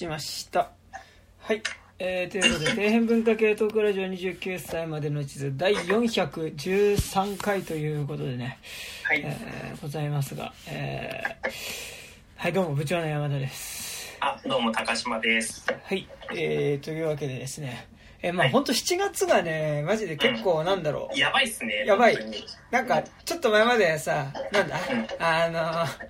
しました。はい。えー、ということで、底辺文化系トークラジオ29歳までの地図第413回ということでね、はい。えーございますが、えーはい、どうも、部長の山田です。あ、どうも、高島です。はい。えー、というわけでですね、えーまあ、はいほんと7月がね、マジで結構なんだろう、やばいっすね。やばいなんか、ちょっと前までさ、なんだ、あの、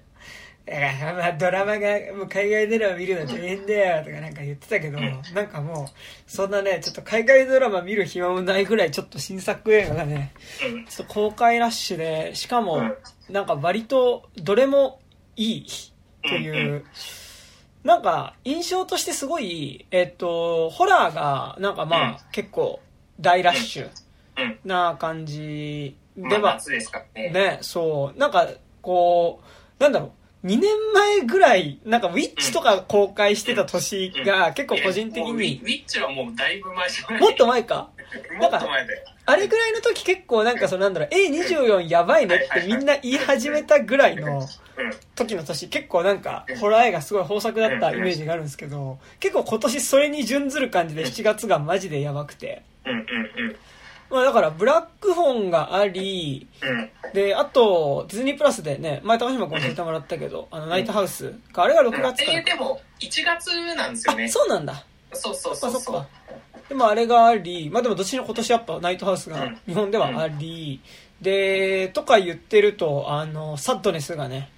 えーまあ、ドラマが、もう海外ドラマ見るの大変だよとかなんか言ってたけど、なんかもう、そんなね、ちょっと海外ドラマ見る暇もないぐらいちょっと新作映画がね、うん。ちょっと公開ラッシュで、しかもうん、なんか割と、どれもいいという、なんか、印象としてすごい、えっと、ホラーが、なんかまあ、うん。結構、大ラッシュうん。な感じまあ、では。ね、そう、なんか、こう、なんだろう、2年前ぐらい、なんか、ウィッチとか公開してた年が、結構個人的にウ、ィッチはもうだいぶ前じゃないもっと前か。もっと前だよ。あれぐらいの時結構なんかそのなんだろう、A24 やばいねってみんな言い始めたぐらいのうん。時の年、結構なんか、ホラー映画すごい豊作だったイメージがあるんですけど、結構今年それに準ずる感じで7月がマジでやばくて。まあだから、ブラックフォンがあり。で、あと、ディズニープラスでね、前高島君教えてもらったけど、あの、ナイトハウスか、あれが6月かえらーでも、1月なんですよねあ、。そうなんだ。そうそうあ、そうそうそっか。。でもあれがあり、まあでもどっちに今年やっぱナイトハウスがうん日本ではあり、で、とか言ってると、あの、サッドネスがね、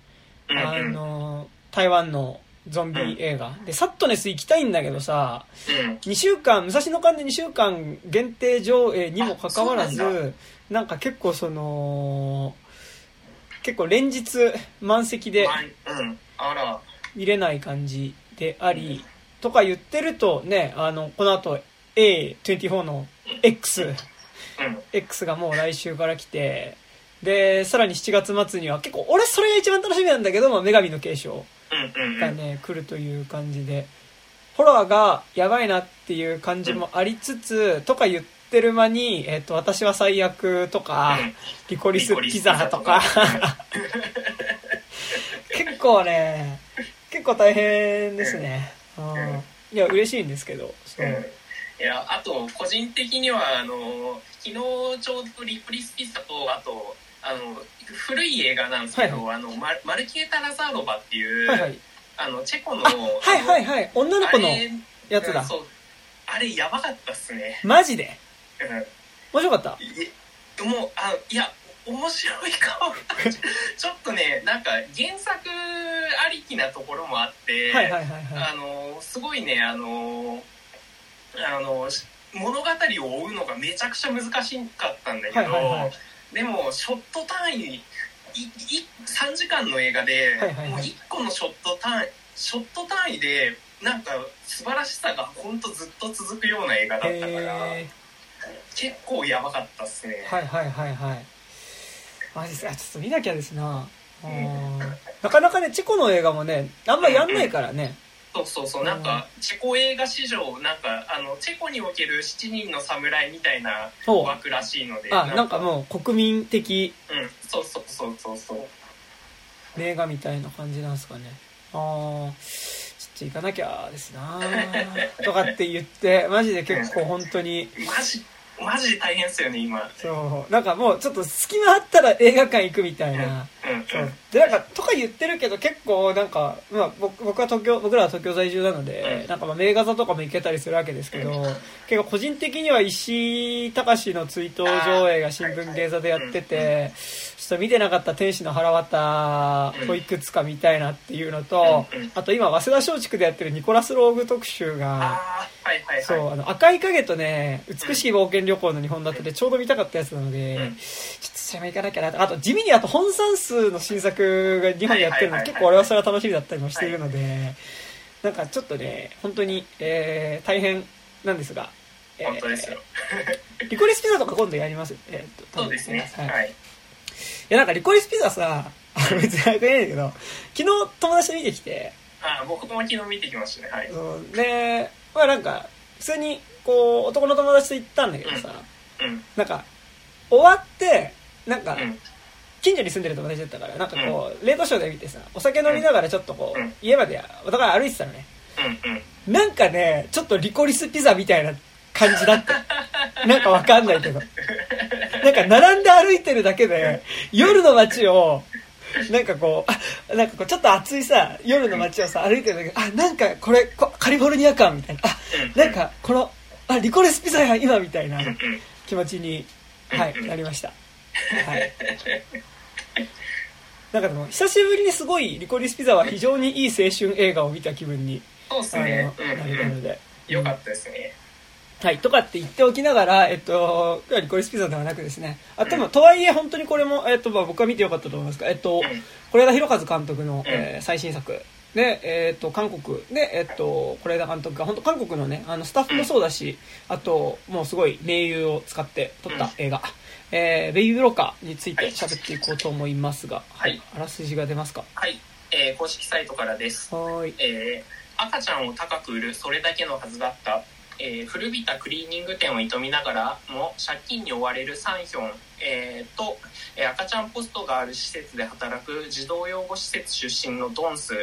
あの、台湾のゾンビ映画。で、サッドネス行きたいんだけどさ、うん。2週間、武蔵野間で2週間限定上映にもかかわらず、なんか結構その、結構連日満席で。見れない感じであり、とか言ってるとね、あの、この後 A24 の X、うん。X がもう来週から来て、で、さらに7月末には結構、俺それが一番楽しみなんだけど、まあ、女神の継承。がね、来るという感じで、ホラーがやばいなっていう感じもありつつ、とか言ってる間に、えっ、と、私は最悪とか、うん。リコリスピザとか、結構ね、結構大変ですね。うん。いや、嬉しいんですけど、そう。うん。いや、あと、個人的には、あの、昨日ちょうどリプリスピザと、あと、あの、古い映画なんですけど、はあの、マルマルケータ・ラザーロバっていう、はいはい。あの、チェコの、あ、はいはいはい。女の子のやつだ。そう。あれ、やばかったっすね。マジで？うん面白かった？いもう、あ、いや、面白いかも。ちょっとね、なんか、原作ありきなところもあって、はいはいはいはい。あのすごいねあのあのし物語を追うのがめちゃくちゃ難しかったんだけど、はいはいはいでもショット単位いい3時間の映画で、はいはいはいもう1個のショット単位ショット単位でなんか素晴らしさが本当ずっと続くような映画だったから、へ結構やばかったっすね、ーはいはいはいはい。マジですか。ちょっと見なきゃですな。うんなかなかね、チェコの映画もね、あんまやんないからね。そうそうそう。なんかチェコ映画史上なんかあのチェコにおける7人の侍みたいな。枠らしいのであ、なんか。もう国民的うん、そうそうそうそうそう。名画みたいな感じなんですかね。あー、ちょっと行かなきゃですなとかって言って、マジで結構本当に、マジ、マジで大変っすよね、今。そう、なんかもうちょっと隙間あったら映画館行くみたいな。うん、そう。でなんかとか言ってるけど結構なんか、まあ、僕僕は東京僕らは東京在住なので、うん。なんかまあ名画座とかも行けたりするわけですけど、結構個人的には石井隆の追悼上映が新聞芸座でやってて、ちょっと見てなかった天使の腹渡をいくつか見たいなっていうのと、あと今早稲田松竹でやってるニコラス・ローグ特集が。そう、あの、赤い影とね、美しい冒険旅行の日本だってでちょうど見たかったやつなので、うんちょっとそれもいかなきゃなと。あと、地味にあと本算数の新作が日本でやってるので、結構俺はそれは楽しみだったりもしているので、なんかちょっとね、本当に、えー、大変なんですが、えー本当ですよ。リコリスピザとか今度やります？えーっと、そうですね。はい。や、なんかリコリスピザさ、あの別に早くないんだけど、昨日友達と見てきて、あー僕も昨日見てきましたね。はい。そうで、まあなんか、普通に、こう、男の友達と行ったんだけどさ、うん。なんか、終わって、なんか、うん。近所に住んでる友達だったから、なんかこう、レートショーで見てさ、お酒飲みながらちょっとこう、うん家までお互い歩いてたのね。うんうんなんかねちょっとリコリスピザみたいな感じだった なんかわかんないけどなんか並んで歩いてるだけで夜の街をなんかこうあなんかこうちょっと暑いさ夜の街をさ歩いてるだけであなんかこれこカリフォルニア感みたいなあなんかこのあリコリスピザや今みたいな気持ちに、はい、なりました。はい。なんかでも、久しぶりにすごい、リコリスピザは非常にいい青春映画を見た気分に、そうっすねなれたので。よかったですねはい、とかって言っておきながら、えっと、リコリスピザではなくですね、あ、でも、とはいえ本当にこれも、えっと、まあ僕は見てよかったと思いますが、えっと、是枝裕和監督の、えー最新作。で、えっと韓国で、えっと是枝監督が本当韓国のねあのスタッフもそうだし、あともうすごい名優を使って撮った映画「えーベイビーブローカー」について喋っていこうと思いますが、はい。あらすじが出ますか？はい、えー公式サイトからです。はーい。えー赤ちゃんを高く売るそれだけのはずだった、えー古びたクリーニング店を営みながらも借金に追われるサンヒョン、えーと、えー赤ちゃんポストがある施設で働く児童養護施設出身のドンス、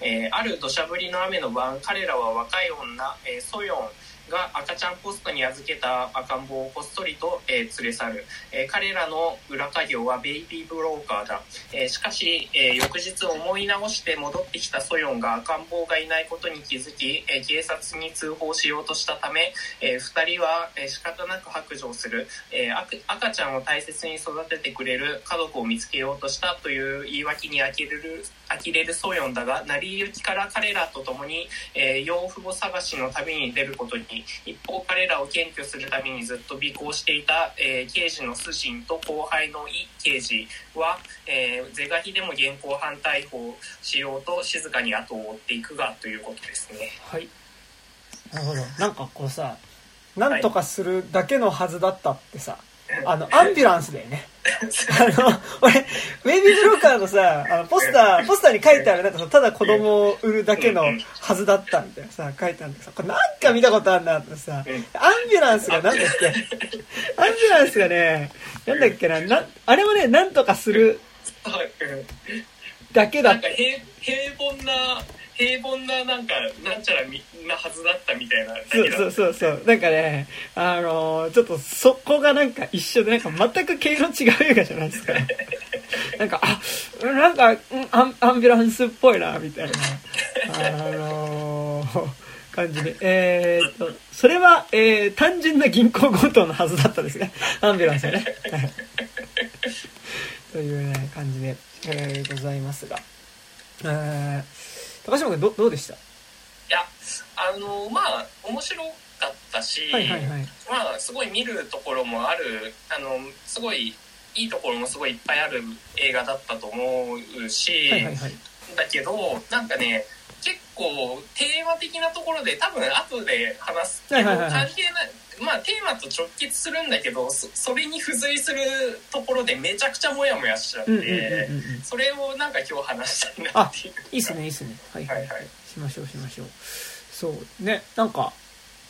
えーある土砂降りの雨の晩彼らは若い女、えーソヨンが赤ちゃんポストに預けた赤ん坊をこっそりと、えー連れ去る、えー彼らの裏稼業はベイビーブローカーだ。えーしかし、え翌日思い直して戻ってきたソヨンが赤ん坊がいないことに気づき、え警察に通報しようとしたため、え2人は、えー仕方なく白状する、え赤赤ちゃんを大切に育ててくれる家族を見つけようとしたという言い訳に呆れる呆れるソヨンだが成り行きから彼らと共に、えー養父母探しの旅に出ることに一方彼らを検挙するためにずっと尾行していた、えー刑事のスシンと後輩のイ刑事は、えー、是が非でも現行犯逮捕しようと静かに後を追っていくがということですね。はい。なるほど。なんかこうさなんとかするだけのはずだったってさ、あのアンビュランスだよねあの、俺、ウェイビーブローカーのさ、あの、ポスター、ポスターに書いてある、なんかさ、ただ子供を売るだけのはずだったみたいなさ、書いてあるんだけどさ、これなんか見たことあるなってさ、アンビュランスがなんだっけ？アンビュランスがね、なんだっけな、な、あれもね、なんとかするだけだっなんか平平凡な平凡ななんかなんちゃらみなはずだったみたいなそうそうそうそう。なんかね、あのーちょっとそこがなんか一緒で、なんか全く毛色違う映画じゃないですか。なんか、あ、なんか、うんアンアンビュランスっぽいな、みたいな、あのー感じで。えーっと、それは、えー単純な銀行強盗のはずだったですね。アンビュランスはね。は いというね、感じで、えーございますが。えー高島君どどうでした？いやあのまあ面白かったし、はいはいはい。まあすごい見るところもあるあのすごいいいところもすごいいっぱいある映画だったと思うし、はいはいはい。だけどなんかね結構テーマ的なところで多分後で話すけど、はいはいはいはい関係ないまあテーマと直結するんだけどそそれに付随するところでめちゃくちゃモヤモヤしちゃって、うんうんうんうんうん。それをなんか今日話したいなっていういいっすね、いいっすね。はいはい、はいはいはいしましょう、しましょう。そう。ね、なんか、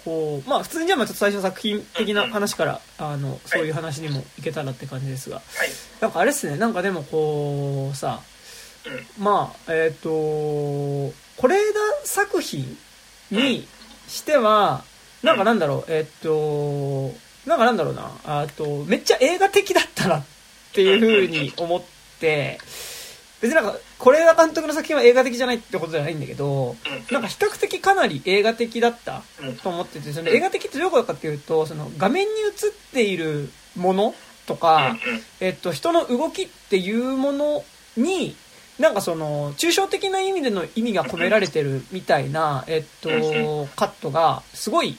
こう、まあ普通にじゃあまあちょっと最初作品的な話から、あの、そういう話にもいけたらって感じですが、はいなんかあれっすね、なんかでもこう、さ、まあ、えっ、と、是枝作品にしては、なんかなんだろう、えっ、と、なんかなんだろうな、あと、めっちゃ映画的だったなっていうふうに思って、別になんか、是枝監督の作品は映画的じゃないってことじゃないんだけど、なんか比較的かなり映画的だったと思ってて、その映画的ってどういうことかっていうと、その画面に映っているものとか、えっと、人の動きっていうものに、なんかその、抽象的な意味での意味が込められてるみたいな、えっと、カットがすごい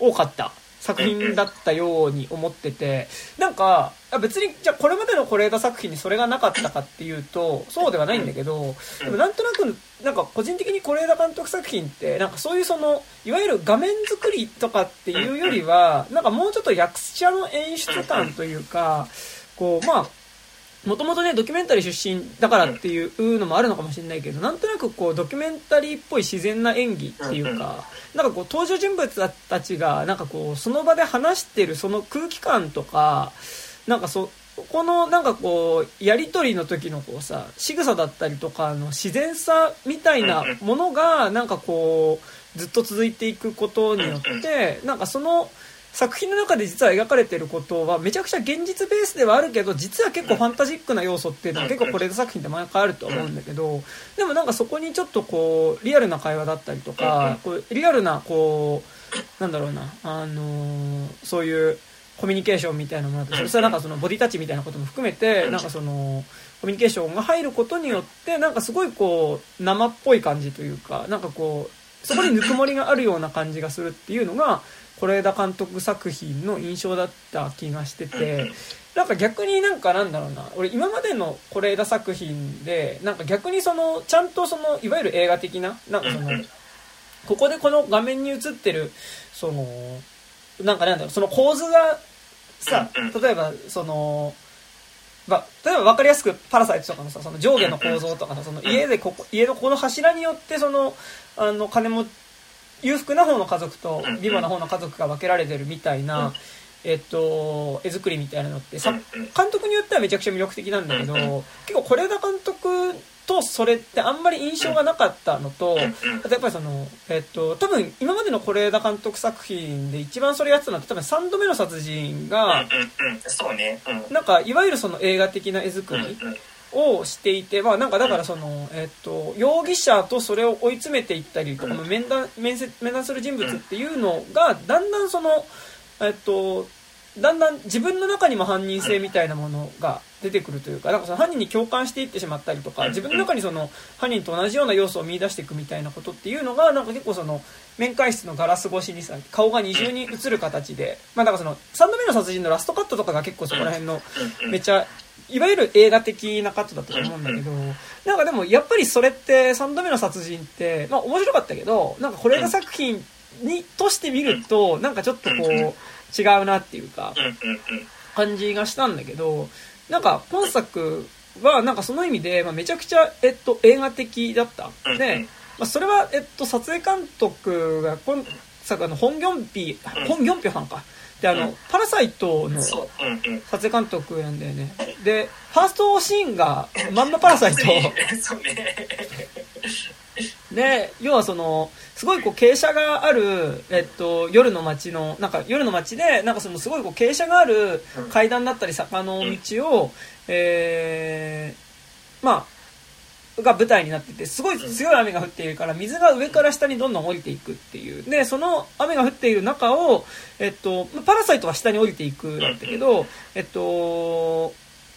多かった作品だったように思ってて、なんか、別に、じゃこれまでの是枝作品にそれがなかったかっていうと、そうではないんだけど、でもなんとなく、なんか個人的に是枝監督作品って、なんかそういうその、いわゆる画面作りとかっていうよりは、なんかもうちょっと役者の演出感というか、こう、まあ、もともとね、ドキュメンタリー出身だからっていうのもあるのかもしれないけど、なんとなくこう、ドキュメンタリーっぽい自然な演技っていうか、なんかこう、登場人物たちが、なんかこう、その場で話してるその空気感とか、なんかそ、このなんかこう、やりとりの時のこうさ、仕草だったりとかの自然さみたいなものが、なんかこう、ずっと続いていくことによってなんかその作品の中で実は描かれてることはめちゃくちゃ現実ベースではあるけど実は結構ファンタジックな要素っていうのは結構これ作品って毎回あると思うんだけどでもなんかそこにちょっとこうリアルな会話だったりとかこうリアルなこうなんだろうなあのーそういうコミュニケーションみたいなものだとそれはなんかそのボディタッチみたいなことも含めてなんかそのコミュニケーションが入ることによってなんかすごいこう生っぽい感じというかなんかこうそこにぬくもりがあるような感じがするっていうのが是枝監督作品の印象だった気がしててなんか逆になんかなんだろうな。俺今までの是枝作品でなんか逆にそのちゃんとそのいわゆる映画的ななんかそのここでこの画面に映ってるそのなんかなんだろうその構図がさ例えばそのまあ、例えば分かりやすく「パラサイト」とかのさその上下の構造とかさその家でここ家のこの柱によってそのあの金も裕福な方の家族と貧乏な方の家族が分けられてるみたいな、えっと、絵作りみたいなのってさ監督によってはめちゃくちゃ魅力的なんだけど結構是枝監督とそれってあんまり印象がなかったのとあとやっぱりその、えっと、多分今までの是枝監督作品で一番それやってたのって多分3度目の殺人がそうね。なんかいわゆるその映画的な絵作りをしていて、まあ、なんかだからその、えっと、容疑者とそれを追い詰めていったりとか、面談面接面談する人物っていうのがだんだんその、えっと、だんだん自分の中にも犯人性みたいなものが出てくるというかなんかその犯人に共感していってしまったりとか自分の中にその犯人と同じような要素を見出していくみたいなことっていうのがなんか結構その面会室のガラス越しにさ顔が二重に映る形で、まあ、だからその3度目の殺人のラストカットとかが結構そこら辺のめっちゃいわゆる映画的なカットだったと思うんだけどなんかでもやっぱりそれって3度目の殺人ってまあ面白かったけどなんか是枝作品にとして見るとなんかちょっとこう違うなっていうか感じがしたんだけどなんか今作はなんかその意味で、まあ、めちゃくちゃ、えっと、映画的だった。で、まあ、それは、えっと、撮影監督が今作あのホン・ギョンピホン・ギョンピョさんかであの、パラサイトの撮影監督なんだよね。でファーストシーンがまんまパラサイト。で要はそのすごいこう傾斜がある、えっと、夜の街のなんか夜の街でなんかそのすごいこう傾斜がある階段だったり坂の道を、えー、まあが舞台になっててすごい強い雨が降っているから水が上から下にどんどん降りていくっていう。でその雨が降っている中を、えっと、パラサイトは下に降りていくだったけど、えっと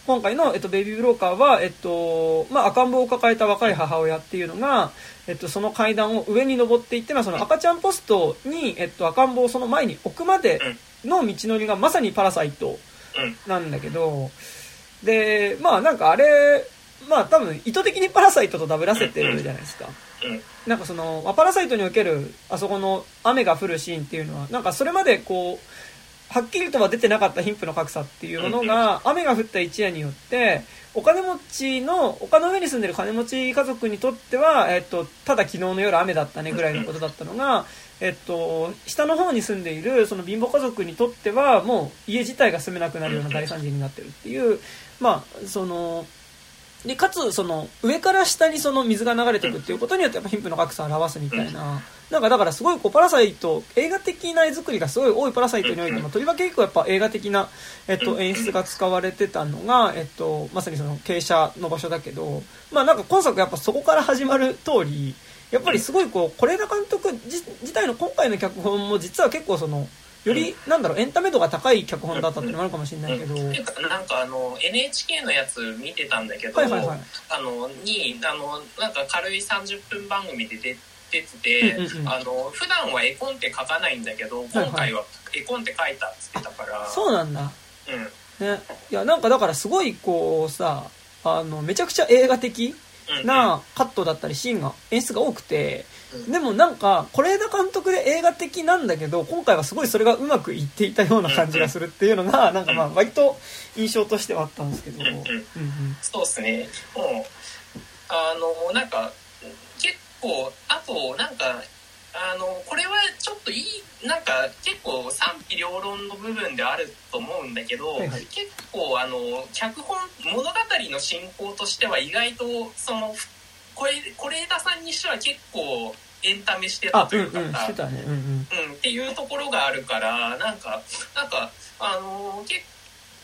今回の、えっと、ベイビーブローカーは、えっと、まあ、赤ん坊を抱えた若い母親っていうのが、えっと、その階段を上に登っていって、まあ、その赤ちゃんポストに、えっと、赤ん坊をその前に置くまでの道のりがまさにパラサイトなんだけど、で、まあ、なんかあれ、まあ、多分意図的にパラサイトとダブらせてるじゃないですか。なんかその、パラサイトにおける、あそこの雨が降るシーンっていうのは、なんかそれまでこう、はっきりとは出てなかった貧富の格差っていうものが雨が降った一夜によってお金持ちの丘の上に住んでる金持ち家族にとっては、えっと、ただ昨日の夜雨だったねぐらいのことだったのが、えっと、下の方に住んでいるその貧乏家族にとってはもう家自体が住めなくなるような大惨事になってるっていうまあそのでかつその上から下にその水が流れていくっていうことによってやっぱ貧富の格差を表すみたいな。なんかだからすごいこうパラサイト映画的な絵作りがすごい多いパラサイトにおいてもとりわけ結構やっぱ映画的な、えっと、演出が使われてたのが、えっと、まさにその傾斜の場所だけどまあなんか今作やっぱそこから始まる通りやっぱりすごいこう是枝監督自体の今回の脚本も実は結構そのより、なんだろう、エンタメ度が高い脚本だったっていうのもあるかもしれないけど。うん、なんかあの、NHK のやつ見てたんだけど、はいはいはい、あの、に、あの、なんか軽い30分番組で出てて、うんうんうん、あの、普段は絵コンテ書かないんだけど、今回は絵コンテ書いたっつってたから。はいはい、そうなんだ。うん。ね。いや、なんかだからすごいこうさ、あの、めちゃくちゃ映画的なカットだったりシーンが、演出が多くて、でもなんか是枝監督で映画的なんだけど今回はすごいそれがうまくいっていたような感じがするっていうのがなんかまあ割と印象としてはあったんですけど、うんうん、そうですね。もうあのなんか結構あとなんかあのこれはちょっといいなんか結構賛否両論の部分であると思うんだけど、はいはい、結構あの脚本物語の進行としては意外とその是枝さんにしては結構エンタメしてあたというか、うんうんしてたね。うんうん。うん、っていうところがあるからなんかなんかあのーけ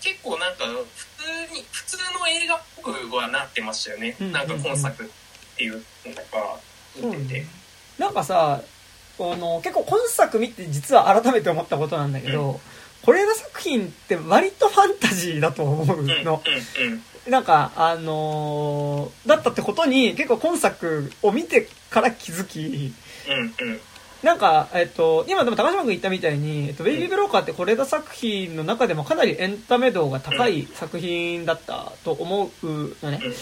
結構なんか普通に普通の映画っぽくはなってましたよね、うんなんか今作っていうのが見てて。ね。なんかさあの結構今作見て実は改めて思ったことなんだけど、是枝作品って割とファンタジーだと思ううんうんの、うんなんかあのーだったってことに結構今作を見てから気づきうんうん。なんか、えっと、今でも高島君言ったみたいに、えっと、ベイビーブローカーって是枝作品の中でもかなりエンタメ度が高い作品だったと思うのね。うん。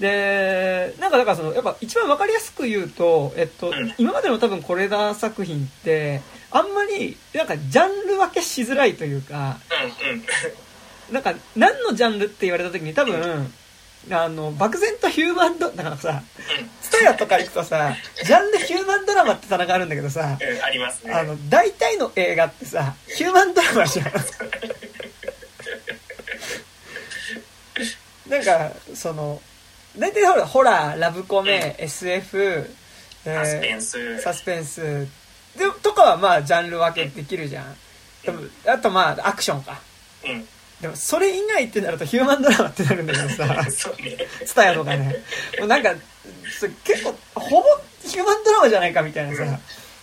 で、なんかだからその、やっぱ一番わかりやすく言うと、えっとうん、今までの多分是枝作品って、あんまり、なんかジャンル分けしづらいというか、なんか何のジャンルって言われた時に多分、あの、漠然とヒューマンド、だからさ、スタヤとか行くとさ、ジャンルヒューマンドラマって棚があるんだけどさ、うんありますね。あの、大体の映画ってさ、ヒューマンドラマじゃん。なんか、その、大体ほら、ホラー、ラブコメ、SF、えーサスペンス。サスペンス。でとかはまあ、ジャンル分けできるじゃん。でもあとまあ、アクションか。うんでも、それ以外ってなるとヒューマンドラマってなるんだけどさ、そうね。ツタヤとかね。もうなんか、結構、ほぼヒューマンドラマじゃないかみたいなさ、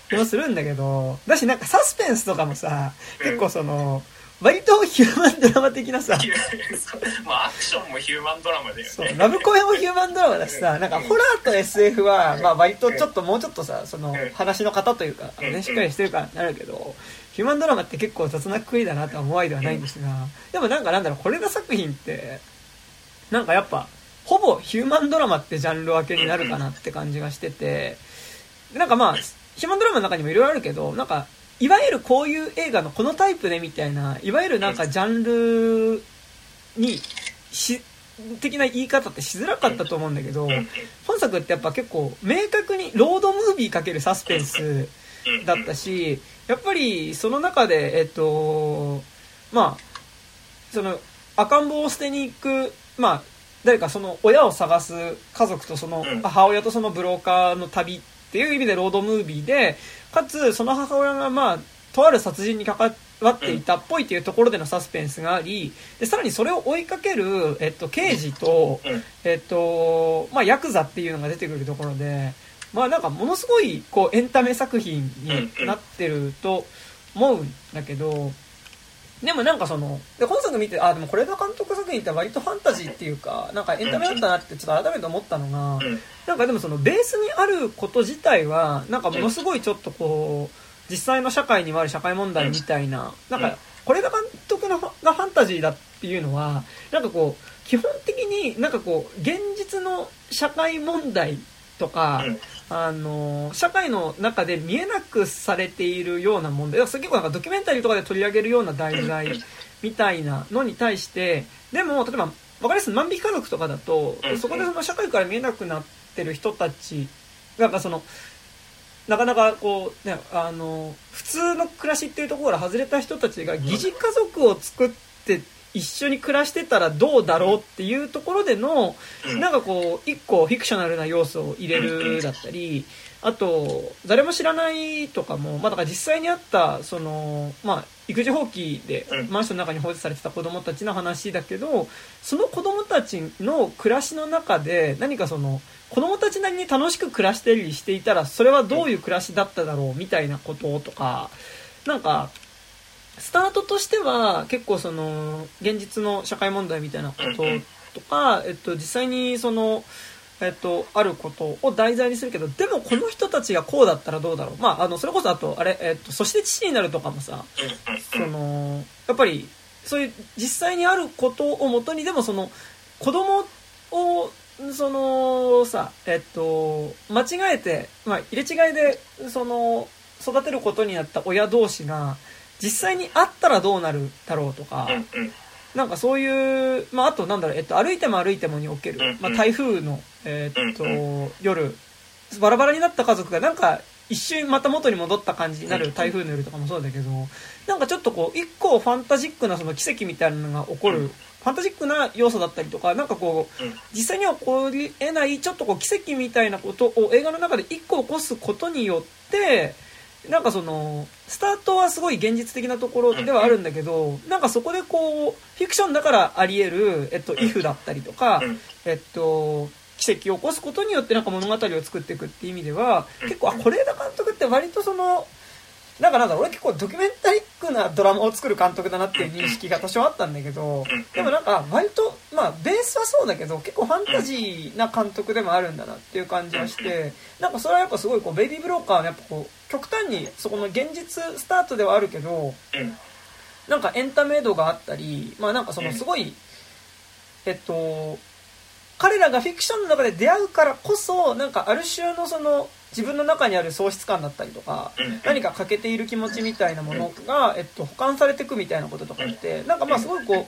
気もするんだけど、だしなんかサスペンスとかもさ、結構その、割とヒューマンドラマ的なさ、まあアクションもヒューマンドラマだよそうねラブコメもヒューマンドラマだしさ、なんかホラーと SF は、まあ割とちょっともうちょっとさ、その話の型というか、ね、しっかりしてるからなるけど、ヒューマンドラマって結構雑なくくりだなとは思わいではないんですが、でもなんかなんだろう、これら作品って、なんかやっぱ、ほぼヒューマンドラマってジャンル分けになるかなって感じがしてて、なんかまあ、ヒューマンドラマの中にもいろいろあるけど、なんか、いわゆるこういう映画のこのタイプでみたいな、いわゆるなんかジャンルにし、的な言い方ってしづらかったと思うんだけど、本作ってやっぱ結構明確にロードムービーかけるサスペンスだったし、やっぱりその中で、えっと、まあ、その赤ん坊を捨てに行く、まあ、誰かその親を探す家族とそのうん。母親とそのブローカーの旅っていう意味でロードムービーで、かつその母親がまあ、とある殺人に関わっていたっぽいっていうところでのサスペンスがあり、でさらにそれを追いかける、えっと、刑事と、うん。えっと、まあ、ヤクザっていうのが出てくるところで、まあなんかものすごいこうエンタメ作品になってると思うんだけど、でもなんかその、で本作見て、あ、でもこれが監督作品って割とファンタジーっていうか、なんかエンタメだったなってちょっと改めて思ったのが、うん。なんかでもそのベースにあること自体は、なんかものすごいちょっとこう、実際の社会にもある社会問題みたいな、なんか、これが監督のがファンタジーだっていうのは、なんかこう、基本的になんかこう、現実の社会問題とか、うんあの、社会の中で見えなくされているような問題、だから結構なんかドキュメンタリーとかで取り上げるような題材みたいなのに対して、でも、例えば、わかりやすい万引き家族とかだとう、ん。そこでその社会から見えなくなってる人たちが、その、なかなかこう、ね、あの、普通の暮らしっていうところから外れた人たちが疑似家族を作って一緒に暮らしてたらどうだろうっていうところでの、うん。なんかこう、一個フィクショナルな要素を入れるだったり、あと、誰も知らないとかも、まあだから実際にあった、その、まあ、育児放棄でうん。マンションの中に放置されてた子供たちの話だけど、その子供たちの暮らしの中で何かその、子供たちなりに楽しく暮らしてりしていたら、それはどういう暮らしだっただろうみたいなこととか、なんか、スタートとしては結構その現実の社会問題みたいなこととか、えっと、実際にその、えっと、あることを題材にするけどでもこの人たちがこうだったらどうだろう。まああのそれこそあとあれ、えっと、そして父になるとかもさそのやっぱりそういう実際にあることをもとにでもその子供をそのさえっと間違えて、まあ、入れ違いでその育てることになった親同士が実際に会ったらどうなるだろうとか、なんかそういう、まあ、あとなんだろう、えっと、歩いても歩いてもにおけるうん、まあ、台風の、えっとうん、夜、バラバラになった家族がなんか一瞬また元に戻った感じになる台風の夜とかもそうだけど、なんかちょっとこう、一個ファンタジックなその奇跡みたいなのが起こるファンタジックな要素だったりとかなんかこううん。実際には起こり得ないちょっとこう奇跡みたいなことを映画の中で一個起こすことによってなんかそのスタートはすごい現実的なところではあるんだけどなんかそこでこうフィクションだからあり得る、えっと、ん。if だったりとか、うん。えっと、奇跡を起こすことによってなんか物語を作っていくっていう意味では結構あ是枝監督って割とそのなんかなんだろう俺結構ドキュメンタリックなドラマを作る監督だなっていう認識が多少あったんだけどでもなんか割とまあベースはそうだけど結構ファンタジーな監督でもあるんだなっていう感じがしてなんかそれはやっぱすごいこうベイビー・ブローカーはやっぱこう極端にそこの現実スタートではあるけどうん。なんかエンタメ度があったりまあなんかそのすごいえっと彼らがフィクションの中で出会うからこそなんかある種のその自分の中にある喪失感だったりとかうん。何か欠けている気持ちみたいなものが、えっと、保管されていくみたいなこととかってなんかまあすごいこう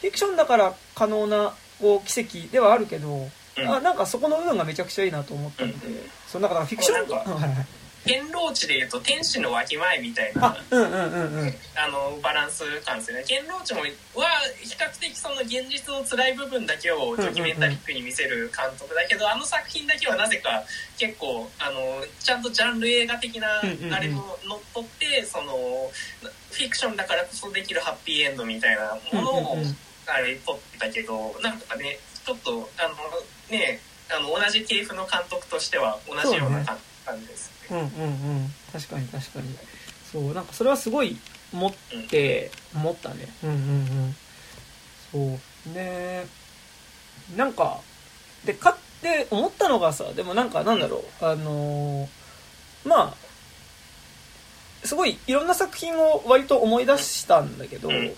フィクションだから可能なこう奇跡ではあるけどうん。あなんかそこの部分がめちゃくちゃいいなと思ったのでそうなんかフィクションか はいはい天老地でいうと天使のわきまえみたいなあのバランス感ですよね天老地もは比較的その現実の辛い部分だけをドキュメンタリックに見せる監督だけど、あの作品だけはなぜか結構あのちゃんとジャンル映画的なあれも乗っ取ってそのフィクションだからこそできるハッピーエンドみたいなものを、あれ撮ってたけどなんかねちょっとあのねあの同じ系譜の監督としては同じような感感じですね。うんうんうん。確かに確かに。そうなんかそれはすごい持って思ったね。うんうんうん。そう。ねなんかでかって思ったのがさでもなんかなんだろう。あのーまあすごいいろんな作品を割と思い出したんだけどうん。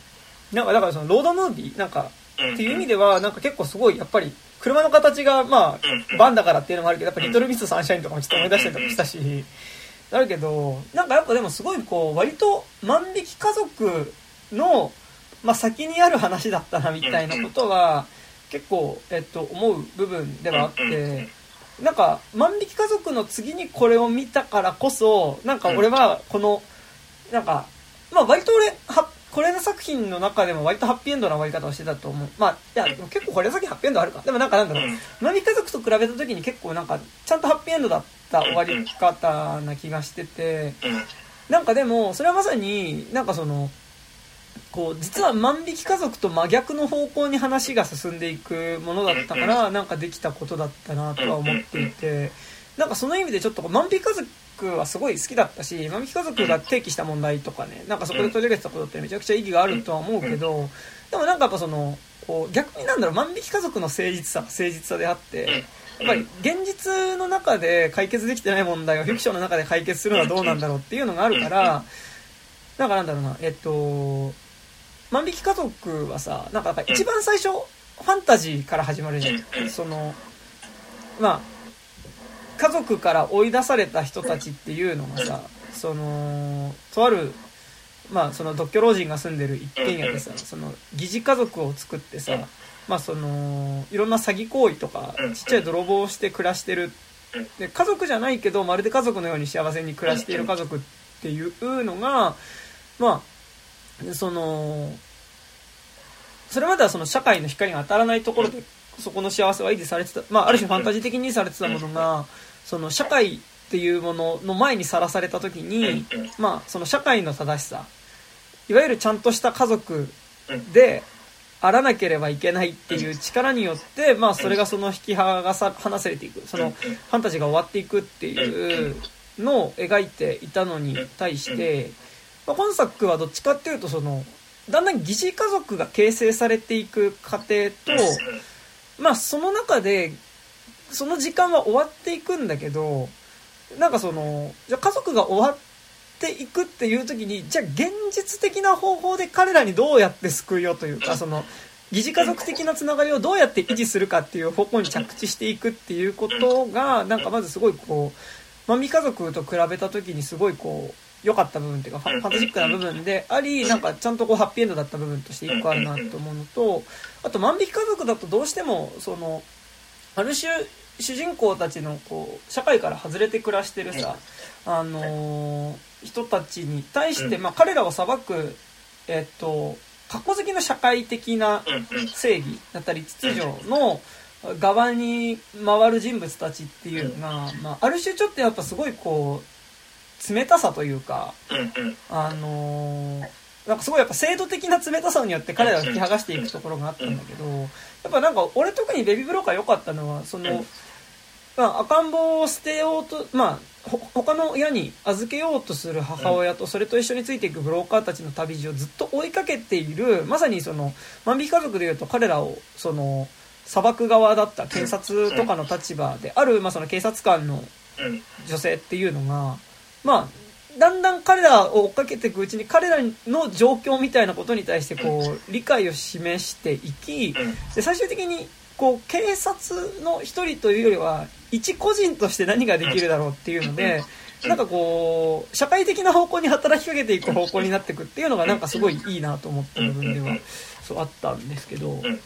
なんかだからそのロードムービーなんかうん。っていう意味ではなんか結構すごいやっぱり車の形がまうんあバンだからっていうのもあるけどやっぱリトルミスサンシャインとかもちょっと思い出したりとかしたしあるけどなんかやっぱでもすごいこう割と万引き家族の、まあ、先にある話だったなみたいなことは結構、えっと、思う部分ではあってなんか万引き家族の次にこれを見たからこそなんか俺はこのなんかまあ割と俺はこれの作品の中でも割とハッピーエンドな終わり方をしてたと思う。まあいやでも結構これ先ハッピーエンドあるかでもなんかなんだろう。うん万引き家族と比べた時に結構なんかちゃんとハッピーエンドだった終わり方な気がしてて。うん。なんかでもそれはまさになんかそのこう実は万引き家族と真逆の方向に話が進んでいくものだったからなんかできたことだったなとは思っていて。なんかその意味でちょっとこう万引き家族はすごい好きだったし万引き家族が提起した問題とかねなんかそこで取り上げてたことってめちゃくちゃ意義があるとは思うけどでもなんかやっぱそのこう逆になんだろう万引き家族の誠実さは誠実さであってやっぱり現実の中で解決できてない問題をフィクションの中で解決するのはどうなんだろうっていうのがあるからなんかなんだろうなえっと万引き家族はさなんかやっぱ一番最初ファンタジーから始まるじゃん。そのまあ家族から追い出された人たちっていうのがさそのとあるまあその独居老人が住んでる一軒家でさその疑似家族を作ってさまあそのいろんな詐欺行為とかちっちゃい泥棒をして暮らしてる。で家族じゃないけどまるで家族のように幸せに暮らしている家族っていうのがまあそのそれまではその社会の光が当たらないところでそこの幸せは維持されてた、まあ、ある種ファンタジー的にされてたものがその社会っていうものの前にさらされた時に、まあ、その社会の正しさいわゆるちゃんとした家族であらなければいけないっていう力によって、まあ、それがその引き剥がさ離されていくそのファンタジーが終わっていくっていうのを描いていたのに対して、まあ、今作はどっちかっていうとそのだんだん疑似家族が形成されていく過程と、まあ、その中でその時間は終わっていくんだけどなんかそのじゃあ家族が終わっていくっていう時にじゃあ現実的な方法で彼らにどうやって救いようというか その疑似家族的なつながりをどうやって維持するかっていう方向に着地していくっていうことがなんかまずすごいこうマミ家族と比べた時にすごいこう良かった部分っていうかファファンタジックな部分でありなんかちゃんとこうハッピーエンドだった部分として一個あるなと思うのとあと万引き家族だとどうしてもそのある種主人公たちのこう社会から外れて暮らしてるさ、あのー人たちに対して、まあ、彼らを裁く、えっと過去好きの社会的な正義だったり秩序の側に回る人物たちっていうのが、まあ、ある種ちょっとやっぱすごいこう冷たさというかあのーなんかすごいやっぱ制度的な冷たさによって彼らを引き剥がしていくところがあったんだけど、やっぱなんか俺特にベビーブローカー良かったのは、そのうん、まあ赤ん坊を捨てようと、まあ、ほ他の親に預けようとする母親とそれと一緒についていくブローカーたちの旅路をずっと追いかけている、まさにその、万引き家族でいうと彼らを、その、裁く側だった検察とかの立場である、まあその警察官のうん。女性っていうのが、まあ、だんだん彼らを追っかけていくうちに彼らの状況みたいなことに対してこう理解を示していきうん。で最終的にこう警察の一人というよりは一個人として何ができるだろうっていうのでなんかこう社会的な方向に働きかけていく方向になっていくっていうのがなんかすごいいいなと思った部分ではそうあったんですけど。うん。うんうん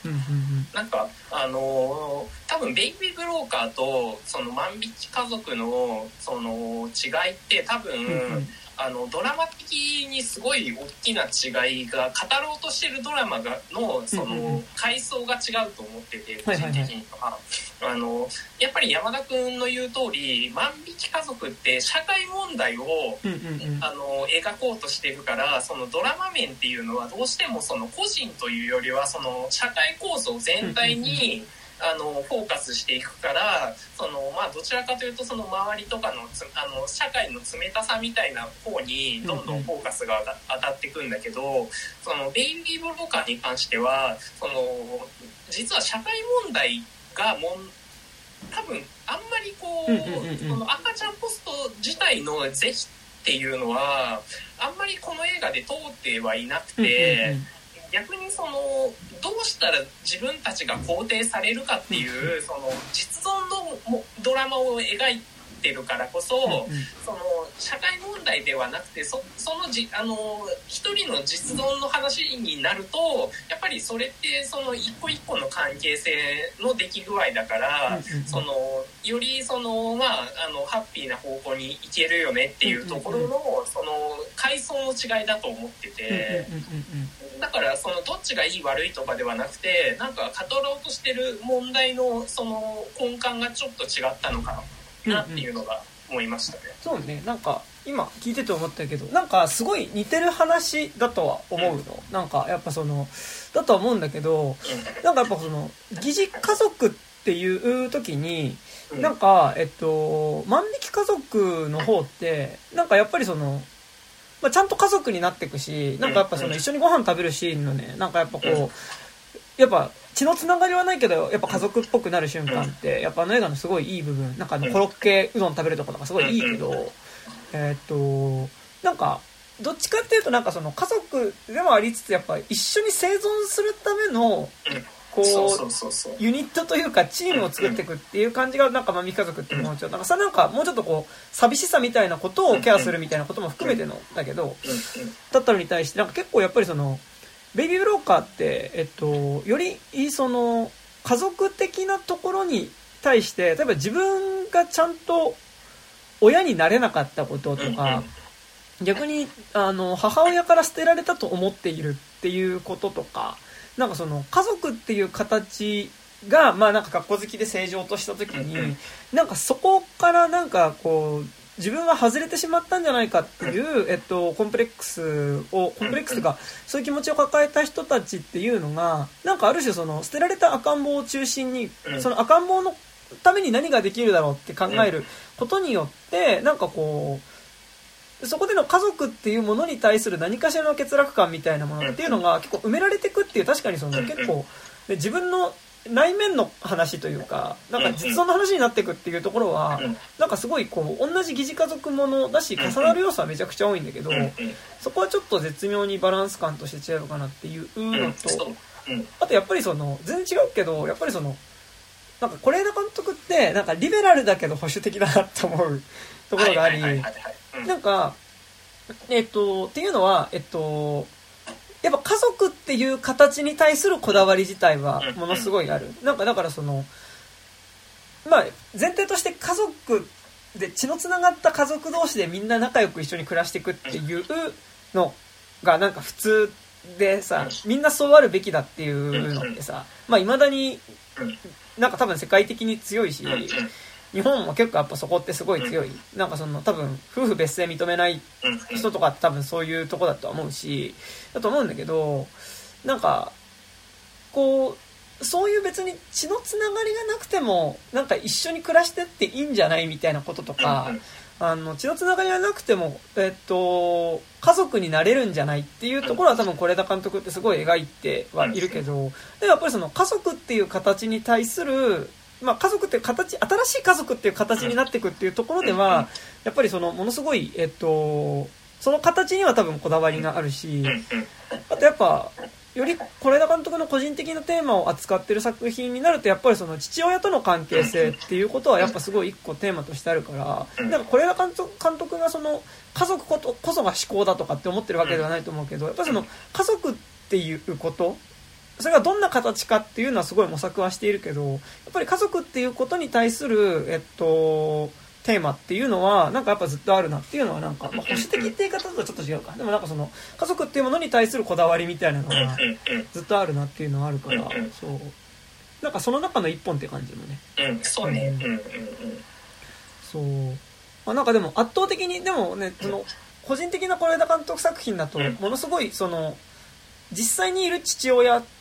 なんかあのー多分ベイビーブローカーとその万引き家族のその違いって多分、うんうんあのドラマ的にすごい大きな違いが語ろうとしてるドラマがのその階層が違うと思ってて個人的には。あのやっぱり山田君の言う通り万引き家族って社会問題をあの描こうとしてるからそのドラマ面っていうのはどうしてもその個人というよりはその社会構造全体にあのフォーカスしていくからその、まあ、どちらかというとその周りとかのつあの社会の冷たさみたいな方にどんどんフォーカスが当たっていくんだけどそのベイビー・ブローカーに関してはその実は社会問題がもん多分あんまりこう,、うんうんうんうんその赤ちゃんポスト自体の是非っていうのはあんまりこの映画で通ってはいなくて。うんうんうん逆にそのどうしたら自分たちが肯定されるかっていうその実存のもドラマを描いてるからこそうんうん。その社会問題ではなくてそそのじあの一人の実存の話になるとやっぱりそれってその一個一個の関係性の出来具合だから。うんうんそのよりそのまああのハッピーな方向に行けるよねっていうところの、うんうんその階層の違いだと思ってて、うんうんうんうん。だからそのどっちがいい悪いとかではなくてなんか語ろうとしてる問題のその根幹がちょっと違ったのかなっていうのが思いましたね。そうね。なんか今聞いてて思ったけどなんかすごい似てる話だとは思うの、なんかやっぱそのだとは思うんだけどなんかやっぱその疑似家族っていう時にうん。なんかえっと万引き家族の方ってなんかやっぱりそのまあ、ちゃんと家族になっていくしなんかやっぱその一緒にご飯食べるシーンのねなんかやっぱこうやっぱ血のつながりはないけどやっぱ家族っぽくなる瞬間ってやっぱあの映画のすごいいい部分なんかあのコロッケうどん食べるところとかすごいいいけどえーっとなんかどっちかっていうとなんかその家族でもありつつやっぱ一緒に生存するためのこそうユニットというかチームを作っていくっていう感じがなんかまみ家族ってもうちょっとなん。かさなんかもうちょっとこう寂しさみたいなことをケアするみたいなことも含めてのだけどだったのに対してなんか結構やっぱりそのベイビーブローカーってえっとよりその家族的なところに対して例えば自分がちゃんと親になれなかったこととか逆にあの母親から捨てられたと思っているっていうこととかなんかその家族っていう形がまあなんか学校好きで正常とした時になんかそこからなんかこう自分は外れてしまったんじゃないかっていう、えっと、コンプレックスをコンプレックスがそういう気持ちを抱えた人たちっていうのがなんかある種その捨てられた赤ん坊を中心にうん。その赤ん坊のために何ができるだろうって考えることによってなんかこうそこでの家族っていうものに対する何かしらの欠落感みたいなものっていうのが結構埋められていくっていう確かにその結構で自分の内面の話というかなんか実存の話になっていくっていうところはうんなんかすごいこう同じ疑似家族ものだし重なる要素はめちゃくちゃ多いんだけどそこはちょっと絶妙にバランス感として違うかなっていううんのとうんあとやっぱりその全然違うけどやっぱりそのなんか是枝監督ってなんかリベラルだけど保守的だなって思うところがありなんかえっとっていうのはえっとやっぱ家族っていう形に対するこだわり自体はものすごいある。なんかだからそのまあ前提として家族で血のつながった家族同士でみんな仲良く一緒に暮らしていくっていうのがなんか普通でさみんなそうあるべきだっていうのってさまあいまだになんか多分世界的に強いし日本も結構やっぱそこってすごい強い。なんかその多分夫婦別姓認めない人とかって多分そういうとこだとは思うしだと思うんだけどなんかこうそういう別に血のつながりがなくてもなんか一緒に暮らしてっていいんじゃないみたいなこととかあの血のつながりがなくても、えっと、家族になれるんじゃないっていうところは多分是枝監督ってすごい描いてはいるけどでやっぱりその家族っていう形に対する、まあ、家族っていう形新しい家族っていう形になっていくっていうところではやっぱりそのものすごい、えっと、その形には多分こだわりがあるしあとやっぱより是枝監督の個人的なテーマを扱ってる作品になるとやっぱりその父親との関係性っていうことはやっぱすごい一個テーマとしてあるからなん。か是枝監督監督がその家族ことこそが思考だとかって思ってるわけではないと思うけどやっぱりその家族っていうことそれがどんな形かっていうのはすごい模索はしているけどやっぱり家族っていうことに対するえっとテーマっていうのはなんかやっぱずっとあるなっていうのはなんか、まあ、保守的って言い方だとちょっと違うかでもなんかその家族っていうものに対するこだわりみたいなのがずっとあるなっていうのはあるからそう。なんかその中の一本って感じのね。うんそうね。うんそう、まあ、なんかでも圧倒的にでもねその個人的な是枝監督作品だとものすごいその実際にいる父親って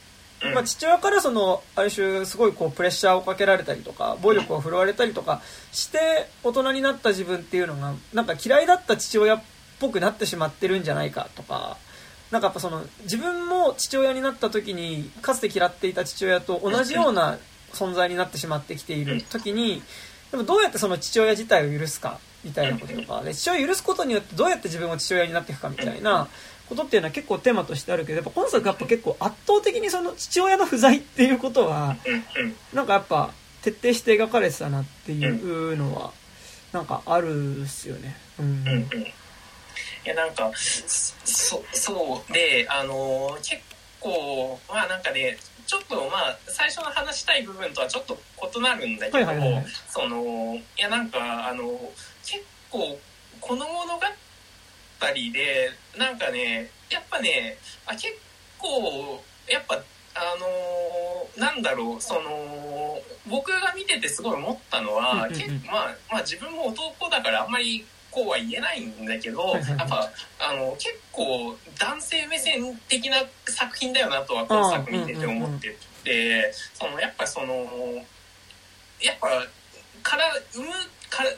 まあ、父親からそのある種すごいこうプレッシャーをかけられたりとか暴力を振るわれたりとかして大人になった自分っていうのがなんか嫌いだった父親っぽくなってしまってるんじゃないかとかなんかやっぱその自分も父親になった時にかつて嫌っていた父親と同じような存在になってしまってきている時にでもどうやってその父親自体を許すかみたいなこととかで父親を許すことによってどうやって自分も父親になっていくかみたいなことっていうのは結構テーマとしてあるけどやっぱ今作やっぱ結構圧倒的にその父親の不在っていうことはなんかやっぱ徹底して描かれてたなっていうのはなんかあるっすよね。うん、いやなんかそそうであの結構まあなんかねちょっとまあ最初の話したい部分とはちょっと異なるんだけど、そのいやなんかあの結構この物語りでなんかねやっぱねあ結構やっぱあのー、なんだろうその僕が見ててすごい思ったのは、うんうんうん、まあ、まあ自分も男だからあんまりこうは言えないんだけど、やっぱあの結構男性目線的な作品だよなとはこの作見てて思ってて、そのやっぱそのやっぱから産むから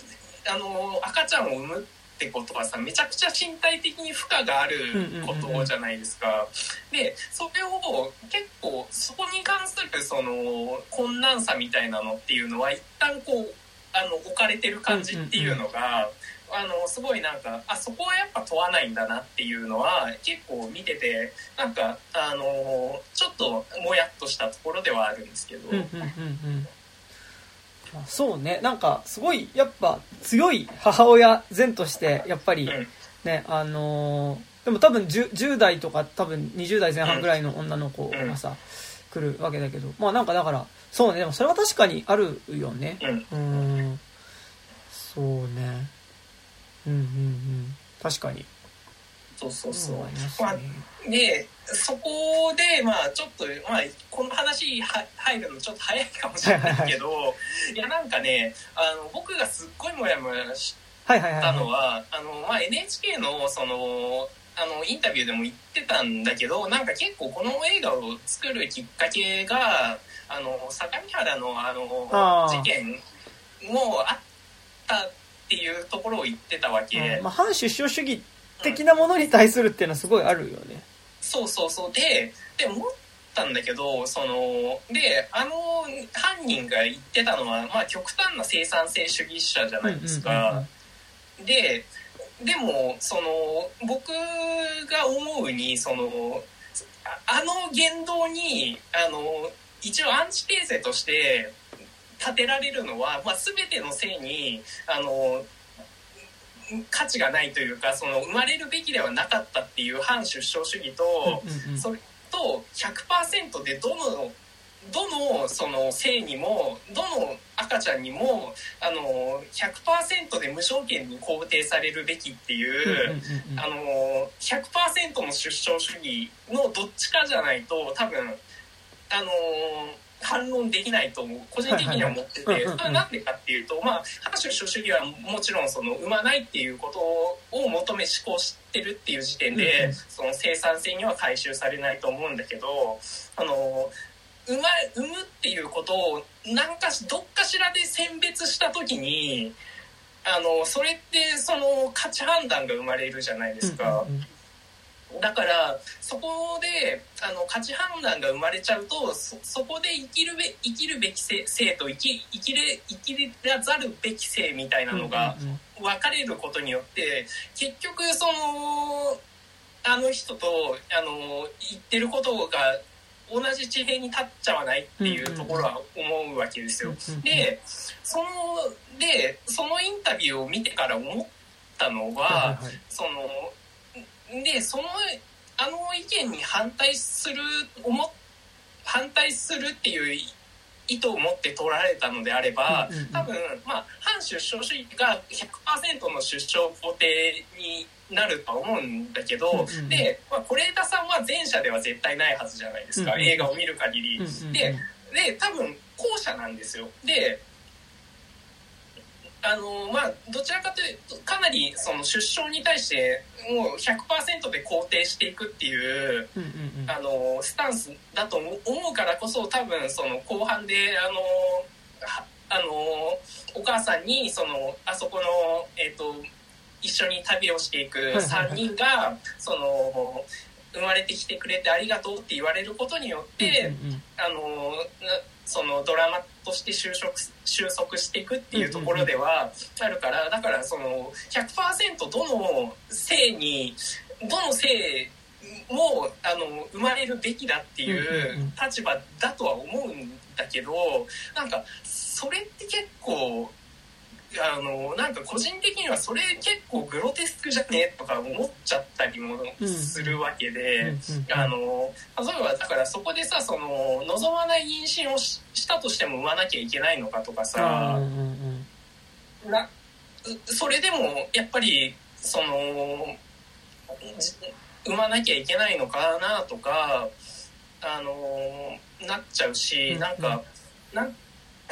あの赤ちゃんを産むってことはさめちゃくちゃ身体的に負荷があることじゃないですか。でそれを結構そこに関するその困難さみたいなのっていうのは一旦こうあの置かれてる感じっていうのが。あのすごいなんかあそこはやっぱ問わないんだなっていうのは結構見ててなんかあのちょっともやっとしたところではあるんですけど。うんうんうんうんそうね。なんかすごいやっぱ強い母親前としてやっぱりねあのー、でも多分 10, 10, 代とか多分20代前半ぐらいの女の子がさ来るわけだけどまあなんかだからそうね。でもそれは確かにあるよね。うん。そうね。うんうんうん。確かにそうそうそう。まあ、で、そこで、まあ、ちょっと、まあ、この話は入るのちょっと早いかもしれないけど、いや、なんかね、あの、僕がすっごいもやもやしたのは、あの、まあ、NHK の、その、あの、インタビューでも言ってたんだけど、なんか結構この映画を作るきっかけが、あの、相模原の、あの、事件もあったっていうところを言ってたわけ。まあ、反出生主義的なものに対するっていうのはすごいあるよね。そうそうそうでで思ったんだけどそのであの犯人が言ってたのは、まあ、極端な生産性主義者じゃないですか。ででもその僕が思うにそのあの言動にあの一応アンチテーゼとして立てられるのは、まあ、全てのせいにあの価値がないというかその生まれるべきではなかったっていう反出生主義と、それと100%でどのどのその性にもどの赤ちゃんにもあの100%で無条件に肯定されるべきっていうあの100%の出生主義のどっちかじゃないと多分あの反論できないと個人的には思っててそれは何でかっていうとまあ反出生主義はもちろんその産まないっていうことを求め思考してるっていう時点でその生産性には回収されないと思うんだけどあの産ま産むっていうことを何かしどっかしらで選別した時にあのそれってその価値判断が生まれるじゃないですか。うんうんうんだからそこであの価値判断が生まれちゃうとそそこで生きるべ生きるべき性性と生き生きれ生きらざるべき性みたいなのが分かれることによって結局そのあの人とあの言ってることが同じ地平に立っちゃわないっていうところは思うわけですよ。でそのでそのインタビューを見てから思ったのは、そのでそのあの意見に反対する思反対するっていう意図を持って取られたのであれば多分、まあ、反出生主義が100%の出生肯定になると思うんだけど、で、まあ、是枝さんは前者では絶対ないはずじゃないですか、映画を見る限り。でで多分後者なんですよ。であのまあどちらかというとかなりその出生に対してもう100%で肯定していくっていう,、あのスタンスだと思うからこそ多分その後半であのあのお母さんにそのあそこのえっ、ー、と一緒に旅をしていく3人がその生まれてきてくれてありがとうって言われることによって、あのそのドラマとして収束収束していくっていうところではあるからだからその100%どの性にどの性もあの生まれるべきだっていう立場だとは思うんだけどなんかそれって結構あのなんか個人的にはそれ結構グロテスクじゃねとか思っちゃったりもするわけで、あの例えばだからそこでさその望まない妊娠をしたとしても産まなきゃいけないのかとかさ、なそれでもやっぱりその産まなきゃいけないのかなとかあのなっちゃうし、なんかなん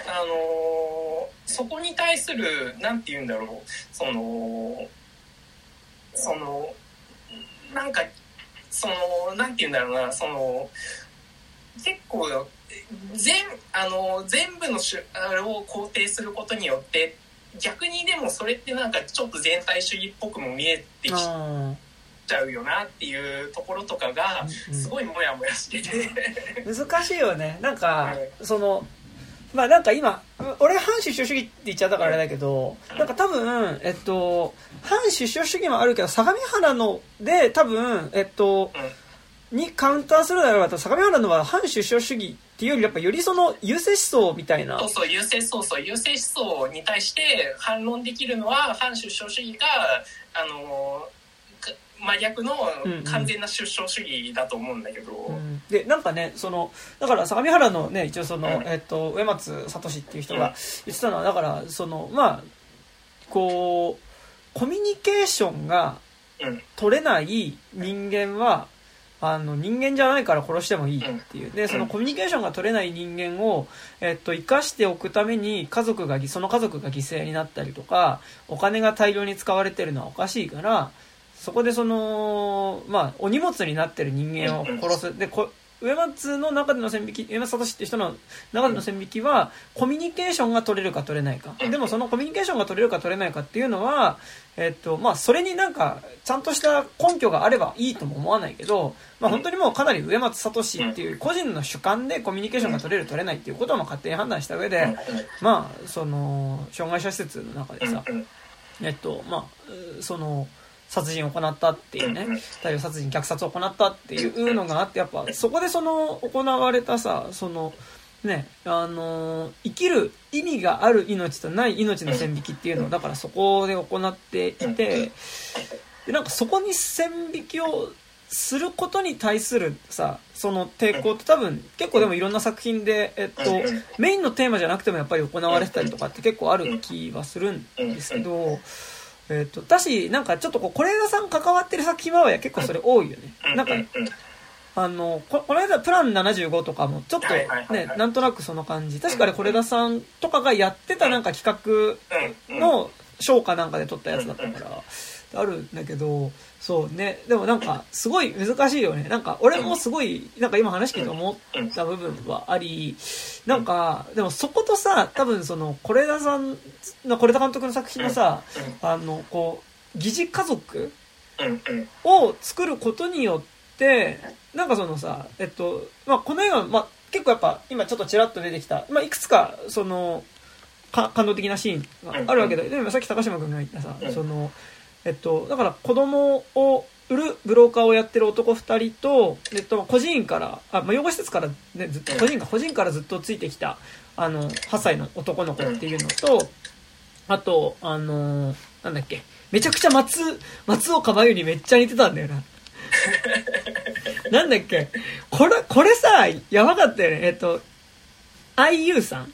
あのそこに対する何て言うんだろう。そのそのなんかその何て言うんだろうな。その結構全あの全部のしあれを肯定することによって逆にでもそれってなんかちょっと全体主義っぽくも見えてきちゃうよなっていうところとかがすごいモヤモヤしてて、難しいよね。なんか、そのまあなんか今、俺反出生主義って言っちゃったからあれだけど、なんか多分、えっと、反出生主義もあるけど、相模原ので多分、えっと、にカウンターするならば、相模原のは反出生主義っていうより、やっぱよりその優勢思想みたいな。そうそう、優勢そうそう、優勢思想に対して反論できるのは、反出生主義が、あの、真逆の完全な出生主義だと思うんだけど、うん。うん、でなんかねそのだから相模原のね一応その、うん、えっと、上松聡っていう人が言ってたのはだからそのまあこうコミュニケーションが取れない人間は、あの人間じゃないから殺してもいいっていう。でそのコミュニケーションが取れない人間を、えっと、生かしておくために家族がその家族が犠牲になったりとかお金が大量に使われてるのはおかしいからそこでその、まあ、お荷物になってる人間を殺す。で、こ上松の中での線引き、上松聡って人の中での線引きは、コミュニケーションが取れるか取れないか。でもそのコミュニケーションが取れるか取れないかっていうのは、えっと、まあ、それになんか、ちゃんとした根拠があればいいとも思わないけど、まあ、本当にもうかなり上松聡っていう個人の主観でコミュニケーションが取れる取れないっていうことを勝手に判断した上で、まあ、その、障害者施設の中でさ、えっと、まあ、その、殺人を行ったっていうね大量殺人虐殺を行ったっていうのがあってやっぱそこでその行われたさそのねあの生きる意味がある命とない命の線引きっていうのをだからそこで行っていてでなんかそこに線引きをすることに対するさその抵抗って多分結構でもいろんな作品で、えっと、メインのテーマじゃなくてもやっぱり行われてたりとかって結構ある気はするんですけど、えっと、だしなんかちょっとこう是枝さん関わってる作品は結構それ多いよね。なんかあのここの間プラン75とかもちょっとねなんとなくその感じ。確かに是枝さんとかがやってたなんか企画の賞かなんかで撮ったやつだったからあるんだけどそうねでもなんかすごい難しいよね。なんか俺もすごいなんか今話聞いて思った部分はありなんかでもそことさ多分その是枝さんの是枝監督の作品のさあのこう疑似家族を作ることによってなんかそのさえっとまあこの映画、まあ、結構やっぱ今ちょっとちらっと出てきた、まあ、いくつかその感動的なシーンがあるわけで、でもさっき高島君が言ったさ、そのえっと、だから子供を売るブローカーをやってる男2人と、えっと、孤児院から、あ、まあ、養護施設から、ね、ずっと、個人か、個人からずっとついてきた、あの、8歳の男の子っていうのと、あと、あのー、なんだっけ、めちゃくちゃ松、松岡真優にめっちゃ似てたんだよな。なんだっけ、これ、これさ、やばかったよね。えっと、IU さん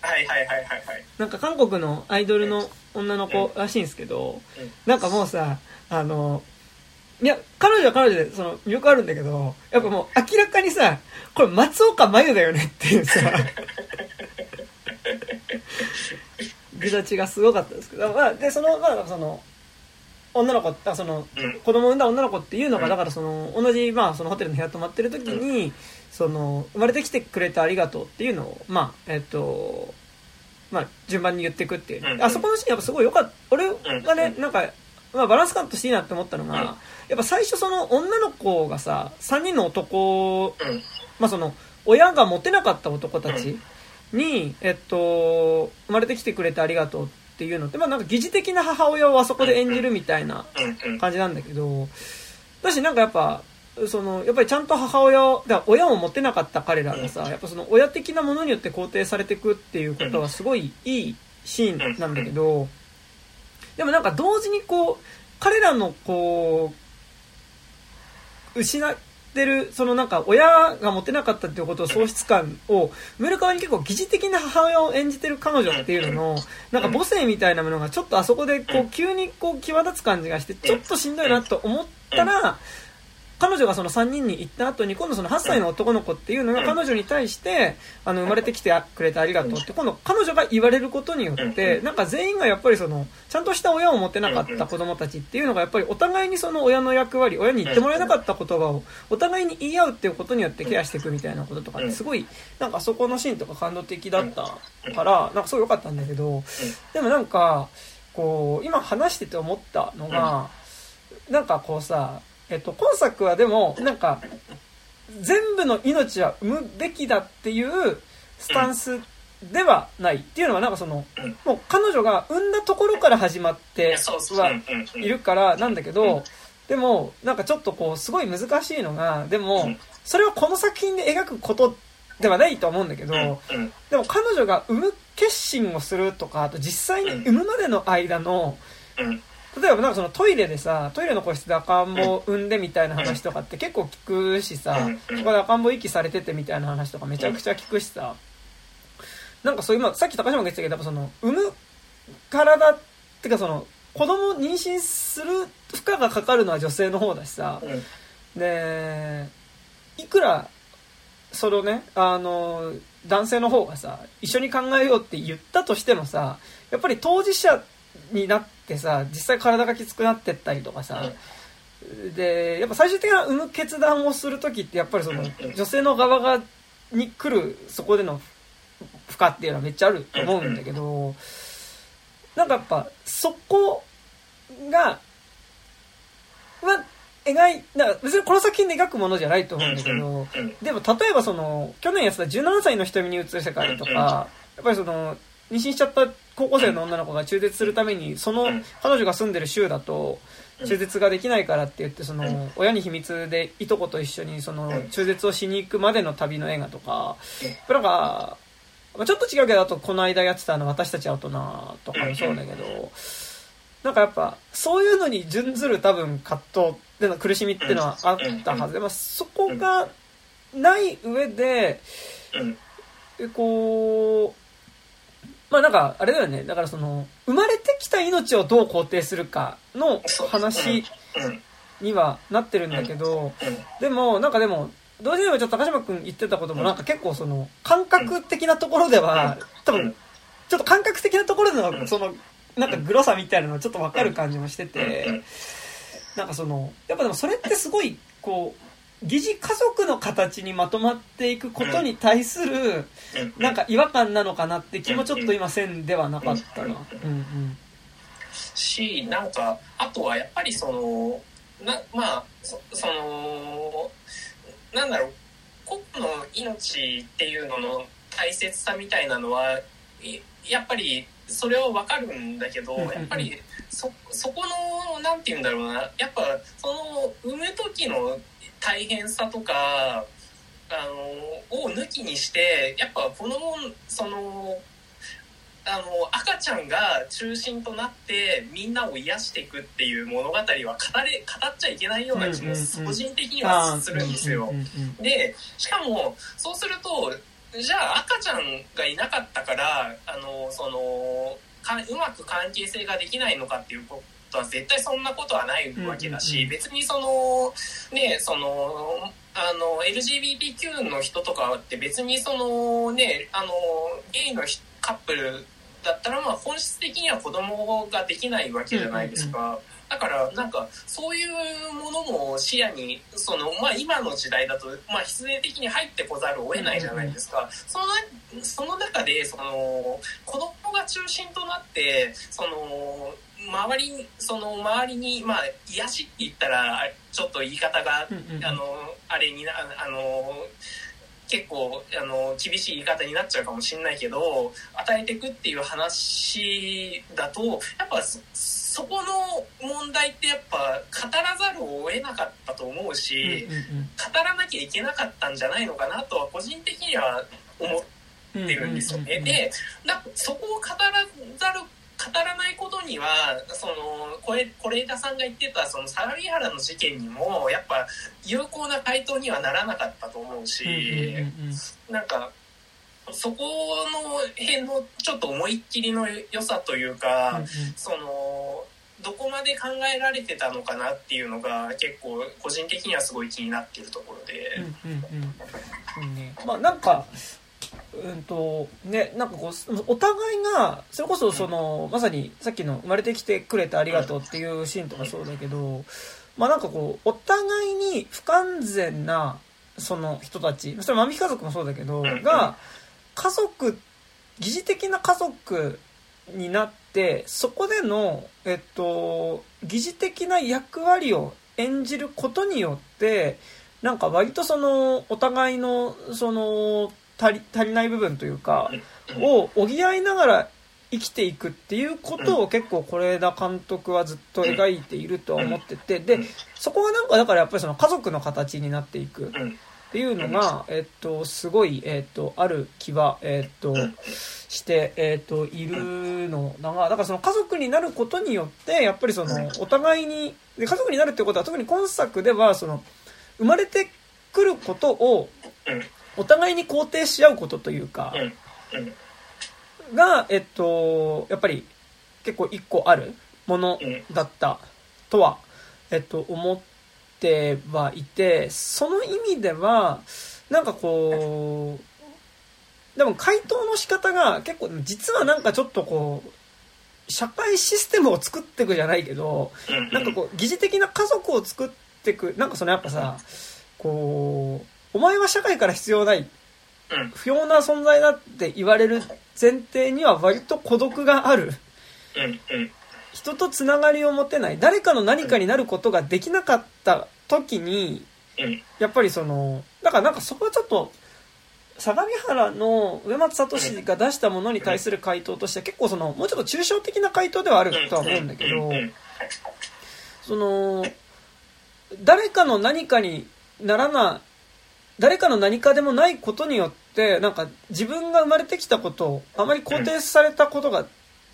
はいはいはいはいはい。なんか韓国のアイドルの女の子らしいんですけど、なんかもうさ、あの、いや、彼女は彼女で、その、魅力あるんだけど、やっぱもう明らかにさ、これ松岡真優だよねっていうさ、ぐだちがすごかったですけど、まあ、で、その、まあ、その、女の子あその子供を産んだ女の子っていうのがだからその同じまあそのホテルの部屋泊まってる時にその生まれてきてくれてありがとうっていうのをまあえっとまあ順番に言っていくっていう。あそこのシーンやっぱすごい良かった。俺がねなんかまあバランス感としていいなって思ったのがやっぱ最初その女の子がさ3人の男まあその親が持てなかった男たちにえっと生まれてきてくれてありがとうってっていうのって、まあなんか疑似的な母親をあそこで演じるみたいな感じなんだけど、だしなんかやっぱ、その、やっぱりちゃんと母親を、だ親を持てなかった彼らがさ、やっぱその親的なものによって肯定されていくっていうことはすごいいいシーンなんだけど、でもなんか同時にこう、彼らのこう、失ってる、そのなんか親が持てなかったっていうことを喪失感を、見る側に結構疑似的な母親を演じてる彼女っていうのの、なんか母性みたいなものがちょっとあそこでこう急にこう際立つ感じがして、ちょっとしんどいなと思ったら、彼女がその3人に行った後に今度その8歳の男の子っていうのが彼女に対してあの生まれてきてくれてありがとうって今度彼女が言われることによってなんか全員がやっぱりそのちゃんとした親を持てなかった子供たちっていうのがやっぱりお互いにその親の役割親に言ってもらえなかった言葉をお互いに言い合うっていうことによってケアしていくみたいなこととかってすごいなんかそこのシーンとか感動的だったからなんかすごい良かったんだけどでもなんかこう今話してて思ったのがなんかこうさえっと、今作はでも、なんか、全部の命は産むべきだっていうスタンスではないっていうのはなんかその、もう彼女が産んだところから始まってはいるからなんだけど、でもなんかちょっとこうすごい難しいのが、でもそれはこの作品で描くことではないと思うんだけど、でも彼女が産む決心をするとか、あと実際に産むまでの間の、例えばなんかそのトイレでさトイレの個室で赤ん坊産んでみたいな話とかって結構聞くしさそこで赤ん坊遺棄されててみたいな話とかめちゃくちゃ聞くしさ。なんかそういう、まあ、さっき高島が言ってたけどやっぱその産む体ってかその子供を妊娠する負荷がかかるのは女性の方だしさ。でいくらそのねあの男性の方がさ一緒に考えようって言ったとしてもさやっぱり当事者になってさ実際体がきつくなってったりとかさ、でやっぱ最終的な産む決断をする時ってやっぱりその女性の側がに来るそこでの負荷っていうのはめっちゃあると思うんだけどなんかやっぱそこがは描いだ別にこの作品で描くものじゃないと思うんだけどでも例えばその去年やってた17歳の瞳に映る世界とかやっぱりその妊娠しちゃった高校生の女の子が中絶するためにその彼女が住んでる州だと中絶ができないからって言ってその親に秘密でいとこと一緒にその中絶をしに行くまでの旅の映画とかなんかちょっと違うけどあとこの間やってたの「私たちは大人」とかもそうだけどなんかやっぱそういうのに準ずる多分葛藤っでの苦しみっていうのはあったはずで、まあ、そこがない上でこう、まあなんか、あれだよね。だからその、生まれてきた命をどう肯定するかの話うんにはなってるんだけど、でも、なんかでも、同時にもちょっと高島くん言ってたこともなんか結構その、感覚的なところでは、多分、ちょっと感覚的なところでの、その、なんかグロさみたいなのちょっとわかる感じもしてて、なんかその、やっぱでもそれってすごい、こう、疑似家族の形にまとまっていくことに対する、なんか違和感なのかなって気もちょっと今せんではなかったな。うん。うん。しなんかあとはやっぱりそのなまあそそのなんだろう個々の命っていうのの大切さみたいなのはいやっぱりそれは分かるんだけどやっぱりそそこのなんて言うんだろうな。やっぱその産む時の大変さとかあのを抜きにしてやっぱこのそのあの赤ちゃんが中心となってみんなを癒していくっていう物語は語れ語っちゃいけないような気も個人的にはするんですよ。でしかもそうするとじゃあ赤ちゃんがいなかったからあのそのかうまく関係性ができないのかっていうことは絶対そんなことはないわけだし、別にそのねそのあの LGBTQ の人とかって別にそのねあのゲイのひカップルだったらまあ本質的には子供ができないわけじゃないですか。だからなんかそういうものも視野にその、まあ、今の時代だと、まあ、必然的に入ってこざるを得ないじゃないですか。そのその中でその子供が中心となってその周りにその周りに、まあ、癒しって言ったらちょっと言い方がうんうんあのあれになあの結構あの厳しい言い方になっちゃうかもしれないけど与えていくっていう話だとやっぱそそこの問題ってやっぱ語らざるを得なかったと思うし、うんうん語らなきゃいけなかったんじゃないのかなとは個人的には思っうんてるんですよね。うんうんうんでなそこを語らざる語らないことにはその是是枝さんが言ってたその相模原の事件にもやっぱ有効な回答にはならなかったと思うし、うんうんうんうん。なんかそこの辺のちょっと思いっきりの良さというか、うんうん。そのどこまで考えられてたのかなっていうのが結構個人的にはすごい気になってるところで。うんうんうん。まあなんかうんとねなんかこうお互いがそれこそそのまさにさっきの「生まれてきてくれてありがとう」っていうシーンとかそうだけどまあなんかこうお互いに不完全なその人たちそれはマミ家族もそうだけどん。が家族疑似的な家族になってそこでの、えっと、疑似的な役割を演じることによってなんか割とそのお互いのその足り足りない部分というかを補いながら生きていくっていうことを結構是枝監督はずっと描いているとは思っててでそこがなんかだからやっぱりその家族の形になっていくうん。っていうのが、えっと、すごい、えっと、ある気は、えっと、して、えっと、いるのだが、だからその家族になることによって、やっぱりその、お互いに、で家族になるってことは、特に今作では、その、生まれてくることを、お互いに肯定し合うことというか、が、えっと、やっぱり結構一個あるものだったとは、えっと、思ってはいて、その意味では、なんかこう、でも回答の仕方が結構、実はなんかちょっとこう、社会システムを作っていくじゃないけど、なんかこう、疑似的な家族を作っていく、なんかそのやっぱさ、こう、お前は社会から必要ない、不要な存在だって言われる前提には割と孤独がある。人とつながりを持てない。誰かの何かになることができなかった時に、やっぱりその、だからなんかそこはちょっと、相模原の上松聡が出したものに対する回答としては結構その、もうちょっと抽象的な回答ではあるとは思うんだけど、その、誰かの何かにならな、誰かの何かでもないことによって、なんか自分が生まれてきたことをあまり肯定されたことが、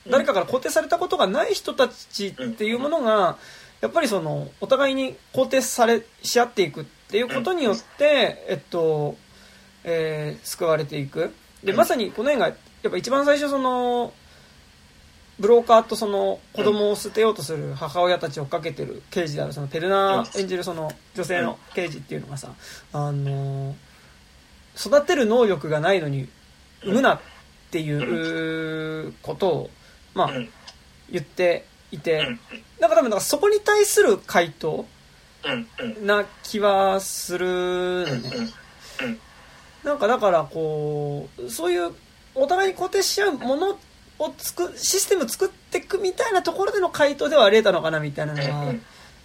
誰かから肯定されたことがない人たちっていうものが、やっぱりその、お互いに肯定され、し合っていくっていうことによって、えっと、えー救われていく。で、まさにこの映画、やっぱ一番最初その、ブローカーとその子供を捨てようとする母親たちを追っかけてる刑事であるそのペルナー演じるその女性の刑事っていうのがさ、あの育てる能力がないのに産むなっていうことを、まあう、ん。言っていて、うん。なんか多分なんかそこに対する回答な気はするのね。うん。なんかだからこう、そういうお互いに肯定し合うものをつく、システム作っていくみたいなところでの回答ではあり得たのかなみたいなのは、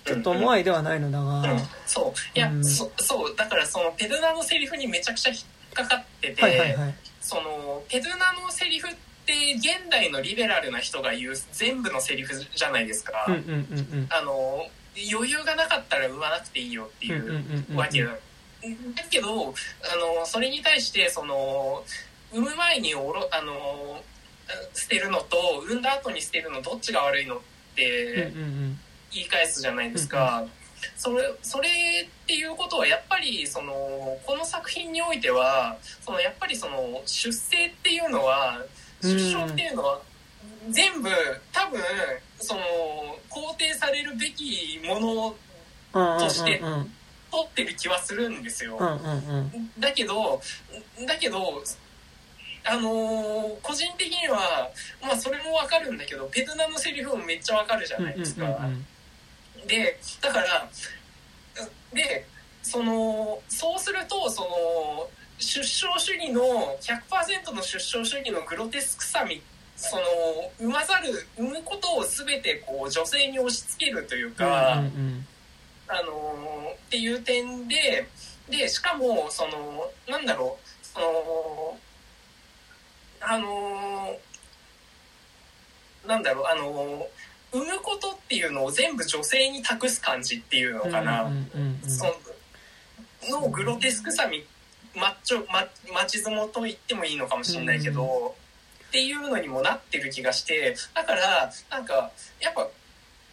ちょっと思わいではないのだが、うん。そう。いや、うん。そそう。だからそのペドゥナのセリフにめちゃくちゃ引っかかってて、はいはいはい。そのペドゥナのセリフって現代のリベラルな人が言う全部のセリフじゃないですか、うんうんうんうん。あの余裕がなかったら産まなくていいよっていうわけだ、だけどあのそれに対してその産む前におろあの捨てるのと産んだ後に捨てるのどっちが悪いのって、言い返すじゃないですか。それそれっていうことはやっぱりそのこの作品においてはそのやっぱりその出生っていうのは出生っていうのは全部多分その肯定されるべきものうん。として取ってる気はするんですよ。だけどだけどあのー個人的にはまあそれもわかるんだけどペドゥナのセリフもめっちゃわかるじゃうんないですか。うんでだからでそのそうするとその出生主義の100%の出生主義のグロテスクさみその産まざる産むことを全てこう女性に押し付けるというか、あのっていう点ででしかもそのなんだろうそのあのなんだろうあの産むことっていうのを全部女性に託す感じっていうのかな、うんうんうんうんそののグロテスクさみマッチョママチズモと言ってもいいのかもしれないけど、っていうのにもなってる気がしてだからなんかやっぱ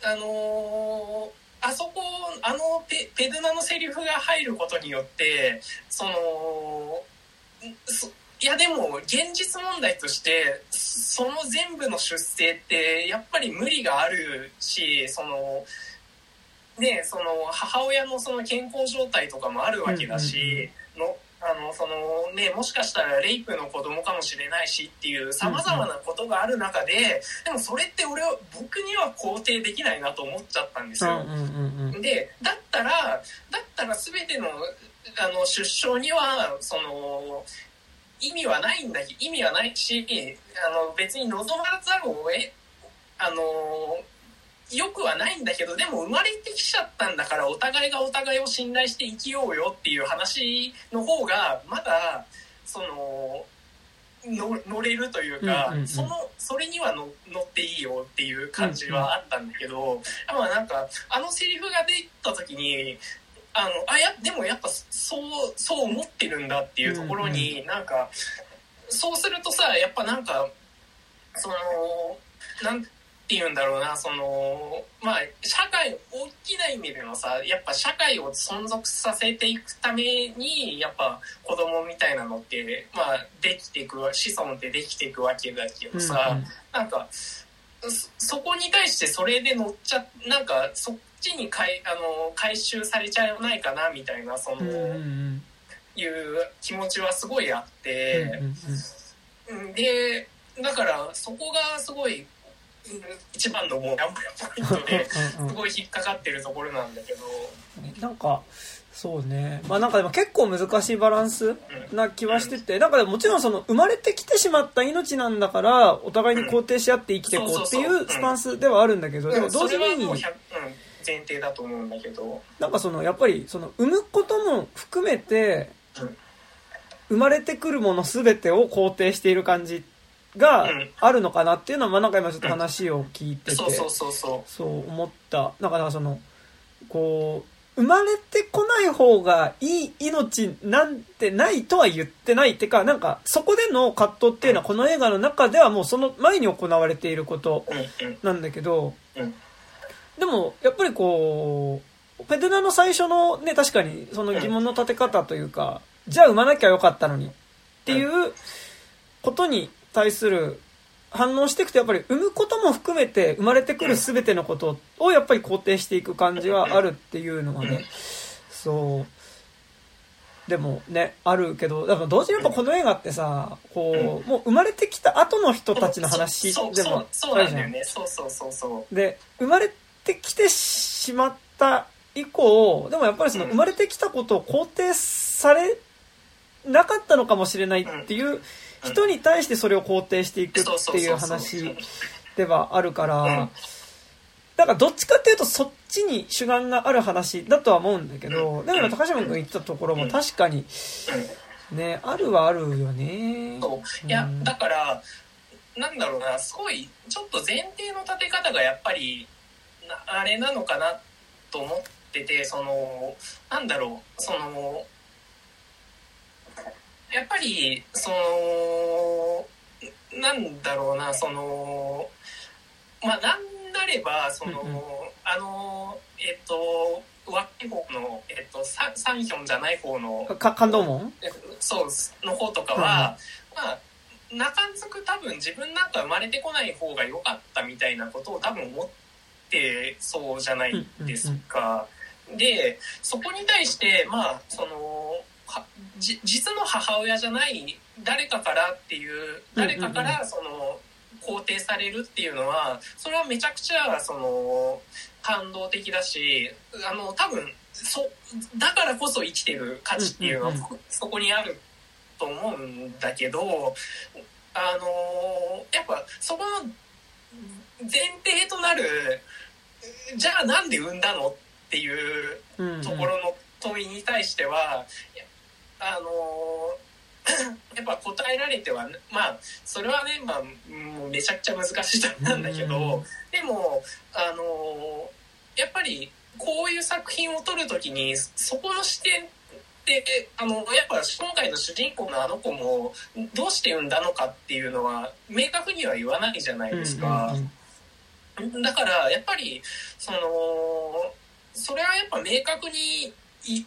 あのーあそこあのペペドゥナのセリフが入ることによってそのんそいやでも現実問題としてその全部の出生ってやっぱり無理があるしそのねその母親のその健康状態とかもあるわけだし、のあのそのねもしかしたらレイプの子供かもしれないしっていうさまざまなことがある中で、でもそれって俺は僕には肯定できないなと思っちゃったんですよ。うんうんうん。でだったらだったら全てのあの出生にはその意味はないんだ意味はないしあの別に望まざるをえあのよくはないんだけどでも生まれてきちゃったんだからお互いがお互いを信頼して生きようよっていう話の方がまだそのの乗れるというか、うんうんうん。そのそれにはの乗っていいよっていう感じはあったんだけど、まあなんかあのセリフが出た時にあのあやでもやっぱそうそう思ってるんだっていうところに、なんかそうするとさやっぱなんかそのなんて言うんだろうなそのまあ社会大きな意味でのさやっぱ社会を存続させていくためにやっぱ子供みたいなのってまあできていく子孫ってできていくわけだけどさ、なんかそそこに対してそれで乗っちゃなんかそっちにかいあの回収されちゃわないかなみたいなその、いう気持ちはすごいあって。でだからそこがすごいうん一番のもやもやポイントですごい引っかかってるところなんだけど、なんかそうね。まあなんかでも結構難しいバランスな気はしててなんかでももちろんその生まれてきてしまった命なんだからお互いに肯定し合って生きていこうっていうスタンスではあるんでもうんそ同時に前提だと思うんだけど、なんかそのやっぱりその産むことも含めてうん。生まれてくるもの全てを肯定している感じがうん。あるのかなっていうのはまあなんか今ちょっと話を聞いてて。そうそうそうそそう思った。なんかだからそのこう生まれてこない方がいい命なんてないとは言ってないってかなんかそこでの葛藤っていうのはこの映画の中ではもうその前に行われていることなんだけど、うんでも、やっぱりこう、ペデナの最初のね、確かにその疑問の立て方というか、じゃあ産まなきゃよかったのにっていうことに対する反応していくと、やっぱり産むことも含めて生まれてくる全てのことをやっぱり肯定していく感じはあるっていうのはね、そう。でもね、あるけど、だから同時にやっぱこの映画ってさ、こう、もう生まれてきた後の人たちの話でもそうなんだよね。そうそうそうそう。で、生まれてきてしまった以降、でもやっぱりその生まれてきたことを肯定されなかったのかもしれないっていう人に対してそれを肯定していくっていう話ではあるから、だからどっちかっていうとそっちに主眼がある話だとは思うんだけど、だから高島君言ってたところも確かに、ね、あるはあるよね。いや、だから、なんだろうな、すごい、ちょっと前提の立て方がやっぱり、あれなのかなと思ってて、その、なんだろう、その、やっぱり、その、なんだろうな、その、まあ、なんなればその、うんうん、あのえっ、と和気方の、えっと、ササンヒョンじゃない方のか感動門？そうの方とかは、うん、まあ中んつく多分自分なんか生まれてこない方が良かったみたいなことを多分思ってそうじゃないですか。でそこに対してまあその実の母親じゃない誰かからっていう誰かからその肯定されるっていうのはそれはめちゃくちゃその感動的だしあの多分そだからこそ生きてる価値っていうのはそこにあると思うんだけどあのやっぱそこの前提となるじゃあなんで産んだのっていうところの問いに対してはあの やっぱ答えられてはまあそれはね、まあ、めちゃくちゃ難しいとなんだけど、でもあのやっぱりこういう作品を撮る時にそこの視点ってあのやっぱ今回の主人公のあの子もどうして産んだのかっていうのは明確には言わないじゃないですか。だからやっぱりそのそれはやっぱ明確に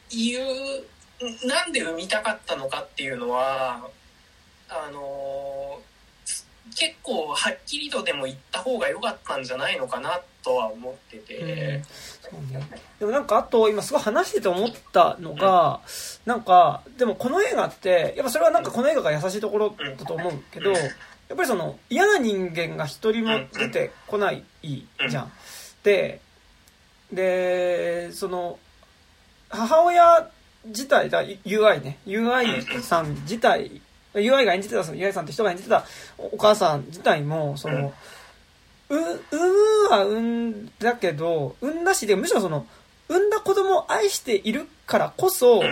言うなんで産みたかったのかっていうのはあの結構はっきりとでも言った方が良かったんじゃないのかなとは思ってて、うん。ね、でもなんかあと今すごい話してて思ったのが、うん、なんかでもこの映画ってやっぱそれはなんかこの映画が優しいところだと思うけど、やっぱりその嫌な人間が一人も出てこないじゃん。ででその母親自体だ UI ね UI さん自体 UI が演じてた UI さんって人が演じてたお母さん自体もそのう産むは産んだけど産んだしでむしろその産んだ子供を愛しているからこそ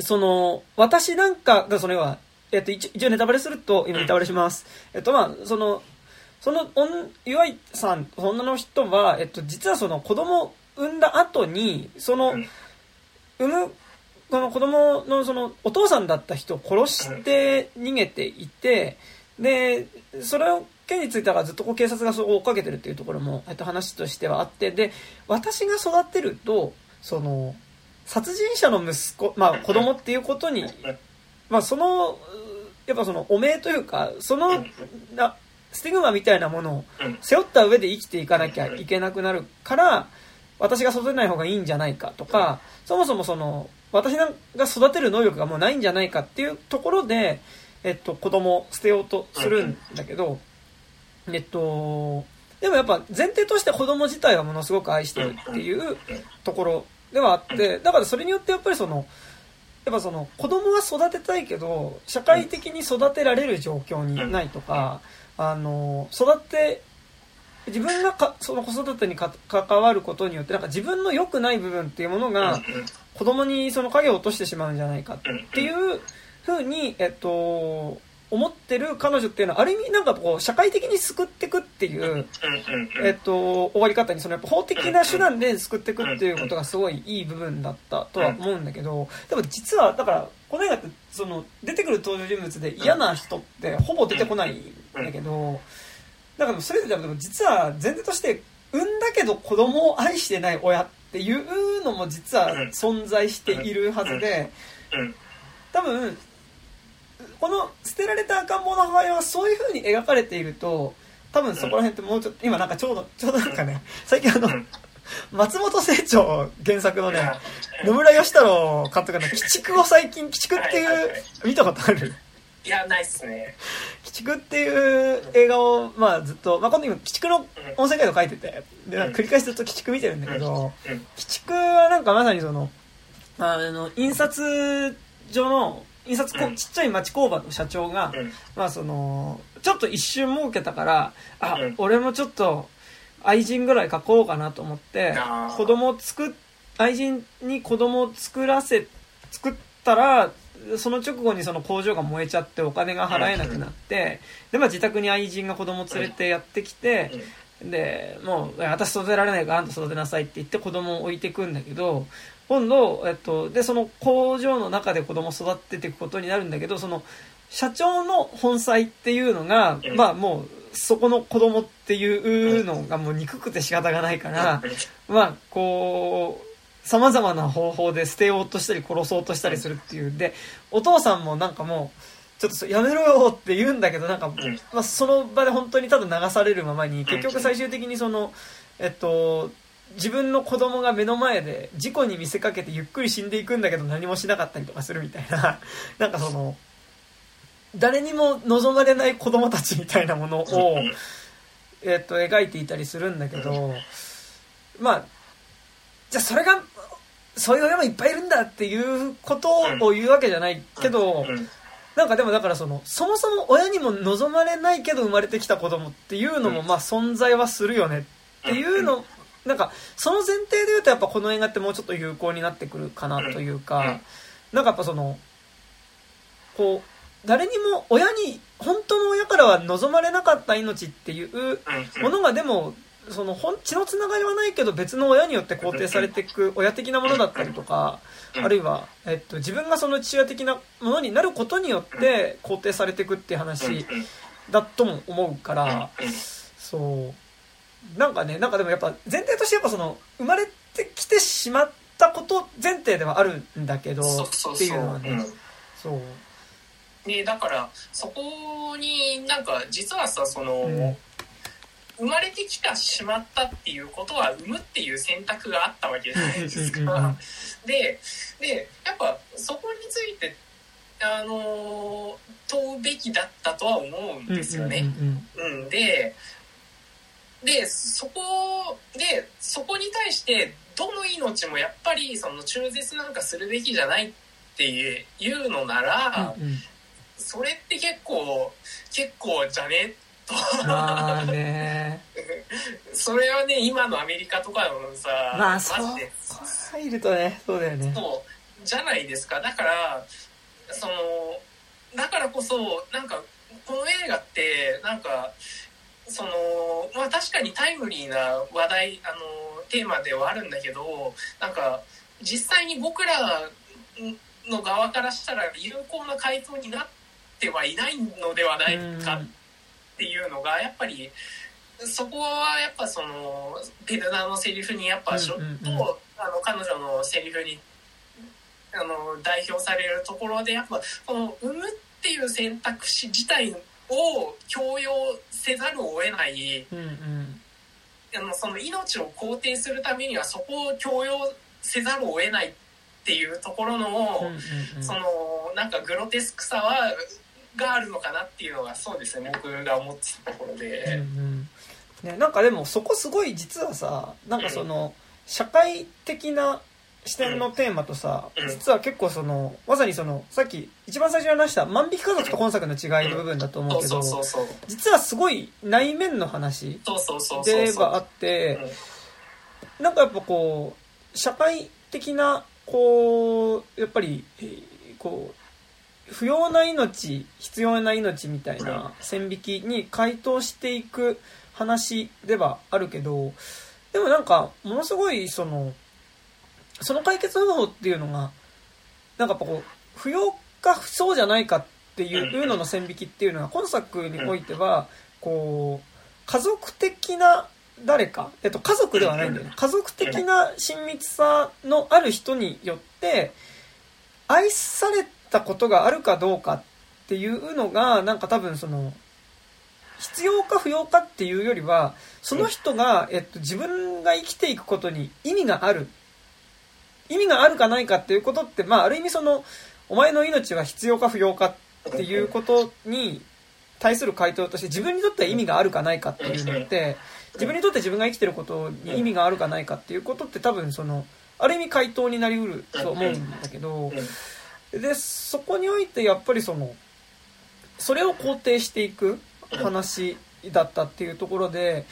その私なんかがそれはえっと一応ネタバレすると今ネタバレします。えっとまあそのその UI さん女の人はえっと実はその子供を産んだ後にその産むこの子供のそのお父さんだった人を殺して逃げていて、で、それを件についてはずっとこう警察がそう追っかけてるっていうところも、えっと、話としてはあって、で、私が育てると、その、殺人者の息子、まあ子供っていうことに、まあその、やっぱその、汚名というか、その、な、スティグマみたいなものを背負った上で生きていかなきゃいけなくなるから、私が育てない方がいいんじゃないかとか、そもそもその、私が育てる能力がもうないんじゃないかっていうところで、えっと、子供を捨てようとするんだけど、えっと、でもやっぱ前提として子供自体はものすごく愛してるっていうところではあって、だからそれによってやっぱりその、やっぱその子供は育てたいけど、社会的に育てられる状況にないとか、あの、育て自分がかその子育てにか関わることによってなんか自分の良くない部分っていうものが子供にその影を落としてしまうんじゃないかっていうふうに、えっと、思ってる彼女っていうのはある意味なんかこう社会的に救っていくっていう、えっと、終わり方にそのやっぱ法的な手段で救っていくっていうことがすごいいい部分だったとは思うんだけどでも実はだからこの映画ってその出てくる登場人物で嫌な人ってほぼ出てこないんだけど。だからそれでも実は前提として産んだけど子供を愛してない親っていうのも実は存在しているはずで、多分、この捨てられた赤ん坊の母親はそういう風に描かれていると、多分そこら辺ってもうちょっと、今なんかちょうど、ちょうどなんかね、最近あの、松本清張原作のね、野村義太郎監督の鬼畜を最近、鬼畜っていう、見たことある。いや、ないっすね。鬼畜っていう映画を、まあずっと、まあ今度今、鬼畜の音声ガイド書いてて、で、繰り返しずっと鬼畜見てるんだけど、鬼畜はなんかまさにその、あの、印刷所の、印刷こ、ちっちゃい町工場の社長が、まあその、ちょっと一瞬儲けたから、あ、俺もちょっと、愛人ぐらい書こうかなと思って、子供を作っ、愛人に子供を作らせ、作ったら、その直後にその工場が燃えちゃってお金が払えなくなって、で、まあ自宅に愛人が子供連れてやってきて、で、もう、私育てられないからあんた育てなさいって言って子供を置いてくんだけど、今度、えっと、で、その工場の中で子供を育てていくことになるんだけど、その、社長の本妻っていうのが、まあもう、そこの子供っていうのがもう憎くて仕方がないから、まあ、こう、様々な方法で捨てようとしたり殺そうとしたりするっていう。で、お父さんもなんかもう、ちょっとやめろよって言うんだけど、なんか、まあ、その場で本当にただ流されるままに、結局最終的にその、えっと、自分の子供が目の前で事故に見せかけてゆっくり死んでいくんだけど何もしなかったりとかするみたいな、なんかその、誰にも望まれない子供たちみたいなものを、えっと、描いていたりするんだけど、まあ、じゃあそれが、そういう親もいっぱいいるんだっていうことを言うわけじゃないけど、なんかでもだからその、そもそも親にも望まれないけど生まれてきた子供っていうのもまあ存在はするよねっていうの、なんかその前提で言うとやっぱこの映画ってもうちょっと有効になってくるかなというか、なんかやっぱその、こう、誰にも親に本当の親からは望まれなかった命っていうものがでもその血のつながりはないけど別の親によって肯定されていく親的なものだったりとかあるいは、えっと、自分がその父親的なものになることによって肯定されていくっていう話だとも思うからそうなんかねなんかでもやっぱ前提としてやっぱその生まれてきてしまったこと前提ではあるんだけどっていうのはねそう。でだからそこになんか実はさその、うん、生まれてきたしまったっていうことは産むっていう選択があったわけじゃないですか。ででやっぱそこについてあの問うべきだったとは思うんですよね。うん、ででそこでそこに対してどの命もやっぱりその中絶なんかするべきじゃないっていうのなら、うんうん、それって結構結構じゃねと。それはね今のアメリカとかのさまあそう入るとねそうだよね。そうじゃないですか。だからそのだからこそなんかこの映画ってなんかそのまあ確かにタイムリーな話題あのテーマではあるんだけどなんか実際に僕らの側からしたら有効な回答になっててはいないのではないかっていうのがやっぱりそこはやっぱそのペルナーのセリフにやっぱちょっとあの彼女のセリフにあの代表されるところでやっぱこの産むっていう選択肢自体を強要せざるを得ない、うんうん、あのその命を肯定するためにはそこを強要せざるを得ないっていうところの、うんうんうん、そのなんかグロテスクさはがあるのかなっていうのがそうですね。僕が思ってたところで、うんうん。ね、なんかでもそこすごい実はさなんかその、社会的な視点のテーマとさ、実は結構そのまさにそのさっき一番最初に話した「万引き家族」と本作の違いの部分だと思うけど実はすごい内面の話ではあってなんかやっぱこう社会的なこうやっぱりこう不要な命必要な命みたいな線引きに回答していく話ではあるけどでもなんかものすごいそのその解決方法っていうのがなんかやっぱこう不要か不そうじゃないかっていうのの線引きっていうのは今作においてはこう家族的な誰か、えっと、家族ではないんだよね。家族的な親密さのある人によって、愛されたことがあるかどうかっていうのが、なんか多分その、必要か不要かっていうよりは、その人が、えっと、自分が生きていくことに意味がある。意味があるかないかっていうことって、まあ、ある意味その、お前の命は必要か不要かっていうことに対する回答として自分にとっては意味があるかないかっていうのって自分にとって自分が生きてることに意味があるかないかっていうことって多分そのある意味回答になりうると思うんだけどでそこにおいてやっぱりそのそれを肯定していく話だったっていうところで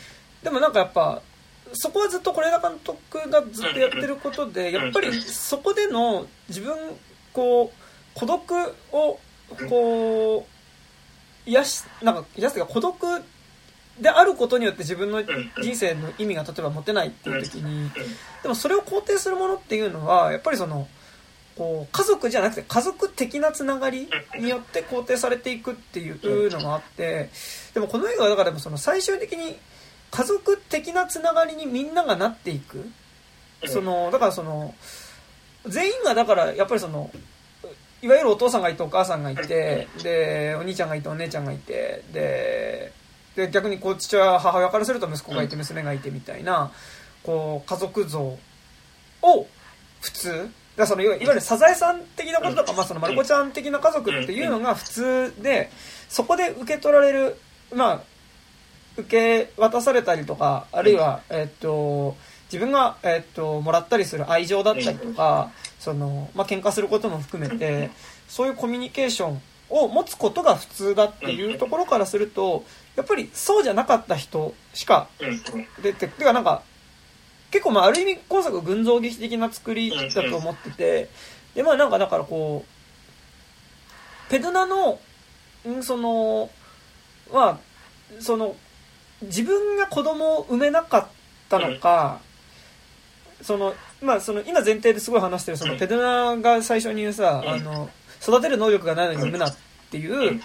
でもなんかやっぱそこはずっと是枝監督がずっとやってることでやっぱりそこでの自分こう孤独をこう癒しなんか癒すというか孤独であることによって自分の人生の意味が例えば持てないっていう時にでもそれを肯定するものっていうのはやっぱりそのこう家族じゃなくて家族的なつながりによって肯定されていくっていうのがあってでもこの映画はだからでもその最終的に家族的なつながりにみんながなっていく。そのだからその全員がだからやっぱりそのいわゆるお父さんがいてお母さんがいてでお兄ちゃんがいてお姉ちゃんがいてでで逆にこう父親母親からすると息子がいて娘がいてみたいなこう家族像を普通。だそのいわゆるサザエさん的なこととか、まあ、そのまる子ちゃん的な家族っていうのが普通でそこで受け取られるまあ受け渡されたりとかあるいは、えっと自分が、えっともらったりする愛情だったりとかその、まあ喧嘩することも含めてそういうコミュニケーションを持つことが普通だっていうところからするとやっぱりそうじゃなかった人しか出ててかなんか結構まあある意味今作群像劇的な作りだと思っててでまあなんかだからこうペドナのんそのはその自分が子供を産めなかったのか、そのまあその今前提ですごい話してるそのペドナが最初に言うさあの育てる能力がないのに産むなっていう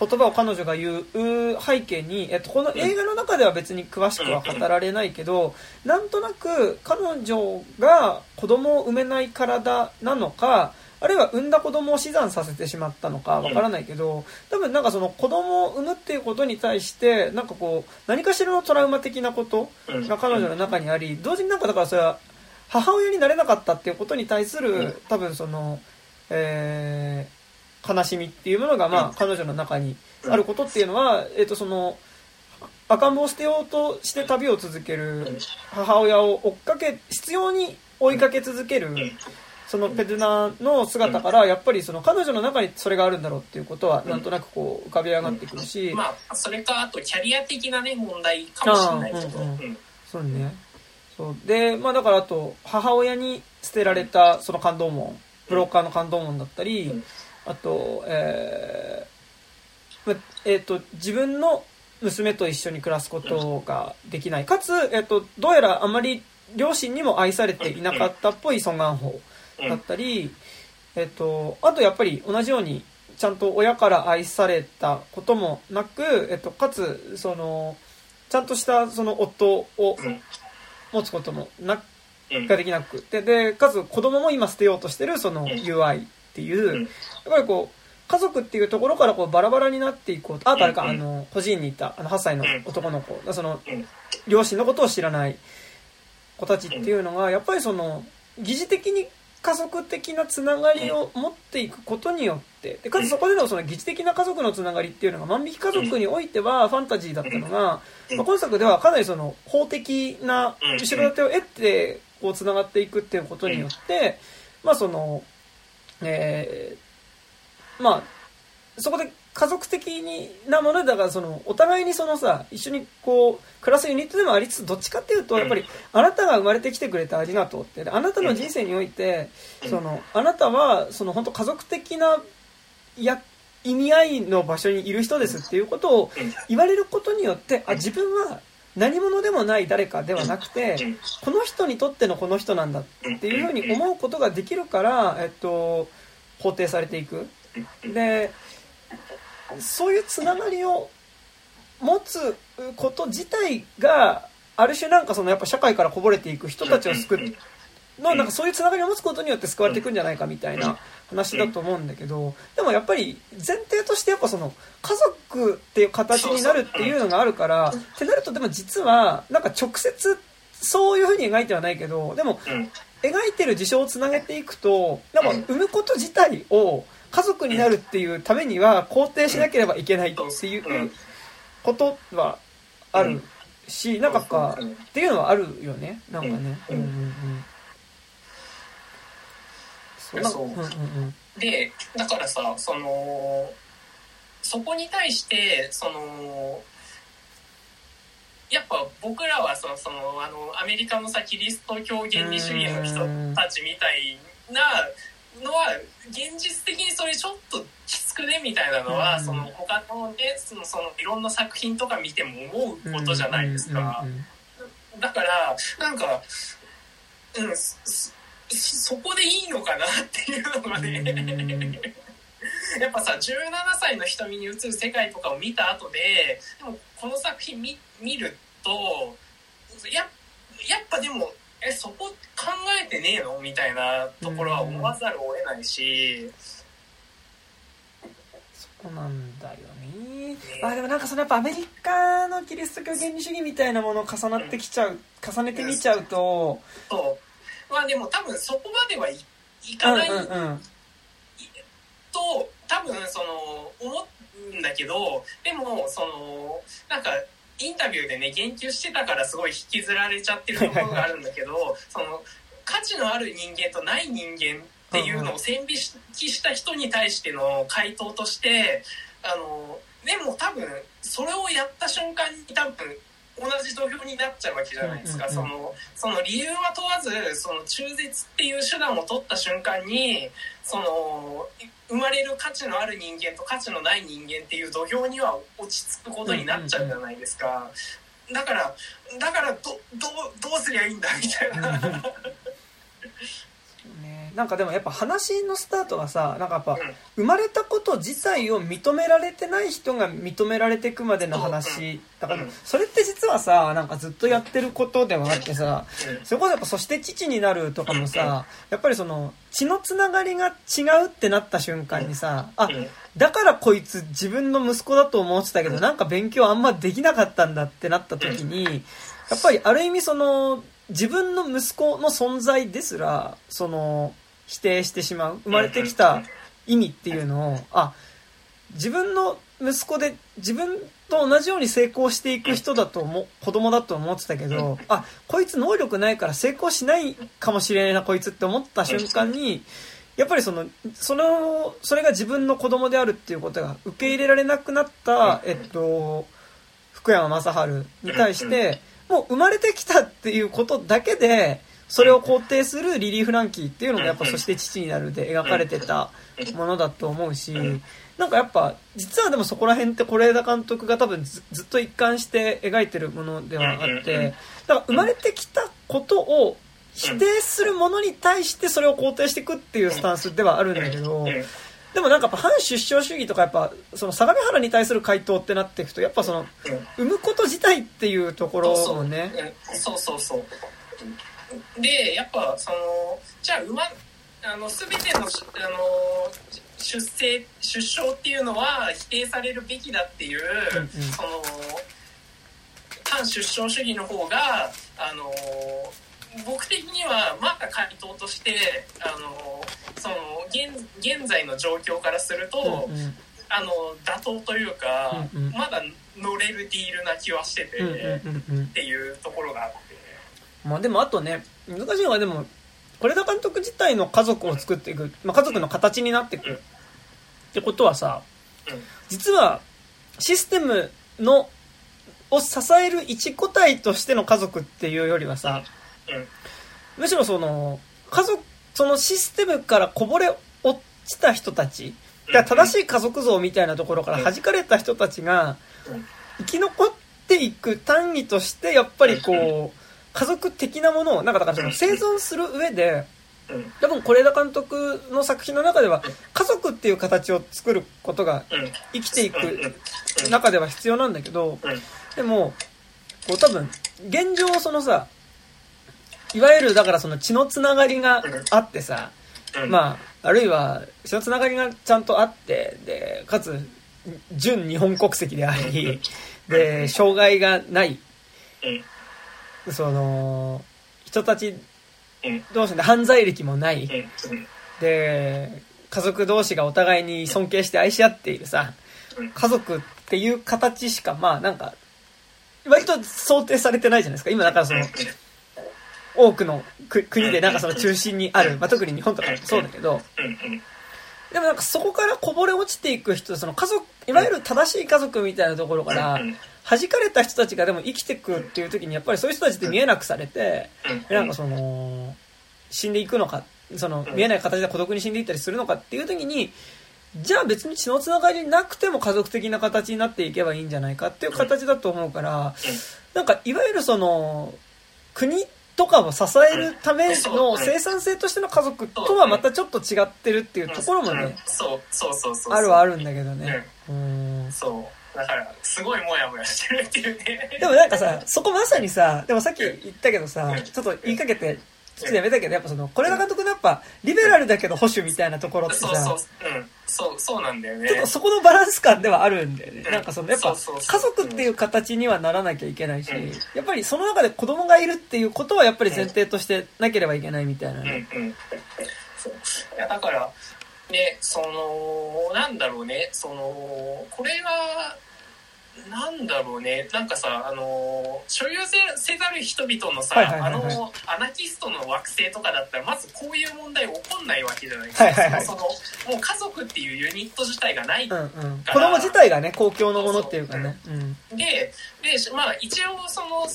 言葉を彼女が言う背景に、えっと、この映画の中では別に詳しくは語られないけど、なんとなく彼女が子供を産めない体なのか、あるいは産んだ子供を死産させてしまったのかわからないけど、多分なんかその子供を産むっていうことに対して、なんかこう、何かしらのトラウマ的なことが彼女の中にあり、同時になんかだからそれは、母親になれなかったっていうことに対する、多分その、えー、悲しみっていうものが、まあ、彼女の中にあることっていうのは、えっ、と、その、赤ん坊を捨てようとして旅を続ける母親を追っかけ、必要に追いかけ続ける、そのペドゥナの姿から、やっぱりその彼女の中にそれがあるんだろうっていうことは、なんとなくこう浮かび上がってくるし。まあ、それか、あとキャリア的なね、問題かもしれないけど。うんうん、そうね。そう。で、まあだからあと、母親に捨てられたその感動門、ブローカーの感動門だったり、あと、えー、えー、と、自分の娘と一緒に暮らすことができない。かつ、えっ、ー、と、どうやらあまり両親にも愛されていなかったっぽいソン・ガンホだったり、えっ、ー、と、あとやっぱり同じように、ちゃんと親から愛されたこともなく、えっと、かつ、その、ちゃんとしたその夫を持つこともな、ができなくて、で、かつ子供も今捨てようとしてるその UI っていう、やっぱりこう、家族っていうところからこうバラバラになっていこうあ、誰か、あの、個人にいた、あの、8歳の男の子、その、両親のことを知らない子たちっていうのが、やっぱりその、疑似的に家族的なつながりを持っていくことによってでかつそこでのその疑似的な家族のつながりっていうのが万引き家族においてはファンタジーだったのが、まあ、今作ではかなりその法的な後ろ盾を得てこうつながっていくっていうことによってまあそのえー、まあ、そこで家族的なものだからそのお互いにそのさ一緒にこう暮らすユニットでもありつつどっちかっていうとやっぱりあなたが生まれてきてくれてありがとうってあなたの人生においてそのあなたはその本当家族的なや意味合いの場所にいる人ですっていうことを言われることによってあ自分は何者でもない誰かではなくてこの人にとってのこの人なんだっていうふうに思うことができるから、えっと、肯定されていく。でそういうつながりを持つこと自体がある種なんかそのやっぱ社会からこぼれていく人たちを救う。のなんかそういうつながりを持つことによって救われていくんじゃないかみたいな話だと思うんだけどでもやっぱり前提としてやっぱその家族っていう形になるっていうのがあるからってなるとでも実はなんか直接そういうふうに描いてはないけどでも描いてる事象をつなげていくとなんか産むこと自体を家族になるっていうためには肯定しなければいけないっていうことはあるしなんかかっていうのはあるよね。なんかね。うん。うん。うんそう、う。んうんうん、でだからさそのそこに対してそのやっぱ僕らはそのそのあのアメリカのさキリスト教原理主義の人たちみたいなのは現実的にそれちょっときつくねみたいなのは、その他のねそのそのいろんな作品とか見ても思うことじゃないですか。だからなんか、うん、そこでいいのかなっていうのがね。やっぱさ17歳の瞳に映る世界とかを見た後ででもこの作品見見るとややっぱでもえそこ考えてねえの？みたいなところは思わざるを得ないし。そうなんだよね。あでもなんかそのやっぱアメリカのキリスト教原理主義みたいなものを重なってきちゃう、重ねてみちゃうと、そう。まあでも多分そこまではいいかない、うんうんうん、と多分その思うんだけどでもそのなんかインタビューでね言及してたからすごい引きずられちゃってるところがあるんだけどその価値のある人間とない人間っていうのを線引きした人に対しての回答としてあのでも多分それをやった瞬間に多分同じ土俵になっちゃうわけじゃないですか、そのその理由は問わずその中絶っていう手段を取った瞬間にその生まれる価値のある人間と価値のない人間っていう土俵には落ち着くことになっちゃうじゃないですか、だからだからどどどうすりゃいいんだみたいな。なんかでもやっぱ話のスタートがさなんかやっぱ生まれたこと自体を認められてない人が認められていくまでの話だからそれって実はさなんかずっとやってることではあってさそれこそやっぱそして父になるとかもさやっぱりその血のつながりが違うってなった瞬間にさあだからこいつ自分の息子だと思ってたけどなんか勉強あんまできなかったんだってなった時にやっぱりある意味その自分の息子の存在ですらその否定してしまう生まれてきた意味っていうのをあ自分の息子で自分と同じように成功していく人だと思子供だと思ってたけどあこいつ能力ないから成功しないかもしれないなこいつって思った瞬間にやっぱりそのそのそれが自分の子供であるっていうことが受け入れられなくなった、えっと、福山雅治に対してもう生まれてきたっていうことだけでそれを肯定するリリー・フランキーっていうのがやっぱそして父になるで描かれてたものだと思うしなんかやっぱ実はでもそこら辺って是枝監督が多分ずっと一貫して描いてるものではあってだから生まれてきたことを否定するものに対してそれを肯定していくっていうスタンスではあるんだけどでもなんかやっぱ反出生主義とかやっぱその相模原に対する回答ってなっていくとやっぱその産むこと自体っていうところもねそうそうそうでやっぱそのじゃあ馬あの全てのあの出生出生っていうのは否定されるべきだっていう、うんうん、その反出生主義の方があの僕的にはまだ回答としてあのその現現在の状況からすると、うんうん、あの妥当というか、うんうん、まだ乗れるディールな気はしてて、っていうところがあって。まあでもあとね、難しいのはでも、是枝監督自体の家族を作っていく、まあ、家族の形になっていくってことはさ、実はシステムのを支える一個体としての家族っていうよりはさ、むしろその家族そのシステムからこぼれ落ちた人たち正しい家族像みたいなところから弾かれた人たちが生き残っていく単位としてやっぱりこう家族的なものをなんかだからその生存する上で多分是枝監督の作品の中では家族っていう形を作ることが生きていく中では必要なんだけどでもこう多分、現状そのさ、いわゆるだからその血のつながりがあってさ、うん。まあ、あるいは血のつながりがちゃんとあって、で、かつ、純日本国籍であり、で、障害がない、うんその、人たちうん同士で犯罪歴もない、で、家族同士がお互いに尊敬して愛し合っているさ、うん家族っていう形しか、まあなんか、割と想定されてないじゃないですか。今だからその、多くのく国でなんかその中心にある、まあ特に日本とかもそうだけど、でもなんかそこからこぼれ落ちていく人、その家族、いわゆる正しい家族みたいなところからうん、弾かれた人たちがでも生きてくっていう時に、やっぱりそういう人たちって見えなくされて、うんなんかその、死んでいくのか、その、見えない形で孤独に死んでいったりするのかっていう時に、じゃあ別に血のつながりなくても家族的な形になっていけばいいんじゃないかっていう形だと思うから、なんかいわゆるその、国とかを支えるための生産性としての家族とはまたちょっと違ってるっていうところもうんね、そうそうそうそうあるはあるんだけどね。うん。そうだからすごいモヤモヤしてるっていうね。でもなんかさ、そこまさにさ、でもさっき言ったけどさ、ちょっと言いかけて、ちょっとやめたけど、やっぱその、これが監督のやっぱ、リベラルだけど保守みたいなところってそうそうさ、うん。そうそうなんだよね。ちょっとそこのバランス感ではあるんだよね。うん。なんかその、やっぱ、家族っていう形にはならなきゃいけないしうん、やっぱりその中で子供がいるっていうことはやっぱり前提としてなければいけないみたいなうんね。うん。そう。いやだからねそのなんだろうねそのこれがなんだろうねなんかさあの所有せせざる人々のさ、あのアナキストの惑星とかだったらまずこういう問題起こんないわけじゃないですか、はいはいはいそのもう家族っていうユニット自体がないうんうん。子供自体がね、公共のものっていうかね。うん。ででまあ一応その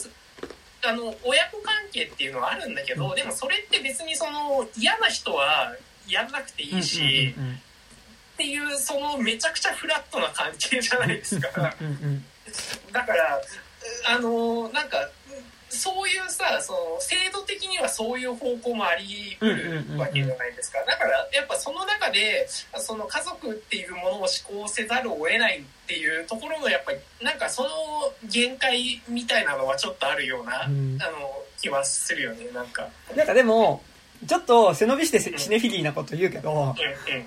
あの親子関係っていうのはあるんだけど、うんでもそれって別にその嫌な人はやらなくていいし、うんうんうんっていうそのめちゃくちゃフラットな関係じゃないですか。うんうんだからあのなんかそういうさその制度的にはそういう方向もあり得るわけじゃないですか。だからやっぱその中でその家族っていうものを思考せざるを得ないっていうところのやっぱりなんかその限界みたいなのはちょっとあるような、うん。あの気はするよねなんか。なんかでも、ちょっと背伸びしてシネフィギーなこと言うけど、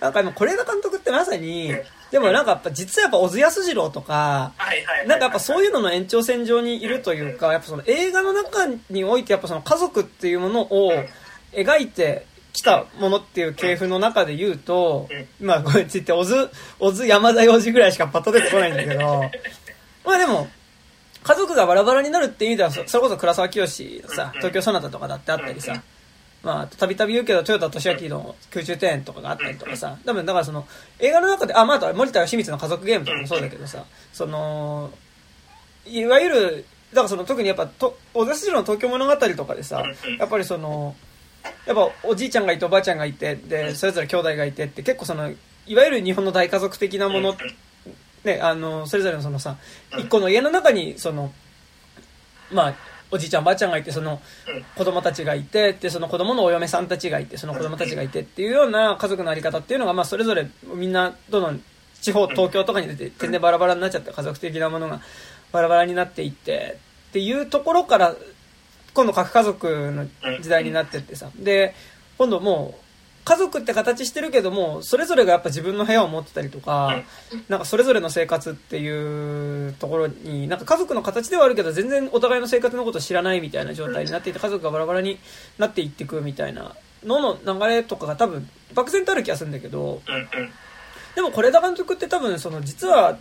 なんか今、是枝監督ってまさにうん、でもなんかやっぱ実はやっぱ小津安二郎とか、なんかやっぱそういうのの延長線上にいるというか、やっぱその映画の中においてやっぱその家族っていうものを描いてきたものっていう系譜の中で言うと、まあこれついて小津、小津山田洋次ぐらいしかパッと出てこないんだけど、まあでも、家族がバラバラになるっていう意味では、そそれこそ倉沢清のさ、東京ソナタとかだってあったりさ、まあ、たびたび言うけど、豊田俊明の空中庭園とかがあったりとかさ、多分だからその、映画の中で、あ、まあ、あと森田清水の家族ゲームとかもそうだけどさ、その、いわゆる、だからその特にやっぱ、と小田筋の東京物語とかでさ、やっぱりその、やっぱおじいちゃんがいておばあちゃんがいて、で、それぞれ兄弟がいてって結構その、いわゆる日本の大家族的なもの、ね、あの、それぞれのそのさ、一個の家の中に、その、まあ、おじいちゃんおばあちゃんがいて、その子供たちがいて、で、その子供のお嫁さんたちがいて、その子供たちがいてっていうような家族のあり方っていうのが、まあ、それぞれみんな、どの地方、東京とかに出て、全然バラバラになっちゃって、家族的なものがバラバラになっていって、っていうところから、今度核家族の時代になってってさ、で、今度もう、家族って形してるけども、それぞれがやっぱ自分の部屋を持ってたりとか、なんかそれぞれの生活っていうところに、なんか家族の形ではあるけど、全然お互いの生活のことを知らないみたいな状態になっていて、家族がバラバラになっていっていくみたいなのの流れとかが多分、漠然とある気がするんだけど、でも是枝監督って多分、その実は、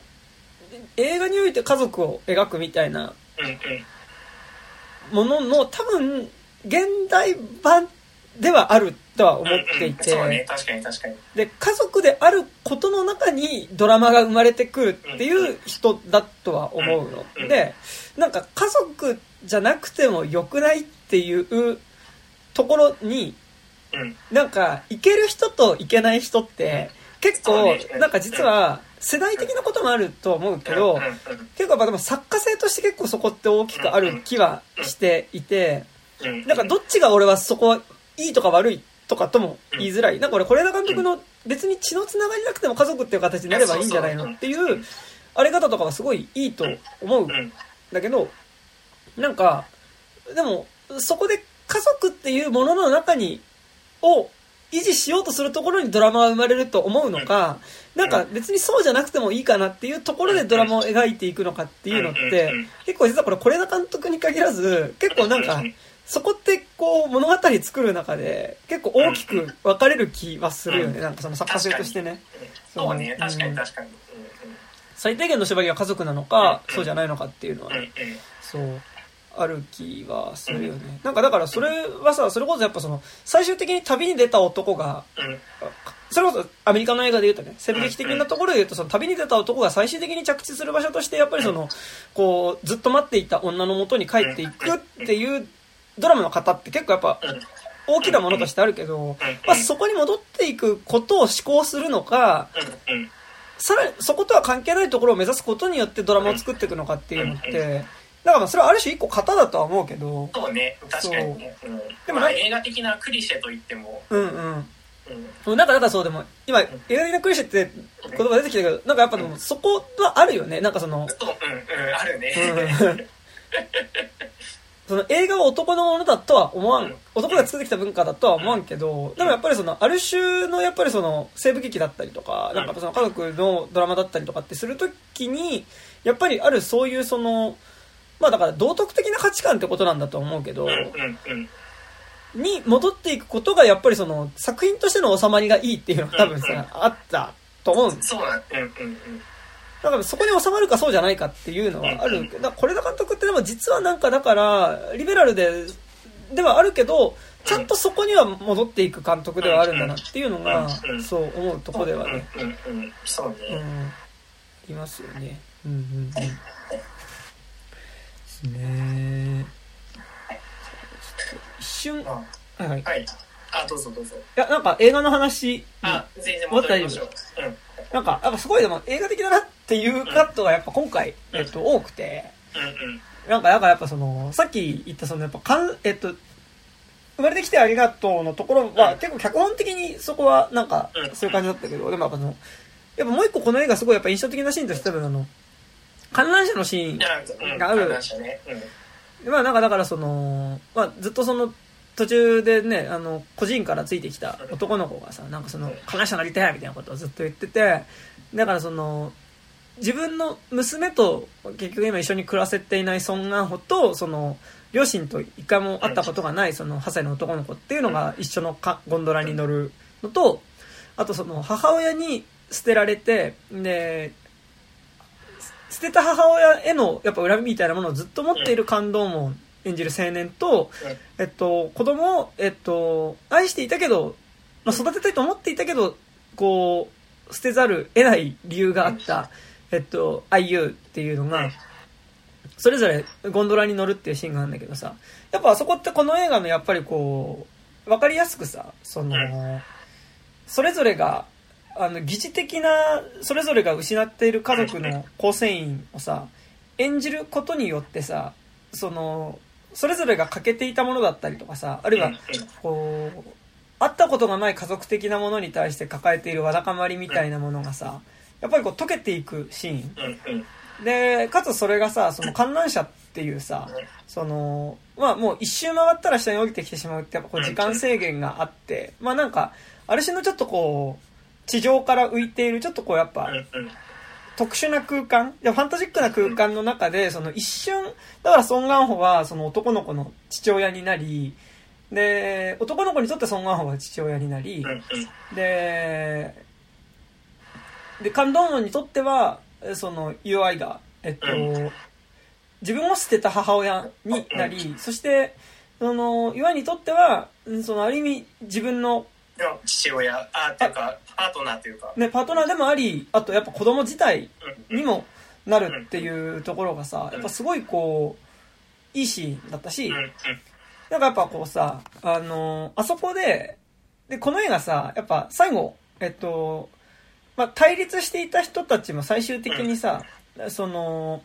映画において家族を描くみたいなものの多分、現代版ではあるとは思っていて、そうね。確かに確かに。で、家族であることの中にドラマが生まれてくるっていう人だとは思うの。うんで、なんか家族じゃなくても良くないっていうところに、うん。なんか、いける人といけない人って、結構なんか実は、世代的なこともあると思うけどうん、うん。結構やっぱでも作家性として結構そこって大きくある気はしていて、うん。なんかどっちが俺はそこはいいとか悪いとかとも言いづらい。なんか俺、是枝監督の別に血のつながりなくても家族っていう形になればいいんじゃないのっていう、あれ方とかはすごいいいと思うんうん。だけど、なんか、でも、そこで家族っていうものの中に、を維持しようとするところにドラマが生まれると思うのか、なんか別にそうじゃなくてもいいかなっていうところでドラマを描いていくのかっていうのって、結構実はこれ是枝監督に限らず、結構なんか、そこってこう物語作る中で結構大きく分かれる気はするよね。なんかその作家性としてね。そうね、うん確かに確かに。最低限の縛りが家族なのか、うん。そうじゃないのかっていうのはうん。うん。ね、そう、ある気はするよね。なんかだからそれはさ、それこそやっぱその、最終的に旅に出た男が、うん。うんそれこそアメリカの映画で言うとね、戦劇的なところで言うと、その旅に出た男が最終的に着地する場所として、やっぱりその、こう、ずっと待っていた女の元に帰っていくっていうドラマの方って結構やっぱ、うん。大きなものとしてあるけど、まあ、そこに戻っていくことを思考するのか、さらにそことは関係ないところを目指すことによってドラマを作っていくのかっていうのって、だからまあそれはある種一個型だとは思うけど、そうね、確かに。ね。う。ん。ででもなも映画的なクリシェと言っても、うんうん。うん。なんか、なんかそうでも、今、映画的なクリシェって言葉出てきたけど、なんかやっぱでもそこはあるよね。なんかその、そう、うん、うん、あるね。うん その映画は男のものだとは思わん、男が作ってきた文化だとは思わんけど、でもやっぱりその、ある種のやっぱりその、西部劇だったりとか、なんかその家族のドラマだったりとかってするときに、やっぱりあるそういうその、まあだから道徳的な価値観ってことなんだと思うけど。に戻っていくことがやっぱりその、作品としての収まりがいいっていうのが多分うんさ、あったと思うんですそうなん、うん、うん、うん。だからそこに収まるかそうじゃないかっていうのはある。けど、だから是枝監督ってでも実はなんかだから、リベラルで、ではあるけど、ちゃんとそこには戻っていく監督ではあるんだなっていうのがうん、そう思うとこではね、うん、うん、うん。いますよね。うんうんうん。ですね。一瞬、はい。あ、どうぞどうぞ。や、なんか映画の話に、あ、全然戻りましょう。うん。なんか、やっぱすごいでも映画的だなっていうカットがやっぱ今回、えっと、多くて、うんうん。なんか、だからやっぱその、さっき言ったその、やっぱかん、えっと、生まれてきてありがとうのところは、うん結構脚本的にそこはなんかう、んそういう感じだったけど、でもやっぱその、やっぱもう一個この映画すごいやっぱ印象的なシーンとして多分あの、観覧車のシーン。がある話したね。うん。まあなんかだからその、まあずっとその途中でね、あの、個人からついてきた男の子がさ、なんかその、話者なりたいみたいなことをずっと言ってて、だからその、自分の娘と結局今一緒に暮らせていないソン・ガンホと、その、両親と一回も会ったことがないその8歳の男の子っていうのが一緒のかゴンドラに乗るのと、あとその母親に捨てられて、で、捨てた母親へのやっぱ恨みみたいなものをずっと持っている感動も演じる青年と、えっと、子供を、えっと、愛していたけど、まあ、育てたいと思っていたけど、こう、捨てざる得ない理由があった、えっと、IU っていうのが、それぞれゴンドラに乗るっていうシーンがあるんだけどさ、やっぱあそこってこの映画のやっぱりこう、わかりやすくさ、その、それぞれが、あの、疑似的な、それぞれが失っている家族の構成員をさ、演じることによってさ、その、それぞれが欠けていたものだったりとかさ、あるいは、こう、会ったことがない家族的なものに対して抱えているわだかまりみたいなものがさ、やっぱりこう溶けていくシーン。で、かつそれがさ、その観覧車っていうさ、その、まあもう一周回ったら下に降りてきてしまうってやっぱこう時間制限があって、まあなんか、ある種のちょっとこう、地上から浮いているちょっとこうやっぱ特殊な空間、いやファンタジックな空間の中で、その一瞬、だからソン・ガンホはその男の子の父親になり、で、男の子にとってソン・ガンホは父親になり、で、で、カンドンにとっては、えその UI が、えっと、う自分を捨てた母親になり、そして、その、UI にとっては、うんその、ある意味、自分の、の父親あっていうかパートナーというか。ね、パートナーでもあり、あと、やっぱ子供自体うん。にもなるっていうところがさ、やっぱすごいこう、いいシーンだったし、なんかやっぱこうさ、あのあそこで、で、この映画さ、やっぱ最後、えっと、まあ、対立していた人たちも最終的にさ、その、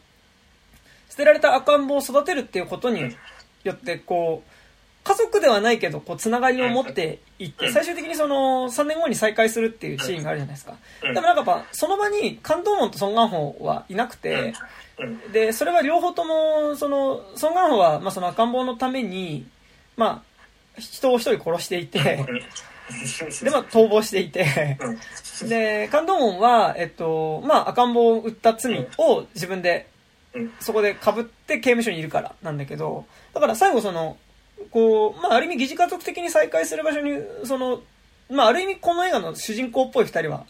捨てられた赤ん坊を育てるっていうことによって、こ家族ではないけど、こう、つながりを持っていって、うん。最終的にその、3年後に再会するっていうシーンがあるじゃないですか。うん。でもなんかやっぱ、その場に、関東門とソン・ガンホはいなくて、うん。で、それは両方とも、その、ソン・ガンホは、まあその赤ん坊のために、まあ、人を一人殺していて、で、まあ逃亡していて、で、関東門は、えっと、まあ赤ん坊を撃った罪を自分でうん。そこで被って刑務所にいるからなんだけど、だから最後その、こう、まあある意味疑似家族的に再会する場所に、その、まあある意味この映画の主人公っぽい二人は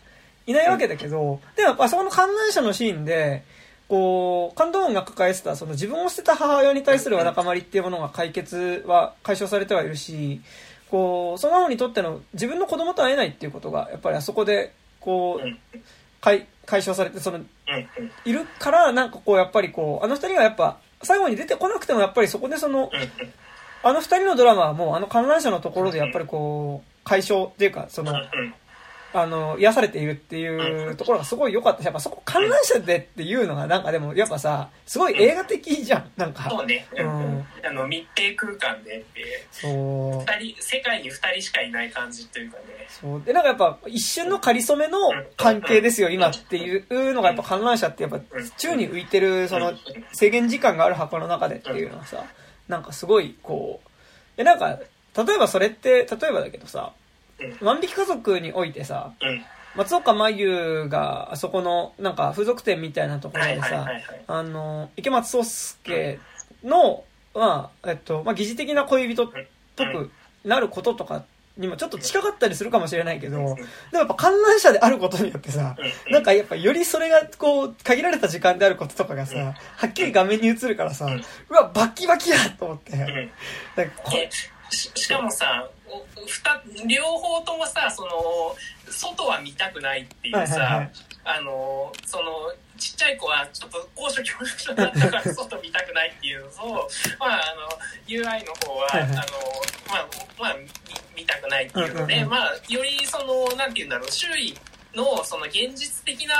いないわけだけど、でもやっぱそこの観覧車のシーンで、こう、関東音が抱えてた、その自分を捨てた母親に対するわだかまりっていうものが解決は、解消されてはいるし、こう、その母にとっての自分の子供と会えないっていうことが、やっぱりあそこで、こう、解、解消されて、その、いるから、なんかこう、やっぱりこう、あの二人がやっぱ、最後に出てこなくてもやっぱりそこでその、あの二人のドラマはもうあの観覧車のところでやっぱりこう、解消っていうか、その、あの、癒されているっていうところがすごい良かったし、やっぱそこ観覧車でっていうのがなんかでもやっぱさ、すごい映画的じゃん、なんか。そうね、うん。あの密閉空間でってそう。二人世界に2人しかいない感じっていうかね。そう。で、なんかやっぱ一瞬の仮初めの関係ですよ、今っていうのがやっぱ観覧車ってやっぱ宙に浮いてるその制限時間がある箱の中でっていうのはさ、なんかすごいこう、え、なんか、例えばそれって、例えばだけどさ、万引き家族においてさ、うん。松岡真優があそこのなんか風俗店みたいなところはいでさあの池松壮亮の、まあえっとまあ、疑似的な恋人っぽくなることとかにもちょっと近かったりするかもしれないけどでもやっぱ観覧車であることによってさなんかやっぱよりそれがこう限られた時間であることとかがさはっきり画面に映るからさうわバッキバキやと思って。ししかもさ両方ともさその外は見たくないっていうさ、はいはいはい。あのそのちっちゃい子はちょっと高所恐怖症だったから外見たくないっていうのとまああの UI の方は、はいはい。あのまあまあ見見たくないっていうので、うんうんうん。まあよりそのなんて言うんだろう周囲のその現実的な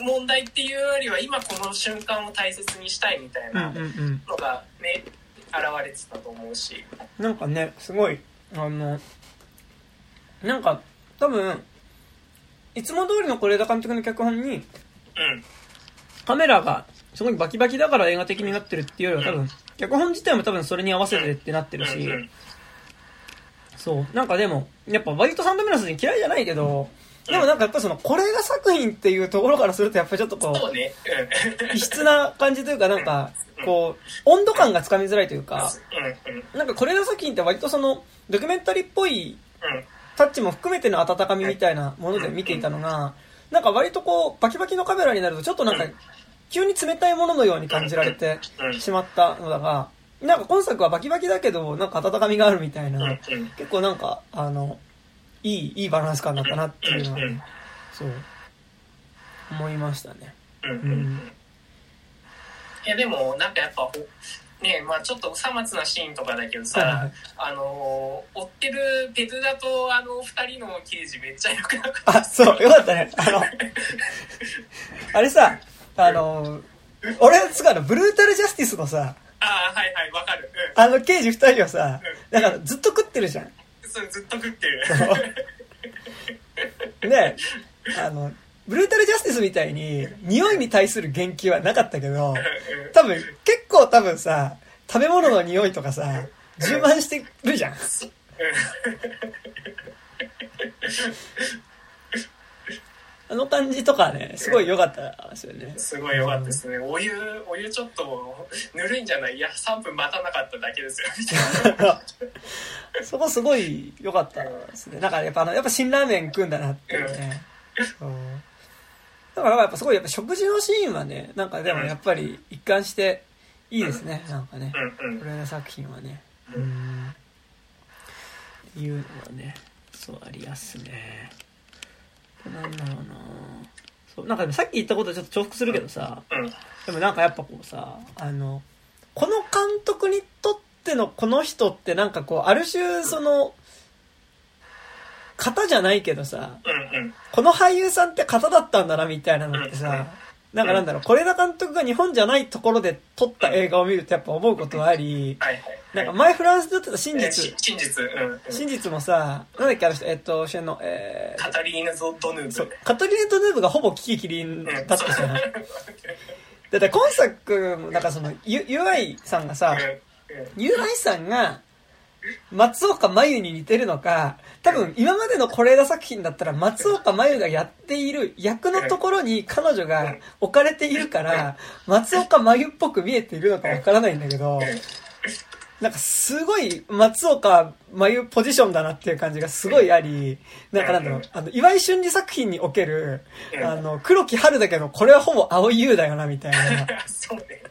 問題っていうよりは今この瞬間を大切にしたいみたいうんなうんうん。のがね、現れてたと思うし。なんかね、すごい、あの、なんか、多分、いつも通りの是枝監督の脚本に、うん。カメラがすごいバキバキだから映画的になってるっていうよりは多分、脚本自体も多分それに合わせてってなってるし、そう。なんかでも、やっぱ割とサンドメラスに嫌いじゃないけど、でもなんかやっぱその、これが作品っていうところからするとやっぱりちょっとこう。異質な感じというかなんか、こう、温度感がつかみづらいというか。なんかこれが作品って割とその、ドキュメンタリーっぽいうん。タッチも含めての温かみみたいなもので見ていたのが、なんか割とこう、バキバキのカメラになるとちょっとなんか、急に冷たいもののように感じられてうんしまったのだが、なんか今作はバキバキだけど、なんか温かみがあるみたいな、うん。結構なんか、あの、いい、いいバランス感だったなっていうのはそう、思いましたね。うん。ううんん。いや、でも、なんかやっぱ、ほねまあちょっとさまつなシーンとかだけどはいはいさ、あのー、追ってるペトゥダとあの二人の刑事めっちゃ良くなかった。あ、そう、よかったね。あの、あれさ、あの、俺、すごいあの、ブルータルジャスティスのさ、ああ、はいはい、わかる。うん。あの刑事二人をさ、だからずっと食ってるじゃん。それずっと食ってる。で、あの、ブルータルジャスティスみたいに、匂いに対する言及はなかったけど、多分、結構多分さ、食べ物の匂いとかさ、充満してるじゃん。あの感じとかね、すごい良かったですよね。すごい良かったですね。お湯、お湯ちょっとぬるいんじゃない？いや、3分待たなかっただけですよ。みたいな。そこすごい良かったですね。なんかやっぱあの、やっぱ辛ラーメン食うんだなっていうね。そうだからやっぱすごいやっぱ食事のシーンはね、なんかでもやっぱり一貫していいですね。なんかね。うんうんこ。れの作品はね。ううんん。いうのはね、そうありやすね。なんだろうなそう、なんかさっき言ったことはちょっと重複するけどさ、うん。でもなんかやっぱこうさ、あの、この監督にとってのこの人ってなんかこう、ある種その、型じゃないけどさ。この俳優さんって型だったんだなみたいなのってさ、なんかなんだろう、是枝監督が日本じゃないところで撮った映画を見るとやっぱ思うことはあり。なんか前フランスで撮ってた真えー実し、真実。真実もさ、なんだっけあの人、えっと、主演の、えカタリーヌ・ゾ・ドヌーブ。、カトリーヌ・ドヌーブがほぼキキキリンだったじゃん。だって今作も、なんかその、ゆ、ゆあいさんがさ、ゆあいさんが、松岡真優に似てるのか、多分今までの是枝作品だったら松岡真優がやっている役のところに彼女が置かれているから、松岡真優っぽく見えているのかわからないんだけど、なんかすごい松岡真優ポジションだなっていう感じがすごいあり、なんかなんだろう、あの、岩井俊二作品における、あの、黒木春だけど、これはほぼ青井優だよな、みたいな。そうね。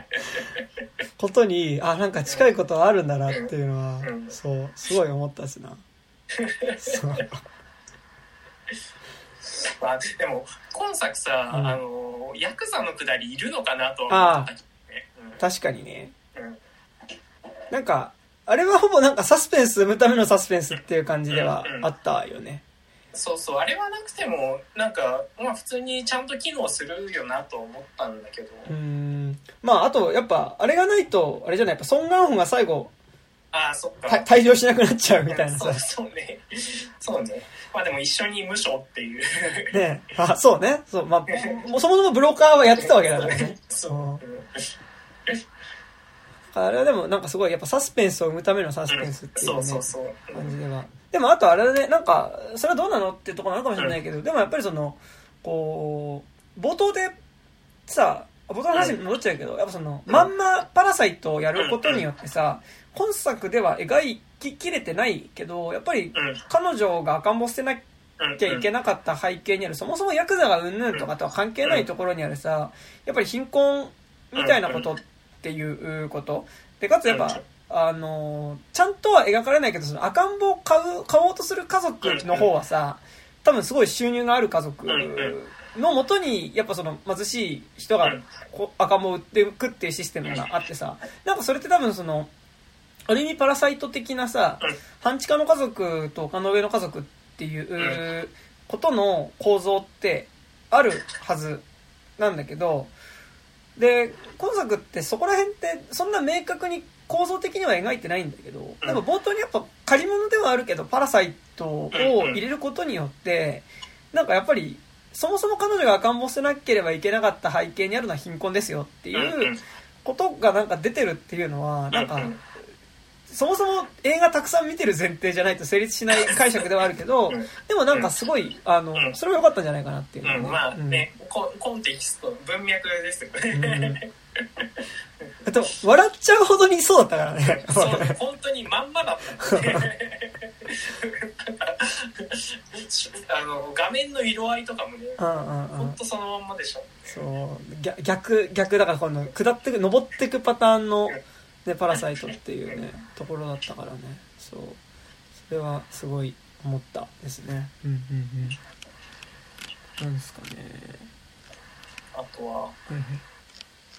ことに、あ、なんか近いことはあるんだなっていうのはう、んそう、すごい思ったしな。そう。まあ、でも、今作さ、うんあの、ヤクザのくだりいるのかなとは思ったけどね。確かにね。うんうんなんか、あれはほぼなんかサスペンス生むためのサスペンスっていう感じではあったよね。そうそう、あれはなくても、なんか、まあ普通にちゃんと機能するよなと思ったんだけど。うーん。まあ、あと、やっぱ、あれがないと、あれじゃない、やっぱ、ソン・ガンホが最後、ああ、そっか。た退場しなくなっちゃうみたいなさ そう。そうね。そうね。まあでも一緒に無償っていう。ねあ、そうね。そう、まあ、そもそもブローカーはやってたわけだからね。そう。うんあれはでもなんかすごいやっぱサスペンスを生むためのサスペンスっていうそねうそうそう。感じでは。でもあとあれだね、なんか、それはどうなのっていうところなのかもしれないけど、でもやっぱりその、こう、冒頭でさ、冒頭の話に戻っちゃうけど、やっぱその、まんまパラサイトをやることによってさ、本作では描ききれてないけど、やっぱりうん。彼女が赤ん坊捨てなうん。きゃいけなかった背景にある、そもそもヤクザがうんぬんとかとは関係ないところにあるさ、やっぱり貧困みたいなことっていうこと。で、かつやっぱ、あのーちゃんとは描かれないけど、その赤ん坊を買う、買おうとする家族の方はさ、多分すごい収入がある家族のもとに、やっぱその貧しい人がこ赤ん坊を売っていくっていうシステムがあってさ、なんかそれって多分その、ある意味パラサイト的なさ、半地下の家族と丘の上の家族っていうことの構造ってあるはずなんだけど、で、今作ってそこら辺ってそんな明確に構造的には描いてないんだけど、でも冒頭にやっぱ借り物ではあるけど、パラサイトを入れることによって、なんかやっぱり、そもそも彼女が赤ん坊捨てなければいけなかった背景にあるのは貧困ですよっていうことがなんか出てるっていうのは、なんか、そもそも映画たくさん見てる前提じゃないと成立しない解釈ではあるけどうん、でもなんかすごい、あのう、んそれは良かったんじゃないかなっていうのはうん、まあね、コンテキスト、文脈ですよね。うん。あと、笑っちゃうほどにそうだったからね。そう、本当にまんまだった、ね。あの、画面の色合いとかもね、うんうんうん。本当そのまんまでしょ。そう、逆、逆、逆だからこの、下ってく、登ってくパターンの、ね、パラサイトっていうね、ところだったからね。そう。それはすごい思ったですね。うんうんうん。なんですかね。あとは、うんうん。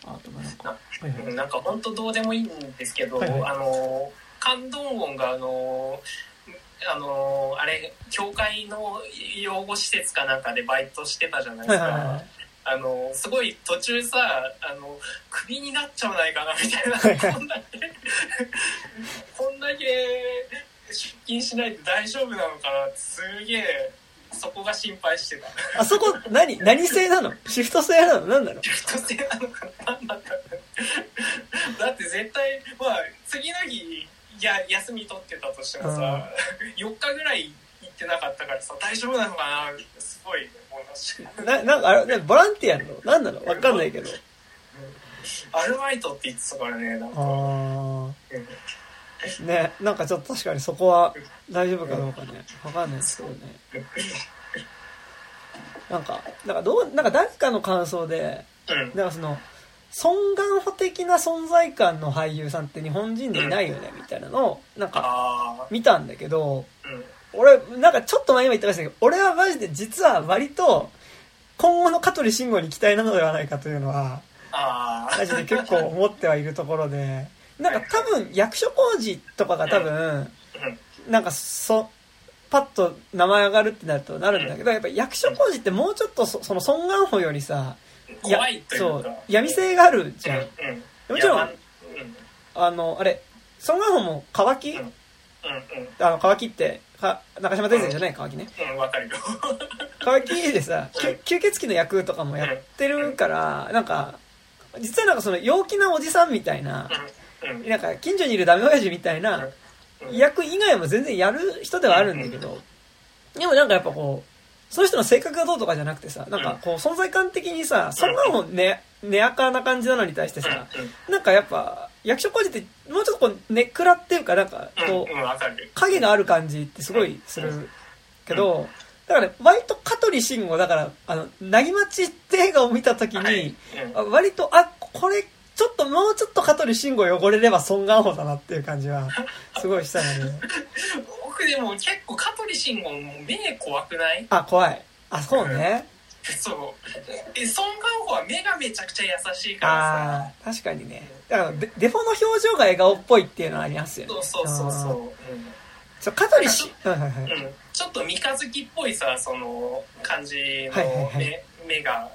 あとなんか、はいはい。なんか本当どうでもいいんですけど、はいはいあの、感動音があの、あの、あれ、教会の養護施設かなんかでバイトしてたじゃないですか。はいはいはい。あの、すごい途中さ、あの、クビになっちゃわないかなみたいな、こんだけ、こんだけ出勤しないと大丈夫なのかなってすげえ、そこが心配してた。あそこ、何、何制なの？シフト制なの？何なの？シフト制なのかな？何だろうだって絶対、まあ、次の日、や、休み取ってたとしてもさ、4日ぐらい行ってなかったからさ、大丈夫なのかな？すごい思いました。な、なんかあれ、ねボランティアなの？何なの？わかんないけど。アルバイトって言ってたからね、なんか。あうんー。ね、なんかちょっと確かにそこは大丈夫かどうかね。わかんないですけどね。なんか、なんかどう、なんか誰かの感想で、うん。なんかその、尊願法的な存在感の俳優さんって日本人でいないよね、みたいなのを、なんかあ見たんだけど、あ、うん。俺、なんかちょっと前にも言ってましたけど、俺はマジで実は割と、今後の香取慎吾に期待なのではないかというのは。マジで結構思ってはいるところで、なんか多分役所工事とかが多分、なんかそ、パッと名前上がるってなるとなるんだけど、やっぱ役所工事ってもうちょっとそその孫願法よりさ、怖いとそう闇性があるじゃん、うんもちろんあのあれソン・ガンホも乾き、あの乾きってか中島大輔じゃない乾きね。うんわかるよ。乾きでさ吸血鬼の役とかもやってるからなんか実はなんかその陽気なおじさんみたいななんか近所にいるダメ親父みたいなうん。役以外も全然やる人ではあるんだけどでもなんかやっぱこうその人の性格がどうとかじゃなくてさなんかこう存在感的にさそんなもんねねやかな感じなのに対してさなんかやっぱ役所工事ってもうちょっとこうねっくらっていうかなんかこう影がある感じってすごいするけどだからね割と香取慎吾だからあの「なぎまち」って映画を見た時に、割とあこれちょっともうちょっと香取慎吾汚れればソン・ガンホだなっていう感じは すごいしたので僕でも結構香取慎吾も目怖くない？あ怖い。あそうね そう。えソン・ガンホは目がめちゃくちゃ優しいからあー確かにね。だからデデフォの表情が笑顔っぽいっていうのはありますよね。さそうそうそうそう、あーそう香取慎はいはいはい。うん。うん、ちょっと三日月っぽいさその感じはいはいの目,、はい。目が。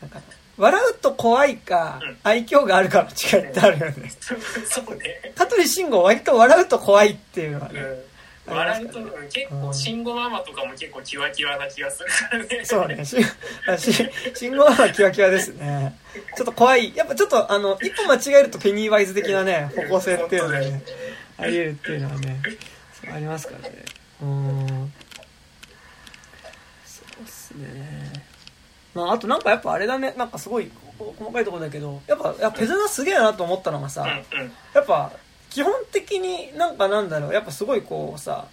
なんか笑うと怖いかうん。愛嬌があるかの違いってあるよね。そうね、香取慎吾割と笑うと怖いっていうのはね、うん、笑うとうん結構慎吾ママとかも結構キワキワな気がするからね。そうね。し あし信号はキワキワですね。ちょっと怖い。やっぱちょっとあの一歩間違えるとペニーワイズ的なね 方向性っていうのがねあり得るっていうのはねありますからね。うん。そうっすね。まああとなんかやっぱあれだね。なんかすごいこ細かいところだけどやっぱやっぱペズナすげえなと思ったのがさ、やっぱ基本的になんかなんだろうやっぱすごいこうさ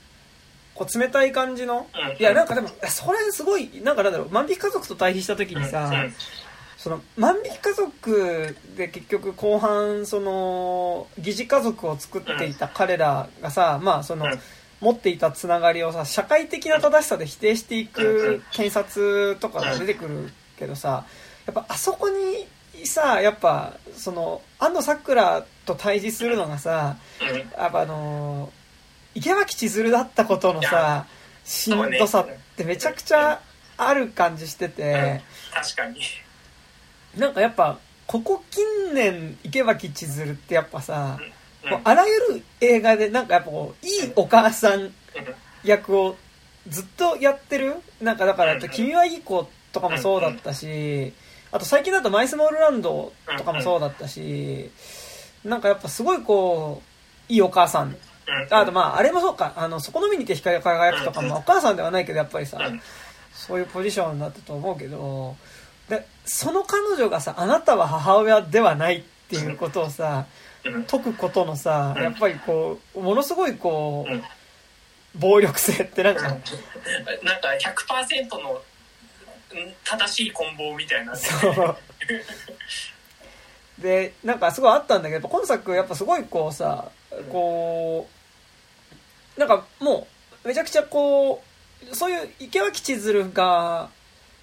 こう冷たい感じの？うん。いやなんかでもそれすごいなんかなんだろう万引き家族と対比した時にさ、うん。うん。その万引き家族で結局後半その疑似家族を作っていた彼らがさ、まあその、うん。持っていたつながりをさ社会的な正しさで否定していく検察とかが出てくるけどさやっぱあそこにさやっぱその安藤サクラと対峙するのがさうん。やっぱあの池脇千鶴だったことのさしんどさってめちゃくちゃある感じしてて。確かに。なんかやっぱここ近年池脇千鶴ってやっぱさ、うん。もうあらゆる映画でなんかやっぱこういいお母さん役をずっとやってる？なんかだからうん「君はいい子」とかもそうだったしあと最近だと「マイスモールランド」とかもそうだったしなんかやっぱすごいこういいお母さん。うん。あとまああれもそうか。あのそこのみにて光が輝くとかもお母さんではないけどやっぱりさうん。そういうポジションだったと思うけどでその彼女がさあなたは母親ではないっていうことをさうん。解くことのさやっぱりこうものすごいこう暴力性ってなんか。なんか100%のうん正しい棍棒みたいな。そうでなんかすごいあったんだけど今作やっぱすごいこうさこうなんかもうめちゃくちゃこうそういう池脇千鶴が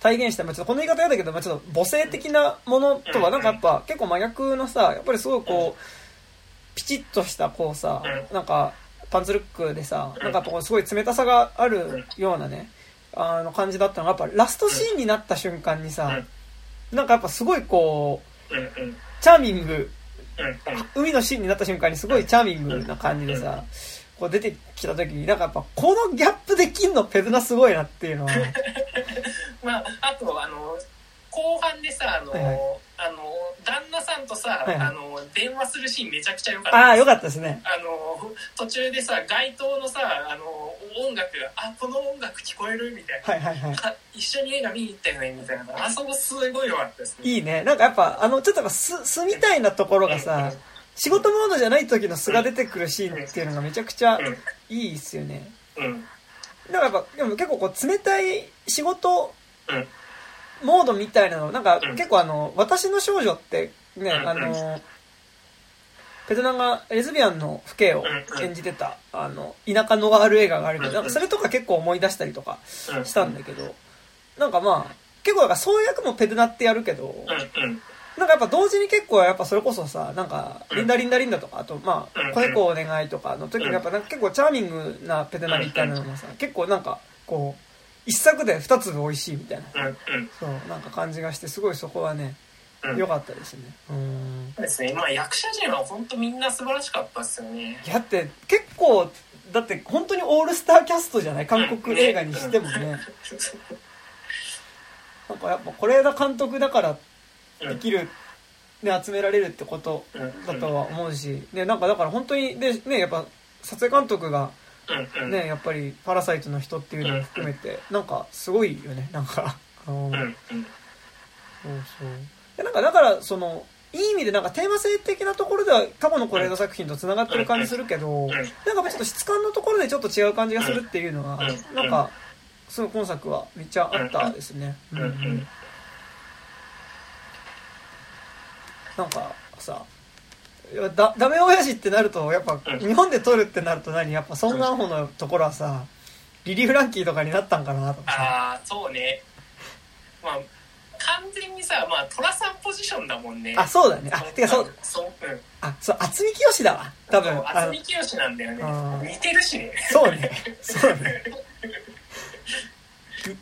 体現した、まあ、ちょっとこの言い方嫌だけど、まあ、ちょっと母性的なものとはなんかやっぱ結構真逆のさやっぱりすごいこうピチッとしたこうさうなんかパンツルックでさなんかこうすごい冷たさがあるようなねあの感じだったのがやっぱラストシーンになった瞬間にさなんかやっぱすごいこうチャーミング。うん。海のシーンになった瞬間にすごいチャーミングな感じでさこう出てきた時になんかやっぱこのギャップできんのペズナすごいなっていうのは。まああとあの後半でさあの、はいはいあの旦那さんとさ、はいはい。あの電話するシーンめちゃくちゃ良かった。ああよかっったですね。たあの途中でさ街頭のさあの音楽があこの音楽聞こえるみたいな、はいはいはい。あ一緒に映画見に行ったよねみたいな。あそこすごい良かったですね。いいね。なんかやっぱあのちょっとやっぱ素素みたいなところがさ仕事モードじゃない時の素が出てくるシーンっていうのがめちゃくちゃいいですよね。うん。うん。だからやっぱでも結構こう冷たい仕事うんモードみたいなのなんかうん。結構あの「私の少女」ってねうんあのペトナがレズビアンの父兄をうん演じてたあの田舎ノワール映画があるけどうん。なんかそれとか結構思い出したりとかうん。したんだけどなんかまあ結構なんかそういう役もペドナってやるけどなんかやっぱ同時に結構やっぱそれこそさなんか「リンダリンダリンダ」とかあとまあうん「子猫お願い」とかの時にやっぱなんか結構チャーミングなペドナみたいなのもさ結構なんかこう一作で二粒美味しいみたいな。うんうん。そうなんか感じがしてすごいそこはねうん。良かったですね。うん。そうですね。まあ役者陣は本当みんな素晴らしかったですよね。いやだって結構だって本当にオールスターキャストじゃない？韓国映画にしてもね。なんかやっぱ是枝監督だからできる、ね、集められるってことだとは思うし、ね、なんかだから本当にで、ね、やっぱ撮影監督がうんうんねやっぱり「パラサイト」の人っていうのも含めてなんかすごいよねなんか。そうそう。でなんかだからそのいい意味でなんかテーマ性的なところでは過去の是枝作品とつながってる感じするけどなんかちょっと質感のところでちょっと違う感じがするっていうのがうんなんかすごい今作はめっちゃあったですね。うん。うんうん。なんかさだダメ親父ってなるとやっぱうん。日本で撮るってなると何？やっぱソン・ガンホのところはさリリー・フランキーとかになったんかなとかさ。ああそうね。まあ完全にさまあ寅さんポジションだもんね。あそうだね。あてかそう。そううん。あそう渥美清だわ。多分。渥美清なんだよね。似てるしね。そうね。そうね。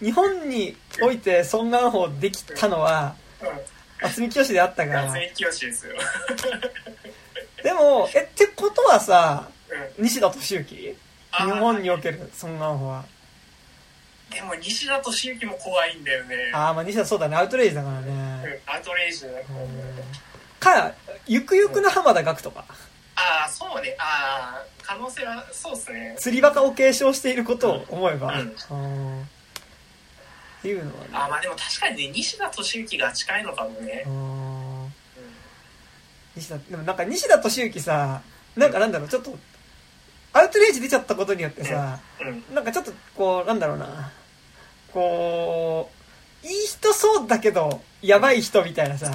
に日本においてソン・ガンホできたのはうん。渥美清であったが渥美清ですよでもえってことはさうん。西田敏行？日あー。本におけるソン・ガンホは。でも西田敏行も怖いんだよね。ああまあ西田そうだね。アウトレイジだからね。うんアウトレイジだかゆくゆくの浜田岳とか。ああそうね。ああ可能性はそうですね。釣りバカを継承していることを思えば、うん。うん。っていうのはね。あーまあでも確かにね西田敏行が近いのかもね。うん西田でもなんか西田敏行さなんかなんだろうちょっとアウトレイジ出ちゃったことによってさ、うんなんかちょっとこうなんだろうなこういい人そうだけどやばい人みたいなさ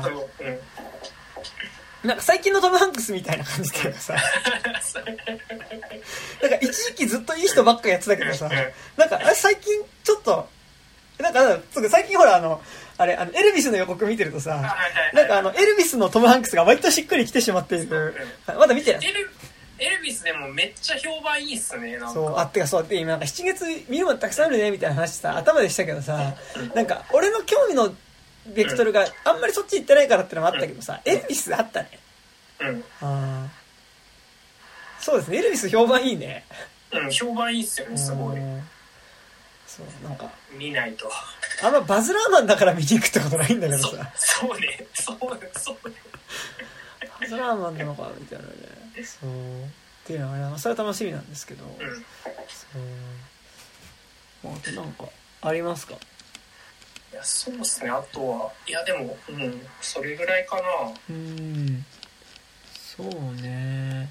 なんか最近のトム・ハンクスみたいな感じっていうかさ なんか一時期ずっといい人ばっかやってたけどさなんかあれ最近ちょっとなんか最近ほらあのあれあのエルビスの予告見てるとさなんかあのエルビスのトム・ハンクスが割としっくりきてしまっているまだ見てない？エルビスでもめっちゃ評判いいっすねなんか。そうあってかそうで今なんか7月見るものたくさんあるねみたいな話さ頭でしたけどさなんか俺の興味のベクトルがあんまりそっち行ってないからってのもあったけどさエルビスあったね。うん。あー。そうですねエルビス評判いいね。うん評判いいっすよねすごい。うんそうなんか。見ないと。あんまバズ・ラーマンだから見に行くってことないんだけどそさそうね。そうそうね。バズ・ラーマンなのかみたいなね。そう。っていうのはねそれは楽しみなんですけど、うん。そう。あとなんかありますか？いやそうっすね。あとはいやでもうんそれぐらいかな。うん。そうね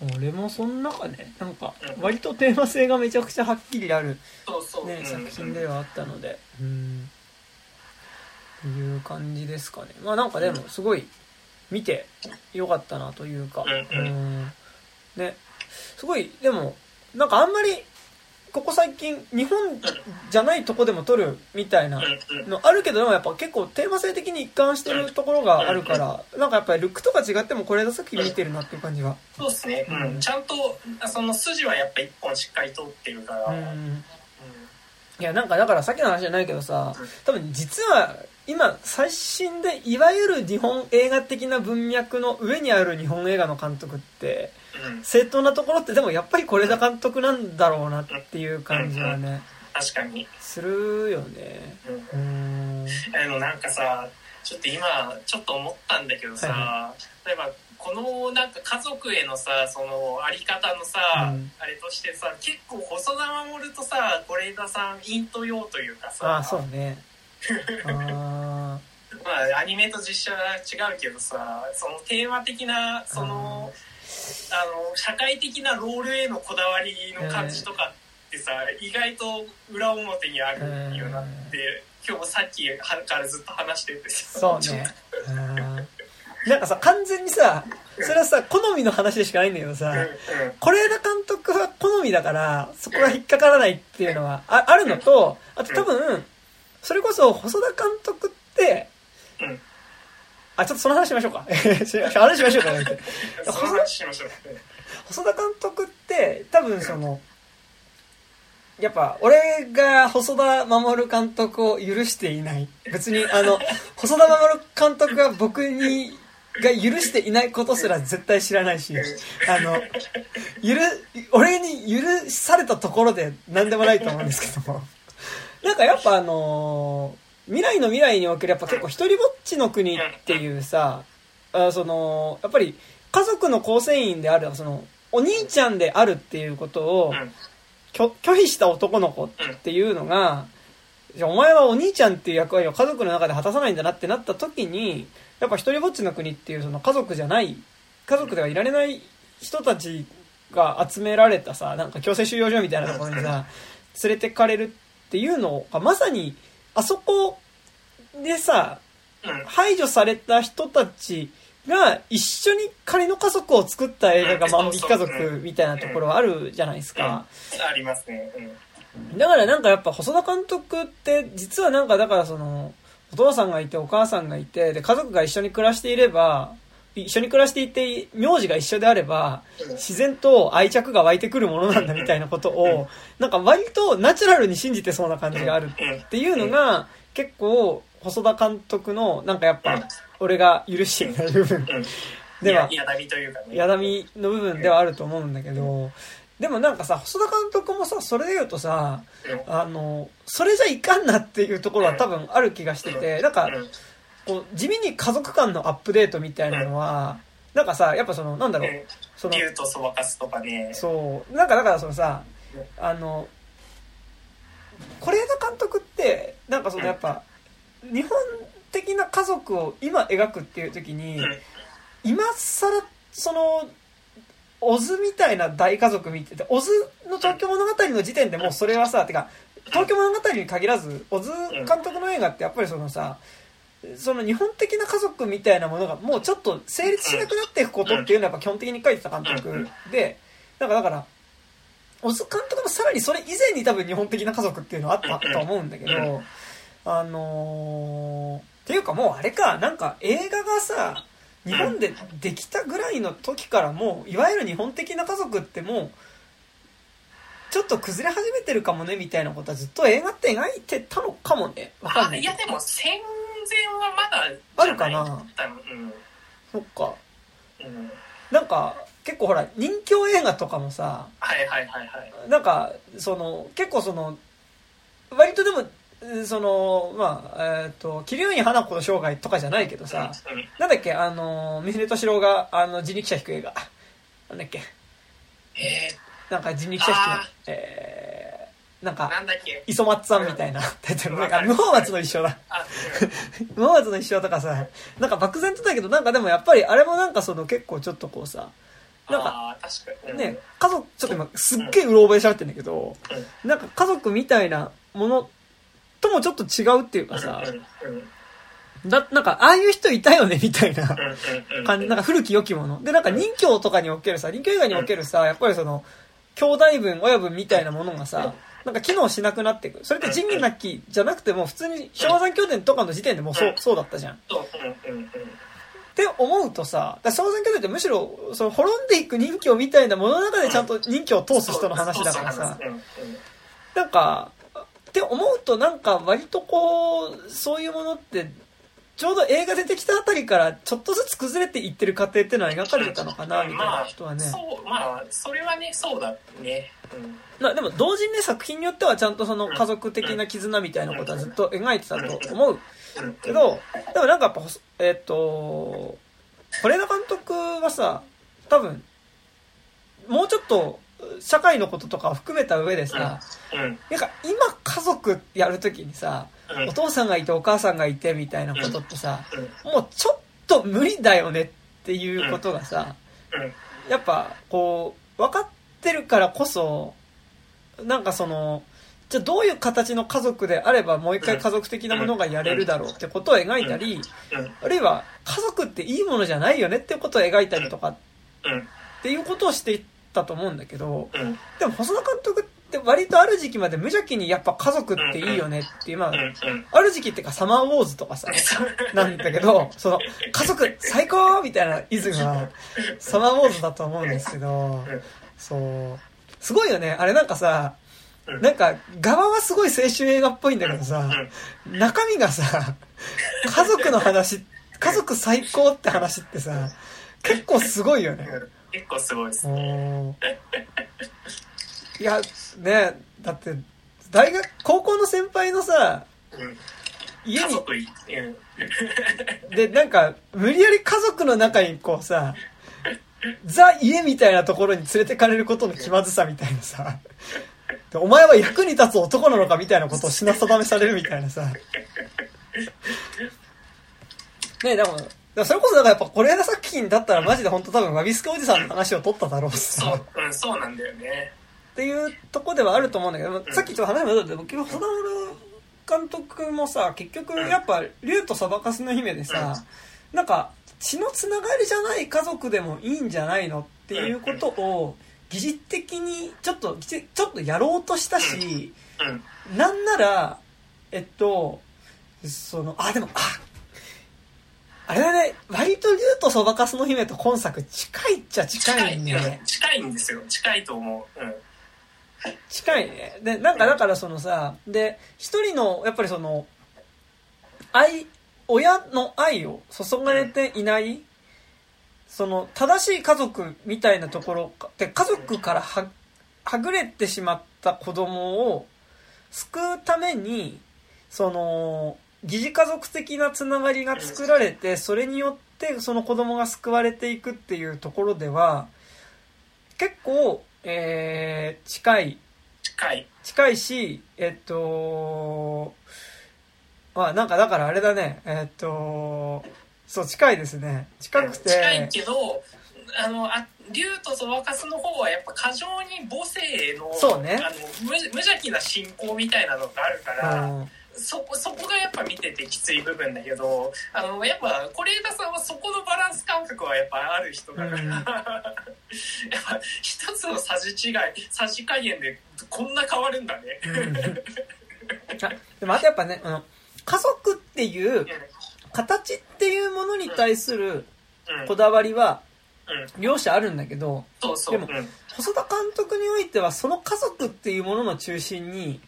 俺もその中ねなんかうん割とテーマ性がめちゃくちゃはっきりある、ねうん。作品ではあったので。うん。っていう感じですかね。まあなんかでもすごい見てよかったなというか。うん。ね。すごいでもなんかあんまりここ最近日本じゃないとこでも撮るみたいなのあるけどでもやっぱ結構テーマ性的に一貫してるところがあるからなんかやっぱりルックとか違っても是枝作品見てるなっていう感じがそうですね、うん。うんちゃんとその筋はやっぱ一本しっかり通ってるから、いやなんかだからさっきの話じゃないけどさ多分実は今最新でいわゆる日本映画的な文脈の上にある日本映画の監督ってうん正当なところってでもやっぱり是枝監督なんだろうなっていう感じはね確かに、するよね。うん。うん。でもなんかさちょっと今ちょっと思ったんだけどさ、は例えばこのなんか家族へのさそのあり方のさ、うん。あれとしてさ結構細田守とさ是枝さん陰と陽というかさ。ああそうね。あ まあアニメと実写は違うけどさそのテーマ的なその、あの社会的なロールへのこだわりの感じとかってさ、意外と裏表にあるよなって、今日もさっきからずっと話しててそうね。うん。なんかさ完全にさそれはさ好みの話でしかないんだけどさ是枝監督は好みだからそこが引っかからないっていうのはああるのとあと多分それこそ細田監督ってうん。あちょっとその話しましょうか。話しましょうかね その話しましょう。細田監督って多分そのやっぱ俺が細田守監督を許していない。別にあの 細田守監督が僕にが許していないことすら絶対知らないしあの許俺に許されたところで何でもないと思うんですけども。なんかやっぱあの未来の未来におけるやっぱ結構一人ぼっちの国っていうさあそのやっぱり家族の構成員であるそのお兄ちゃんであるっていうことを拒拒否した男の子っていうのがじゃあお前はお兄ちゃんっていう役割を家族の中で果たさないんだなってなった時にやっぱ一人ぼっちの国っていうその家族じゃない家族ではいられない人たちが集められたさなんか強制収容所みたいなところにさ連れてかれるっていうのがまさにあそこでさ排除された人たちが一緒に仮の家族を作った映画が万引き家族みたいなところあるじゃないですか。ありますね。だからなんかやっぱ細田監督って実はなんかだからそのお父さんがいてお母さんがいてで家族が一緒に暮らしていれば一緒に暮らしていて名字が一緒であれば自然と愛着が湧いてくるものなんだみたいなことをなんか割とナチュラルに信じてそうな感じがあるっていうのが結構細田監督のなんかやっぱ俺が許していない部分。ではやだみというかね。やだみの部分ではあると思うんだけどでもなんかさ細田監督もさそれで言うとさあのそれじゃいかんなっていうところは多分ある気がしててなんかこう地味に家族間のアップデートみたいなのはなんかさやっぱそのなんだろうその竜とそばかすとかね。そう。なんかだからそのさあの是枝監督ってなんかそのやっぱ日本的な家族を今描くっていう時に今更そのオズみたいな大家族見ててオズの東京物語の時点でもうそれはさてか東京物語に限らずオズ監督の映画ってやっぱりそのさその日本的な家族みたいなものがもうちょっと成立しなくなっていくことっていうのはやっぱ基本的に書いてた監督でなんかだからオズ監督もさらにそれ以前に多分日本的な家族っていうのはあったと思うんだけどあのー、っていうかもうあれかなんか映画がさ日本でできたぐらいの時からもういわゆる日本的な家族ってもうちょっと崩れ始めてるかもねみたいなことはずっと映画って描いてたのかもね。わかんない。いやでも戦前はまだあるかな。うん。そっか。うん。なんか結構ほら人気映画とかもさはいはいはいはい。なんかその結構その割とでもそのまあえっ、と桐生花子の生涯とかじゃないけどさうん。なんだっけあの三船敏郎があの人力車引く映画。なんだっけ。えなんか人力車引あきのえー、なんー、かなんだっけ？磯松さんみたいなタイトル。なんか無法松の一生だ。あ、無法松の一生とかさなんか漠然とだけどなんかでもやっぱりあれもなんかその結構ちょっとこうさうん、なんかね、家族、ちょっと今すっげえうろ覚えで喋ってんだけど、なんか家族みたいなものともちょっと違うっていうかさだ、なんかああいう人いたよねみたいな感じ、なんか古き良きもの。で、なんか人形とかにおけるさ、人形以外におけるさ、やっぱりその、兄弟分、親分みたいなものがさ、なんか機能しなくなっていく。それって仁義なきじゃなくても、普通に昭和三兄弟とかの時点でもうそう、そうだったじゃん。って思うとさ、だ昭和三兄弟ってむしろ、その滅んでいく人形みたいなものの中でちゃんと人形を通す人の話だからさ、なんか、って思うとなんか割とこう、そういうものって、ちょうど映画出てきたあたりからちょっとずつ崩れていってる過程っていうのは描かれてたのかな、みたいな人はね。そうまあそれはねそうだね。うん。まあでも同時にね、作品によってはちゃんとその家族的な絆みたいなことはずっと描いてたと思う。うんけど、でもなんかやっぱ、えっ、と、是枝監督はさ、多分、もうちょっと社会のこととかを含めた上でさ、うん。なんか今家族やるときにさ、うん。お父さんがいてお母さんがいてみたいなことってさ、うん。もうちょっと無理だよねっていうことがさ、うん。やっぱこう、分かってるからこそ、なんかその、じゃあどういう形の家族であればもう一回家族的なものがやれるだろうってことを描いたり、うん。あるいは家族っていいものじゃないよねってことを描いたりとかうん。っていうことをしていったと思うんだけど、うん。でも細田監督って割とある時期まで無邪気にやっぱ家族っていいよねっていう、まあ、ある時期っていうかサマーウォーズとかさ、なんだけど、その、家族最高みたいなイズムは、サマーウォーズだと思うんですけど、そう。すごいよね。あれなんかさ、うん。なんか側はすごい青春映画っぽいんだけどさ、中身がさ家族の話家族最高って話ってさ結構すごいよね。うん結構すごいですね。いやねだって大学高校の先輩のさうん。家にでなんか無理やり家族の中にこうさザ家みたいなところに連れてかれることの気まずさみたいなさ。でお前は役に立つ男なのかみたいなことを品定めされるみたいなさ。ねえでもそれこそだからやっぱ是枝作品だったらマジで本当多分ワビスケおじさんの話を取っただろうし。さそう、うん、そうなんだよね。っていうとこではあると思うんだけど、ん。さっきちょっと話戻って僕細田守監督もさ結局やっぱ「竜とそばかすの姫」でさ、なんか血のつながりじゃない家族でもいいんじゃないのっていうことを疑似的にちょっとちょっとやろうとしたし、うん。なんならえっとそのあでもああれだね割と竜とそばかすの姫と今作近いっちゃ近いんだよねうん近いんですよ。近いと思う。うん。近いねでなんかだからそのさで一人のやっぱりその愛親の愛を注がれていないその正しい家族みたいなところかで家族からははぐれてしまった子供を救うためにその疑似家族的なつながりが作られてそれによってその子供が救われていくっていうところでは結構、えー近い。近い。近いしえっとまあなんかだからあれだね。えっとそう近いですね。近くて。近いけど、あの、あ竜とそばかすの方はやっぱ過剰に母性の、そうね。あの無無邪気な信仰みたいなのがあるから、うんそこ、そこがやっぱ見ててきつい部分だけど、あの、やっぱ、是枝さんはそこのバランス感覚はやっぱある人だから、うん やっぱ、一つのさじ違い、さじ加減でこんな変わるんだね。あでもあとやっぱねあの家族っていう形っていうものに対するうん。こだわりはうん。両者あるんだけど。でもうん。細田監督においてはその家族っていうものの中心にうん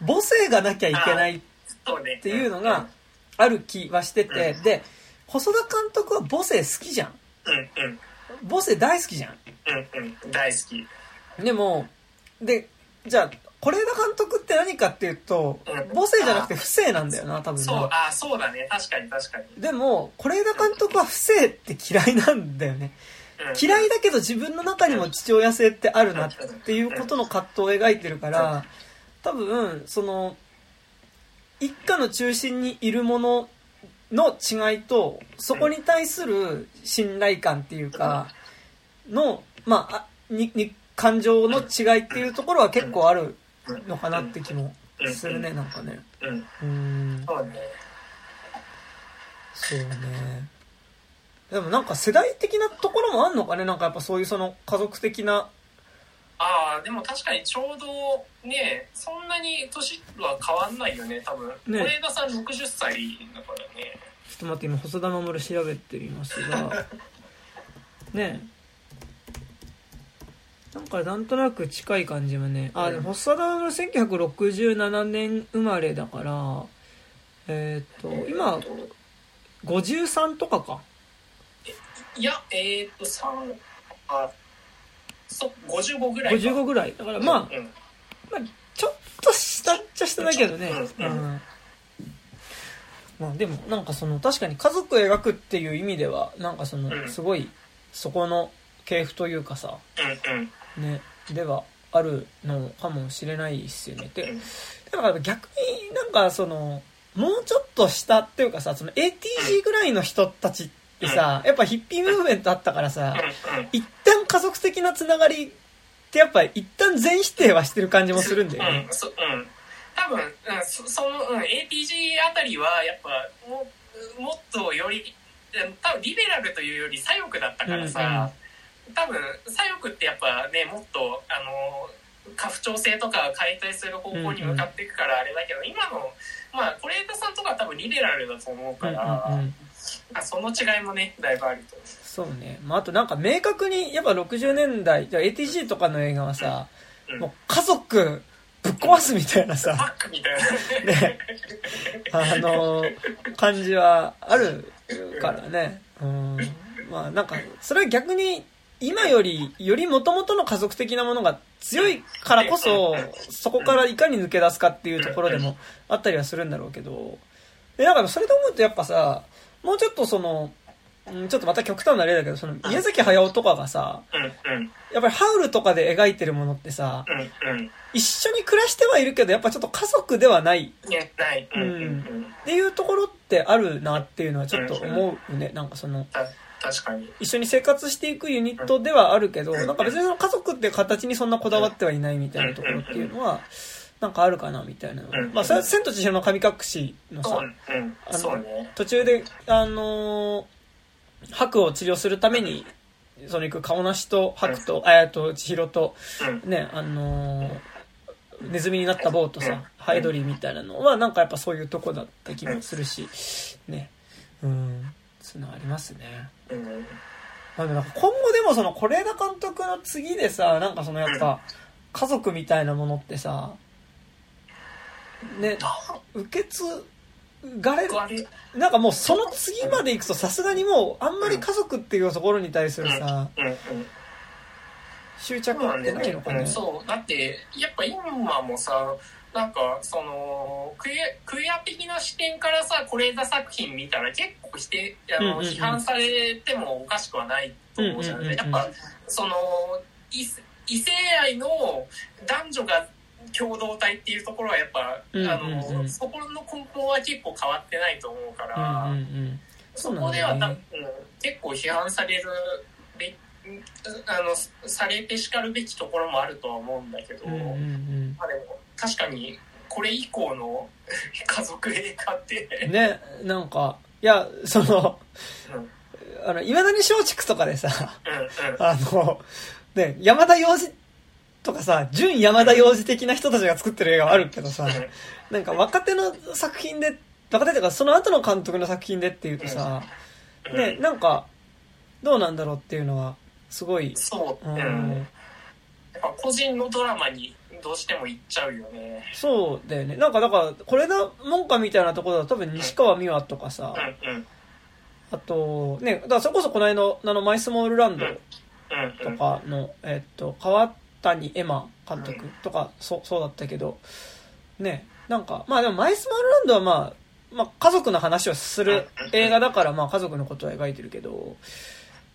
母性がなきゃいけない。っていうのがある気はしててうん。で細田監督は母性好きじゃん。うん、うん、うん、母性大好きじゃん。うん、うん、大好き。でもでじゃあ是枝監督って何かっていうとうん。母性じゃなくて不正なんだよな多分そう、なあ、そうだね。確かに確かに。でも是枝監督は不正って嫌いなんだよね。うん。嫌いだけど自分の中にも父親性ってあるなっていうことの葛藤を描いてるから多分その一家の中心にいるものの違いとそこに対する信頼感っていうかのまああにに感情の違いっていうところは結構あるのかなって気もするねなんかね。うん。そうね。でもなんか世代的なところもあんのかね。なんかやっぱそういうその家族的なああ、でも確かにちょうどね、そんなに年は変わんないよね、多分。ね。是枝さん60歳だからね。ちょっと待って今細田守調べてみますが。ね。えなんかなんとなく近い感じはね。あでも細田守1967年生まれだからえっ、と今53とかか。いや、えっ、ー、と、3、あ、そ、55ぐらいか。55ぐらい。だからまあ、うん、まあ、ちょっと下っちゃ下だけどね、うんうん。まあでもなんかその確かに家族を描くっていう意味ではなんかそのうん。すごいそこの系譜というかさ。うん、うん。ね。ではあるのかもしれないですよね。でうん。だから逆になんかそのもうちょっと下っていうかさその ATG ぐらいの人たちってさやっぱヒッピームーブメントあったからさうん、うん。一旦家族的なつながりってやっぱ一旦全否定はしてる感じもするんだよねうん、そうん。多分、うん、そその、うん、ATG あたりは、やっぱ、ももっとより、うん多分リベラルというより左翼だったからさ、多分、左翼ってやっぱね、もっと、あの、家父長制とか解体する方向に向かっていくからあれだけど、今の、まあ、是枝さんとかは多分リベラルだと思うから、うんうんうんまあ、その違いもね、だいぶあると。そうね、まあ、あとなんか明確にやっぱ60年代じゃあ ATG とかの映画はさ、うんもう家族ぶっ壊すみたいなさ、みたいな。ね、あの、感じはあるからね。うん。まあなんか、それは逆に、今より、より元々の家族的なものが強いからこそ、そこからいかに抜け出すかっていうところでもあったりはするんだろうけど、で、なんかそれで思うとやっぱさ、もうちょっとその、うんちょっとまた極端な例だけど、その、宮崎駿とかがさ、やっぱりハウルとかで描いてるものってさ。一緒に暮らしてはいるけど、やっぱちょっと家族ではない。うん。っていうところってあるなっていうのはちょっと思うね。なんかその、た確かに。一緒に生活していくユニットではあるけど、なんか別にその家族っていう形にそんなこだわってはいないみたいなところっていうのは、なんかあるかなみたいな。まあ、それは千と千尋の神隠しのさそう、、うんあ。のね。途中で、あのー白を治療するために、その行く顔なしと白と、あやと千尋と、うん。ね、あのーネズミになった棒とさ、ハエドリみたいなのは、なんかやっぱそういうとこだった気もするし、ね。うん。そういうのありますね。うん。まあ、なんか今後でもその、是枝監督の次でさ、なんかそのやっぱ、家族みたいなものってさ、ね、受け継がれる、なんかもうその次まで行くとさすがにもう、あんまり家族っていうところに対するさ、うん。うん。執着そうなんだってないのかね。そう。だって、やっぱ今もさ、なんか、その、クエクエア的な視点からさ、是枝作品見たら結構否定、あの、うんうんうん。批判されてもおかしくはないと思うじゃない、うんうんやっぱ、その、異異性愛の男女が共同体っていうところはやっぱ、うんうんうん。あの、そこの根本は結構変わってないと思うから、うんうんうん。そこではそうなんだよね。たうん結構批判されるべあのされてしかるべきところもあるとは思うんだけど、うんうんうん。まあでも確かにこれ以降の 家族映画って、ね、なんか、いや、その、うん。うんあの、いまだに松竹とかでさ、うん。あの、ね、山田洋次とかさ、純山田洋次的な人たちが作ってる映画はあるけどさ、なんか若手の作品で、若手っていうかその後の監督の作品でっていうとさ、うん。ね、なんか、どうなんだろうっていうのは、すごい、そう、ううん。ん、やっぱ個人のドラマにどうしても行っちゃうよね。そうだよね。なんかだから、これだ、門下みたいなところだと多分西川美和とかさ、うんうん。あと、ね、だからそれこそこの間の、あの、マイスモールランドうん。とかの、えっと、川谷絵馬監督とか、そう、そうだったけど、ね、なんか、まあでもマイスモールランドはまあ、まあ家族の話をする映画だから、まあ家族のことは描いてるけど、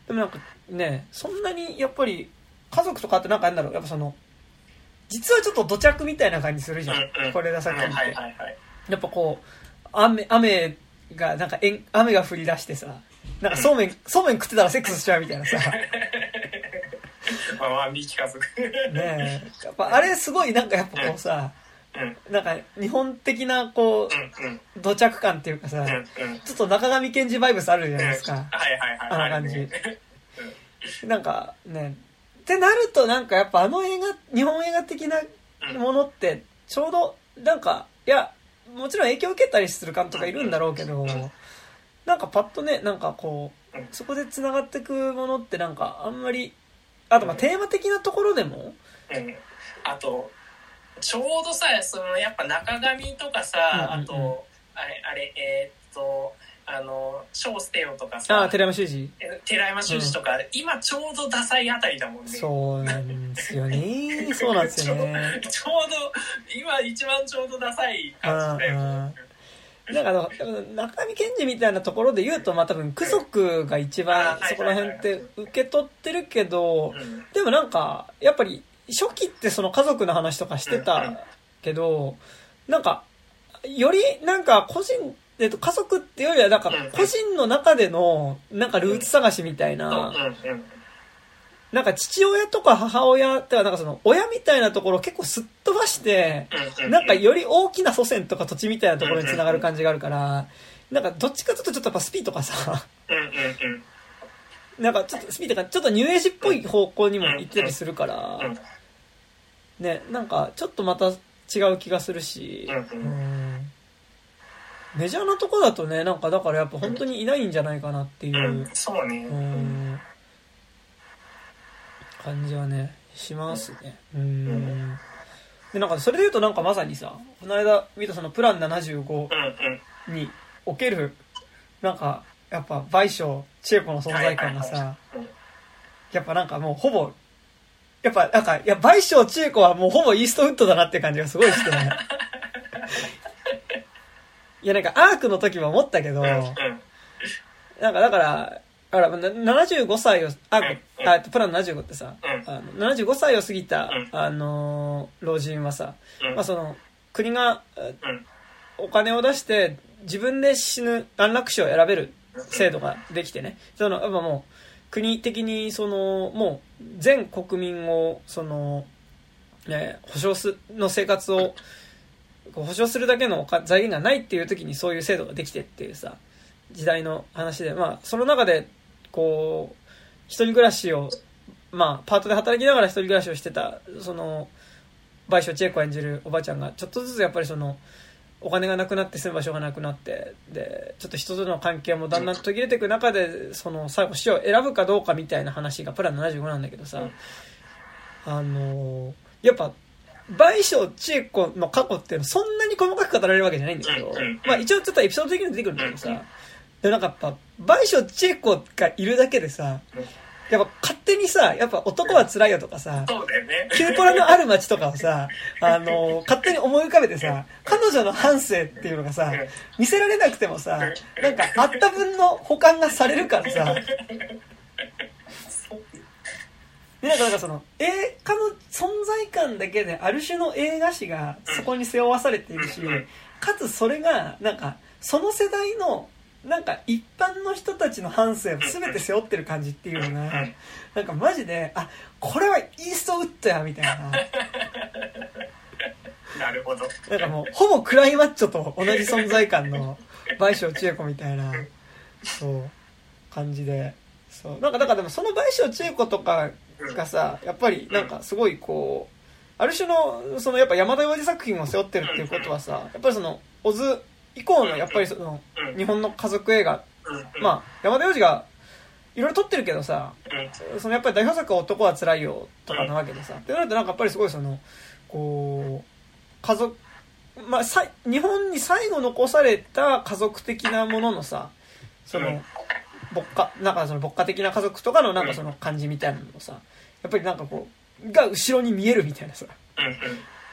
でもなんかね、そんなにやっぱり家族とかってなんかなんだろう、やっぱその、実はちょっと土着みたいな感じするじゃうん。これださっきって。やっぱこう、雨、雨が、なんかえん、雨が降り出してさ、なんかそうめん、そうめん食ってたらセックスしちゃうみたいなさ、まあまあ三木家族ねえ。やっぱあれすごいなんかやっぱこうさ、うん。なんか日本的なこうんうん。う、土着感っていうかさうん、うん。ちょっと中上健二バイブスあるじゃないですか。はいはいはい。あの感じ。るね。なんかね、ってなるとなんかやっぱあの映画、日本映画的なものって、ちょうど、なんか、いや、もちろん影響を受けたりする監督がいるんだろうけど、なんかパッとね、なんかこううん、そこで繋がってくものってなんかあんまり、あとまあテーマ的なところでも、うん。あとちょうどさそのやっぱ中上とかさ、うんうんうん。あとあれあれえーっとあの「小捨てよ」とかあさあ、寺山修司。え寺山修司とか、今ちょうどダサいあたりだもんね。そうなんですよね。そうなんですよね。ちょうど今一番ちょうどダサい感じだようんだから、中上健二みたいなところで言うと、まあ多分、ク族が一番そこら辺って受け取ってるけど、うん。でもなんか、やっぱり、初期ってその家族の話とかしてたけど、なんか、よりなんか個人、えっと、家族っていうよりはなんか個人の中でのなんかルーツ探しみたいな、なんか父親とか母親ってはなんかその親みたいなところを結構すっ飛ばして、なんかより大きな祖先とか土地みたいなところにつながる感じがあるから、なんかどっちかというとちょっとやっぱスピーとかさ、なんかちょっとスピーとかちょっとニューエイジっぽい方向にも行ったりするから、うんね、なんかちょっとまた違う気がするし、メジャーなとこだとね、なんかだからやっぱ本当にいないんじゃないかなっていう、うんそうね。うん感じはね、しますね。うん。でなんかそれで言うとなんかまさにさこの間見たそのプラン75うんうんにおけるなんかやっぱ倍賞千恵子の存在感がさうんやっぱなんかもうほぼやっぱなんかいや倍賞千恵子はもうほぼイーストウッドだなって感じがすごいしてねいやなんかアークの時も思ったけど、なんかだから、あら、な75歳を、あ、うん。あプラン75ってさ、うん。あの75歳を過ぎた、うん。あのー老人はさ、うん。まあその、国がうん。お金を出して自分で死ぬ安楽死を選べる制度ができてね、その、やっぱもう、国的にその、もう全国民を、その、ね、保障す、の生活を、保障するだけの財源がないっていう時にそういう制度ができてっていうさ、時代の話で、まあ、その中で、こう、一人暮らしを、まあ、パートで働きながら一人暮らしをしてた、その、倍賞千恵子演じるおばちゃんが、ちょっとずつやっぱりその、お金がなくなって住む場所がなくなって、で、ちょっと人との関係もだんだん途切れていく中で、その、最後死を選ぶかどうかみたいな話がプラン75なんだけどさ、あのやっぱ、倍賞千恵子の過去っていうのそんなに細かく語られるわけじゃないんだけどまあ一応ちょっとエピソード的に出てくるんだけどうんさ、で、なんかやっぱ、倍賞千恵子がいるだけでさ、やっぱ勝手にさ、やっぱ男は辛いよとかさ、そうだよね。キューポラのある街とかをさ、あの、勝手に思い浮かべてさ、彼女の半生っていうのがさ、見せられなくてもさ、なんかあった分の保管がされるからさ、で、なんか、なんかその、映画の存在感だけで、ある種の映画史がそこに背負わされているし、かつそれが、なんか、その世代の、なんか一般の人たちの半生を全て背負ってる感じっていうのが、なんかマジで、あ、これはイーストウッドや、みたいな。なるほどなんかもう、ほぼクライマッチョと同じ存在感の、倍賞千恵子みたいな、そう、感じで。そう。なんか、だからでもその倍賞千恵子とかがさ、やっぱりなんかすごいこう、ある種の、そのやっぱ山田洋次作品を背負ってるっていうことはさ、やっぱりその、オズ以降のやっぱりその、うん。日本の家族映画、うん。まあ、山田洋次が、いろいろ撮ってるけどさ、うん。そのやっぱり代表作は男は辛いよとかなわけでさ。ってなるとなんかやっぱりすごいその、こう、家族、まあ、さ日本に最後残された家族的なもののさ、そのうん、牧歌、なんかその牧歌的な家族とかのなんかその感じみたいなのもさ、やっぱりなんかこう、が後ろに見えるみたいなさ、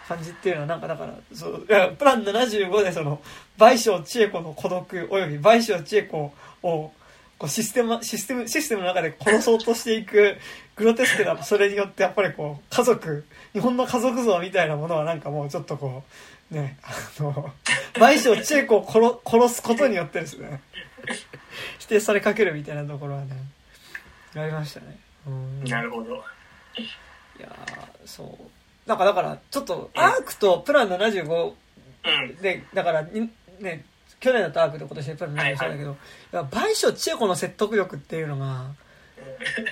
感じっていうのはなんかだから、そう、いやプラン75でその、倍賞千恵子の孤独および倍賞千恵子を、こうシステム、システム、システムの中で殺そうとしていくグロテスクな、それによってやっぱりこう、家族、日本の家族像みたいなものはなんかもうちょっとこう、ね、あの、倍賞千恵子を殺殺すことによってですね、否定されかけるみたいなところはね、ありましたね。うんなるほどいやーそう。なんかだから、ちょっと、アークとプラン75うん。で、だからに、ね、去年だとアークで今年でプラン75そうだけど、倍賞千恵子の説得力っていうのが、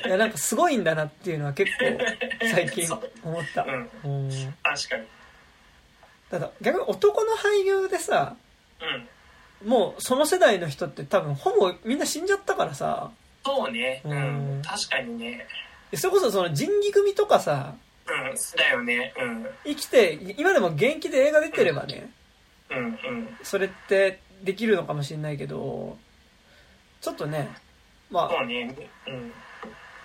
いや、なんかすごいんだなっていうのは結構、最近 思った。うん。うん。確かに。ただ、逆に男の俳優でさ、うん。もうその世代の人って多分ほぼみんな死んじゃったからさ、そうね。ううん。ん確かにね。それこそその仁義組とかさ、うんだよね。うん。生きて、今でも現役で映画出てればね、うんうん。それってできるのかもしれないけど、ちょっとね、まあ、そうね。うん。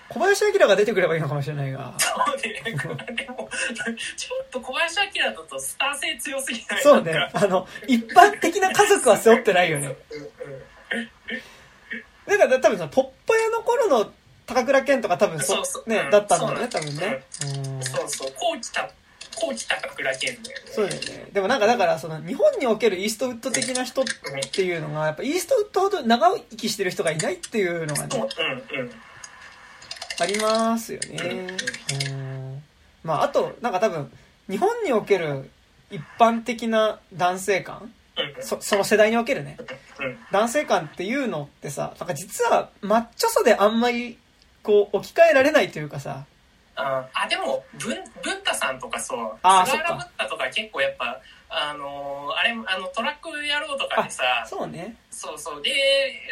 小林明が出てくればいいのかもしれないが、そうね。でもちょっと小林明だとスター性強すぎない？そうね。あの、一般的な家族は背負ってないよね。うんうん。だから多分さ、ポッポ屋の頃の高倉健とか多分そそうそう。ねう、ん。だったんだよね、多分ね。うん。そうそう。高知た高知高倉健だよね。そうだよね。でもなんかだから、その日本におけるイーストウッド的な人っていうのが、やっぱイーストウッドほど長生きしてる人がいないっていうのがね、うんうん。ありますよね。うん。まあ、あと、なんか多分、日本における一般的な男性観うん。そその世代におけるね、うん。男性観っていうのってさ、なんか実はマッチョさであんまり、こう、置き換えられないというかさ、ああでも文文太さんとかそう。菅原そっか。文太とか結構やっぱあのーあれあのトラック野郎とかでさ。そうね。そうそう。で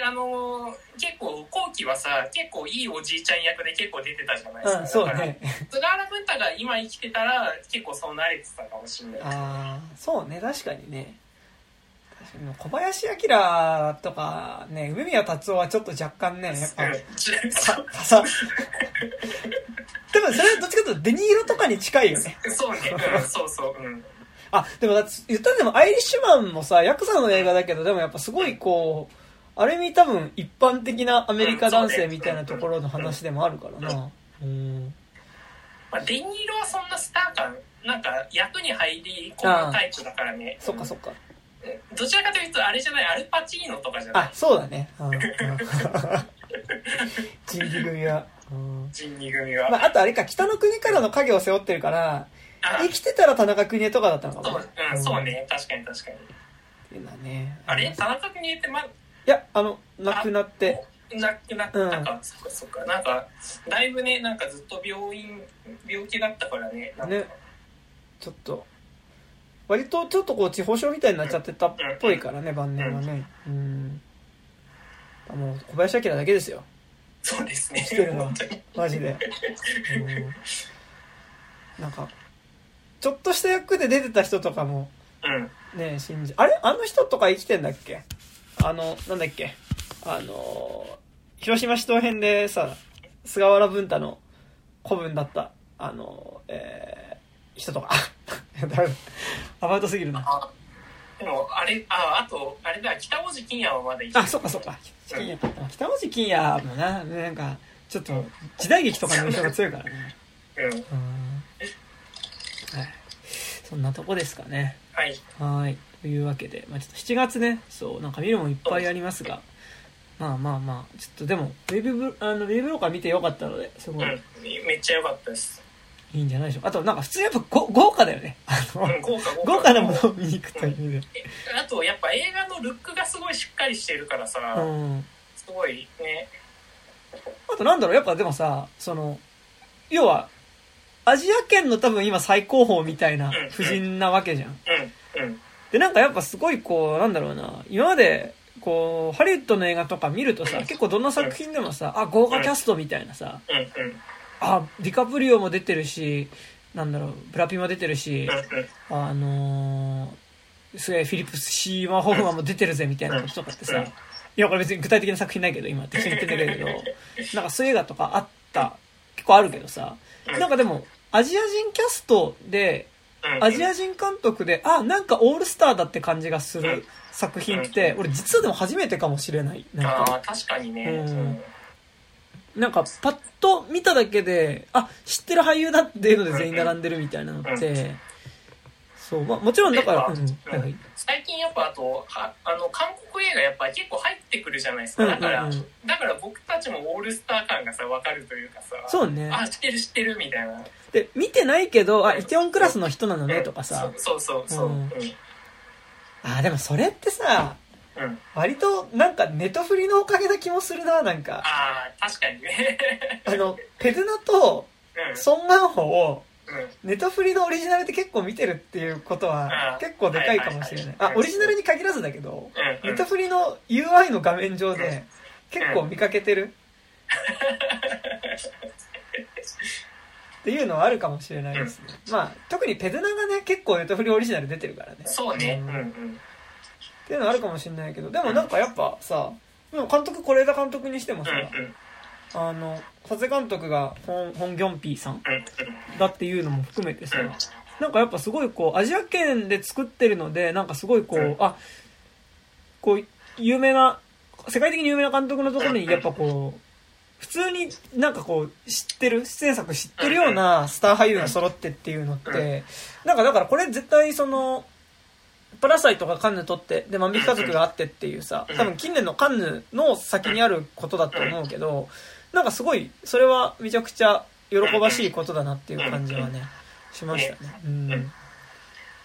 あのー結構後期はさ結構いいおじいちゃん役で結構出てたじゃないですか、うんそうね。菅原文太が今生きてたら結構そう慣れてたかもしれない。ああそうね。確かにね 小林明とかね梅宮達夫はちょっと若干ねやっぱう。んささ。でもそれはどっちかというとデニーロとかに近いよね。そうね、うん、そうそう、うん。あでも言ったらでもアイリッシュマンもさヤクザの映画だけどでもやっぱすごいこうある意味多分一般的なアメリカ男性みたいなところの話でもあるからな。うん。まあ、デニーロはそんなスター感、なんか役に入り込むタイプだからね。そっかそっか。うんどちらかというと、あれじゃない、アルパチーノとかじゃない？あ。そうだね。人気組は。うん。人二組は。まあ、あとあれか北の国からの影を背負ってるからあ。生きてたら田中邦衛とかだったのかも。そう、うん、そうね、確かに確かに。っていうのはね。あれ？田中邦衛ってま、いやあの亡くなって。なくなったうん。か、そっかそっか。なんか、だいぶね、なんかずっと病院、病気だったからね。ね。ちょっと割とちょっとこう地方症みたいになっちゃってたっぽいからね晩年はね。うん。もう小林明だけですよ。そうですね。してるの。マジで。うん。なんかちょっとした役で出てた人とかもうん。ね信じあれ？あの人とか生きてんだっけ？あのなんだっけ？あの広島市東編でさ菅原文太の古文だったあのえー、人とか。あ だいぶアバウトすぎるな。あでも、あれ、あ、あと、あれだ、北大路欣也はまだ生きてるあそっかそっか。金也北大路欣也もななんかちょっと時代劇とかの印象が強いからね。うん。うん。はい。そんなとこですかね。はい。はい。というわけで、まあちょっと7月ね、そう、なんか見るもんいっぱいありますが、まあまあまあ、ちょっとでも、ウェブブ、あの、ウェブローカー見てよかったので、すごい。うん。めっちゃ良かったです。いいんじゃないでしょうか。あと、なんか普通にやっぱご豪華だよね。あの、うん、豪華豪華。なものを見に行くという意味で。あと、やっぱ映画のルックがすごいしっかりしてるからさ、うん。すごいね。あとなんだろう、やっぱでもさ、その、要は、アジア圏の多分今最高峰みたいな夫人なわけじゃん。うん、うん、で、なんかやっぱすごいこう、なんだろうな、今まで、こう、ハリウッドの映画とか見るとさ、結構どんな作品でもさ、あ、豪華キャストみたいなさ、あ、ディカプリオも出てるし、なんだろう、ブラピも出てるし。あのー、すげえフィリップス・シーマー・ホフマンも出てるぜみたいなこととかってさ、うんいや、これ別に具体的な作品ないけど、今って言ってんだけど、なんかそういう映画とかあった、結構あるけどさ、うん。なんかでも、アジア人キャストで、うん。アジア人監督で、あ、なんかオールスターだって感じがする作品って、俺実はでも初めてかもしれない。なんか、ああ、確かにね。うんなんかパッと見ただけで、あ、知ってる俳優だっていうので全員並んでるみたいなのって、そう、まあもちろんだから、うん、はいはい。最近やっぱあとはあの韓国映画やっぱ結構入ってくるじゃないですか。だから、うんうんうん。だから僕たちもオールスター感がさ分かるというかさそうね。あ知ってる知ってるみたいな。で、見てないけど、あ、イテウォンクラスの人なのねとかさ、そうそうそうそう。ううん。んあ、でもそれってさ、うん割となんかネトフリのおかげな気もするな、なんか。ああ確かにね。あの、ペドゥナとうん。ソン・ガンホを、うん。ネトフリのオリジナルで結構見てるっていうことはうん。結構でかいかもしれない。はいはいはいあ、オリジナルに限らずだけど、うんネトフリの UI の画面上で結構見かけてる？っていうのはあるかもしれないですね。まあ、特にペドゥナがね、結構ネトフリオリジナル出てるからね。そうね。ううんんうんっていうのはあるかもしれないけど、でもなんかやっぱさ、でも監督、是枝監督にしてもさ、あの、長谷監督がホン・ホンギョンピーさんうんだっていうのも含めてさ、うん。なんかやっぱすごいこう、アジア圏で作ってるので、なんかすごいこう、うん。あ、こう、有名な、世界的に有名な監督のところにやっぱこう、普通になんかこう、知ってる、出演作知ってるようなスター俳優が揃ってっていうのって、なんかだからこれ絶対その、パラサイトがカンヌ撮って、で、万引き家族があってっていうさ、多分近年のカンヌの先にあることだと思うけど、なんかすごい、それはめちゃくちゃ喜ばしいことだなっていう感じはね、しましたね。うん。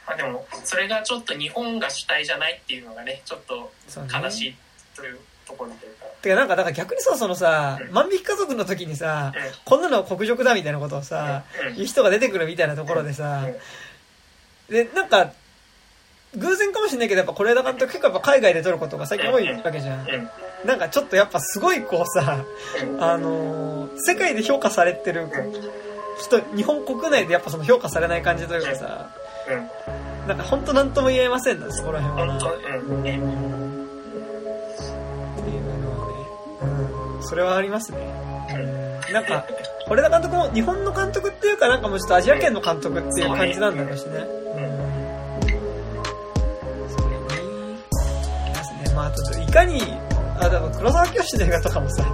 まあでもそれがちょっと日本が主体じゃないっていうのがねちょっと悲しいというところというか。てかなんか、だから逆にさ、そのさう、ん。万引き家族の時にさうん、こんなのは国辱だみたいなことをさ、うん。言う人が出てくるみたいなところでさうん、で、なんか、偶然かもしれないけど、やっぱ是枝監督結構やっぱ海外で撮ることが最近多いわけじゃん。うんなんかちょっとやっぱすごいこうさ、あのー世界で評価されてる人、日本国内でやっぱその評価されない感じというかさ、うんなんか本当なんとも言えませんね、そこら辺はな。っていうのはね、うん、それはありますね。うんなんか、是枝監督も日本の監督っていうかなんかもうちょっとアジア圏の監督っていう感じなんだろうしね。うん。まと、いかに、あ、だから黒沢清の映画とかもさ、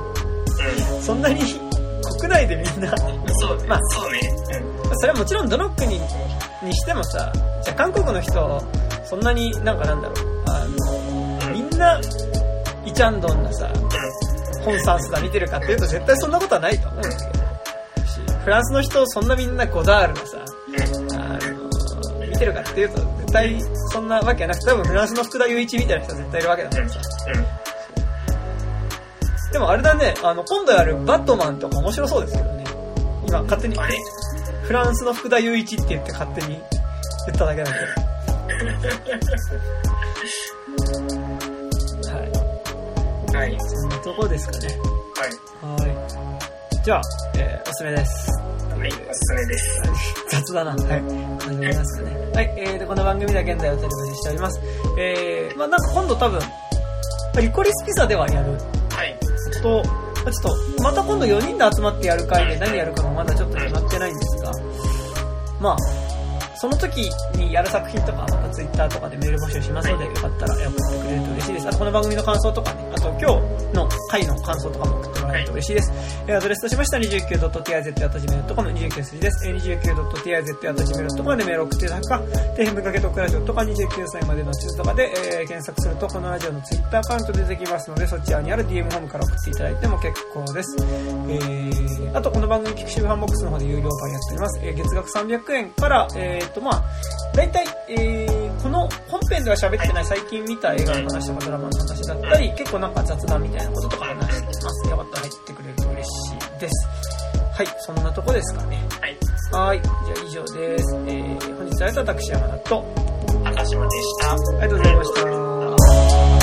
うん。そんなに国内でみんな、そうね、まあそうね。それはもちろんどの国にしてもさ、じゃあ韓国の人、そんなになんかなんだろう、あの、みんな、イチャンドンなさ、本サンスだ見てるかっていうと絶対そんなことはないと思うんですけど。しフランスの人そんなみんなゴダールのさ、あの、見てるかっていうと絶対そんなわけはなくて、多分フランスの福田雄一みたいな人は絶対いるわけだからさ。でもあれだね、あの、今度やるバットマンとか面白そうですけどね。今勝手にあれ？フランスの福田雄一って言って勝手に言っただけだけど。はい。はい。そんなとこですかね。はい。はい。じゃあ、えー、おすすめです。はい、おすすめです。雑だな。はい。始めますかね。はい。えー、で、この番組では現在お取り組みしております。えー、まあなんか今度多分、リコリスピザではやるはい。と、まあちょっと、また今度4人で集まってやる回で何やるかもまだちょっと決まってないんですが、まあ、その時にやる作品とか、またツイッターとかでメール募集しますので、よかったら送ってくれると嬉しいです。あと、この番組の感想とかね、あと今日の回の感想とかも送ってもらえると嬉しいです。えアドレスとしましては 29.tiz.gmail.com、29数字です。え 29.tiz.gmail.com でメール送っていただくか、底辺文化系トークラジオとか29歳までの地図とかで、えー検索すると、このラジオのツイッターアカウント出てきますので、そちらにある DM ホームから送っていただいても結構です。えー、あと、この番組、 pixiv FANBOX の方で有料版やっております。えー月額300円から、えーっと、まあ、大体、えー、この本編では喋ってない最近見た映画の話とかドラマの話だったり、結構なんか雑談みたいなこととか話してます。よかったら入ってくれると嬉しいです。はい、そんなとこですかね。はい。はい、じゃあ以上です。えー、本日は私山田と、高島でした。ありがとうございました。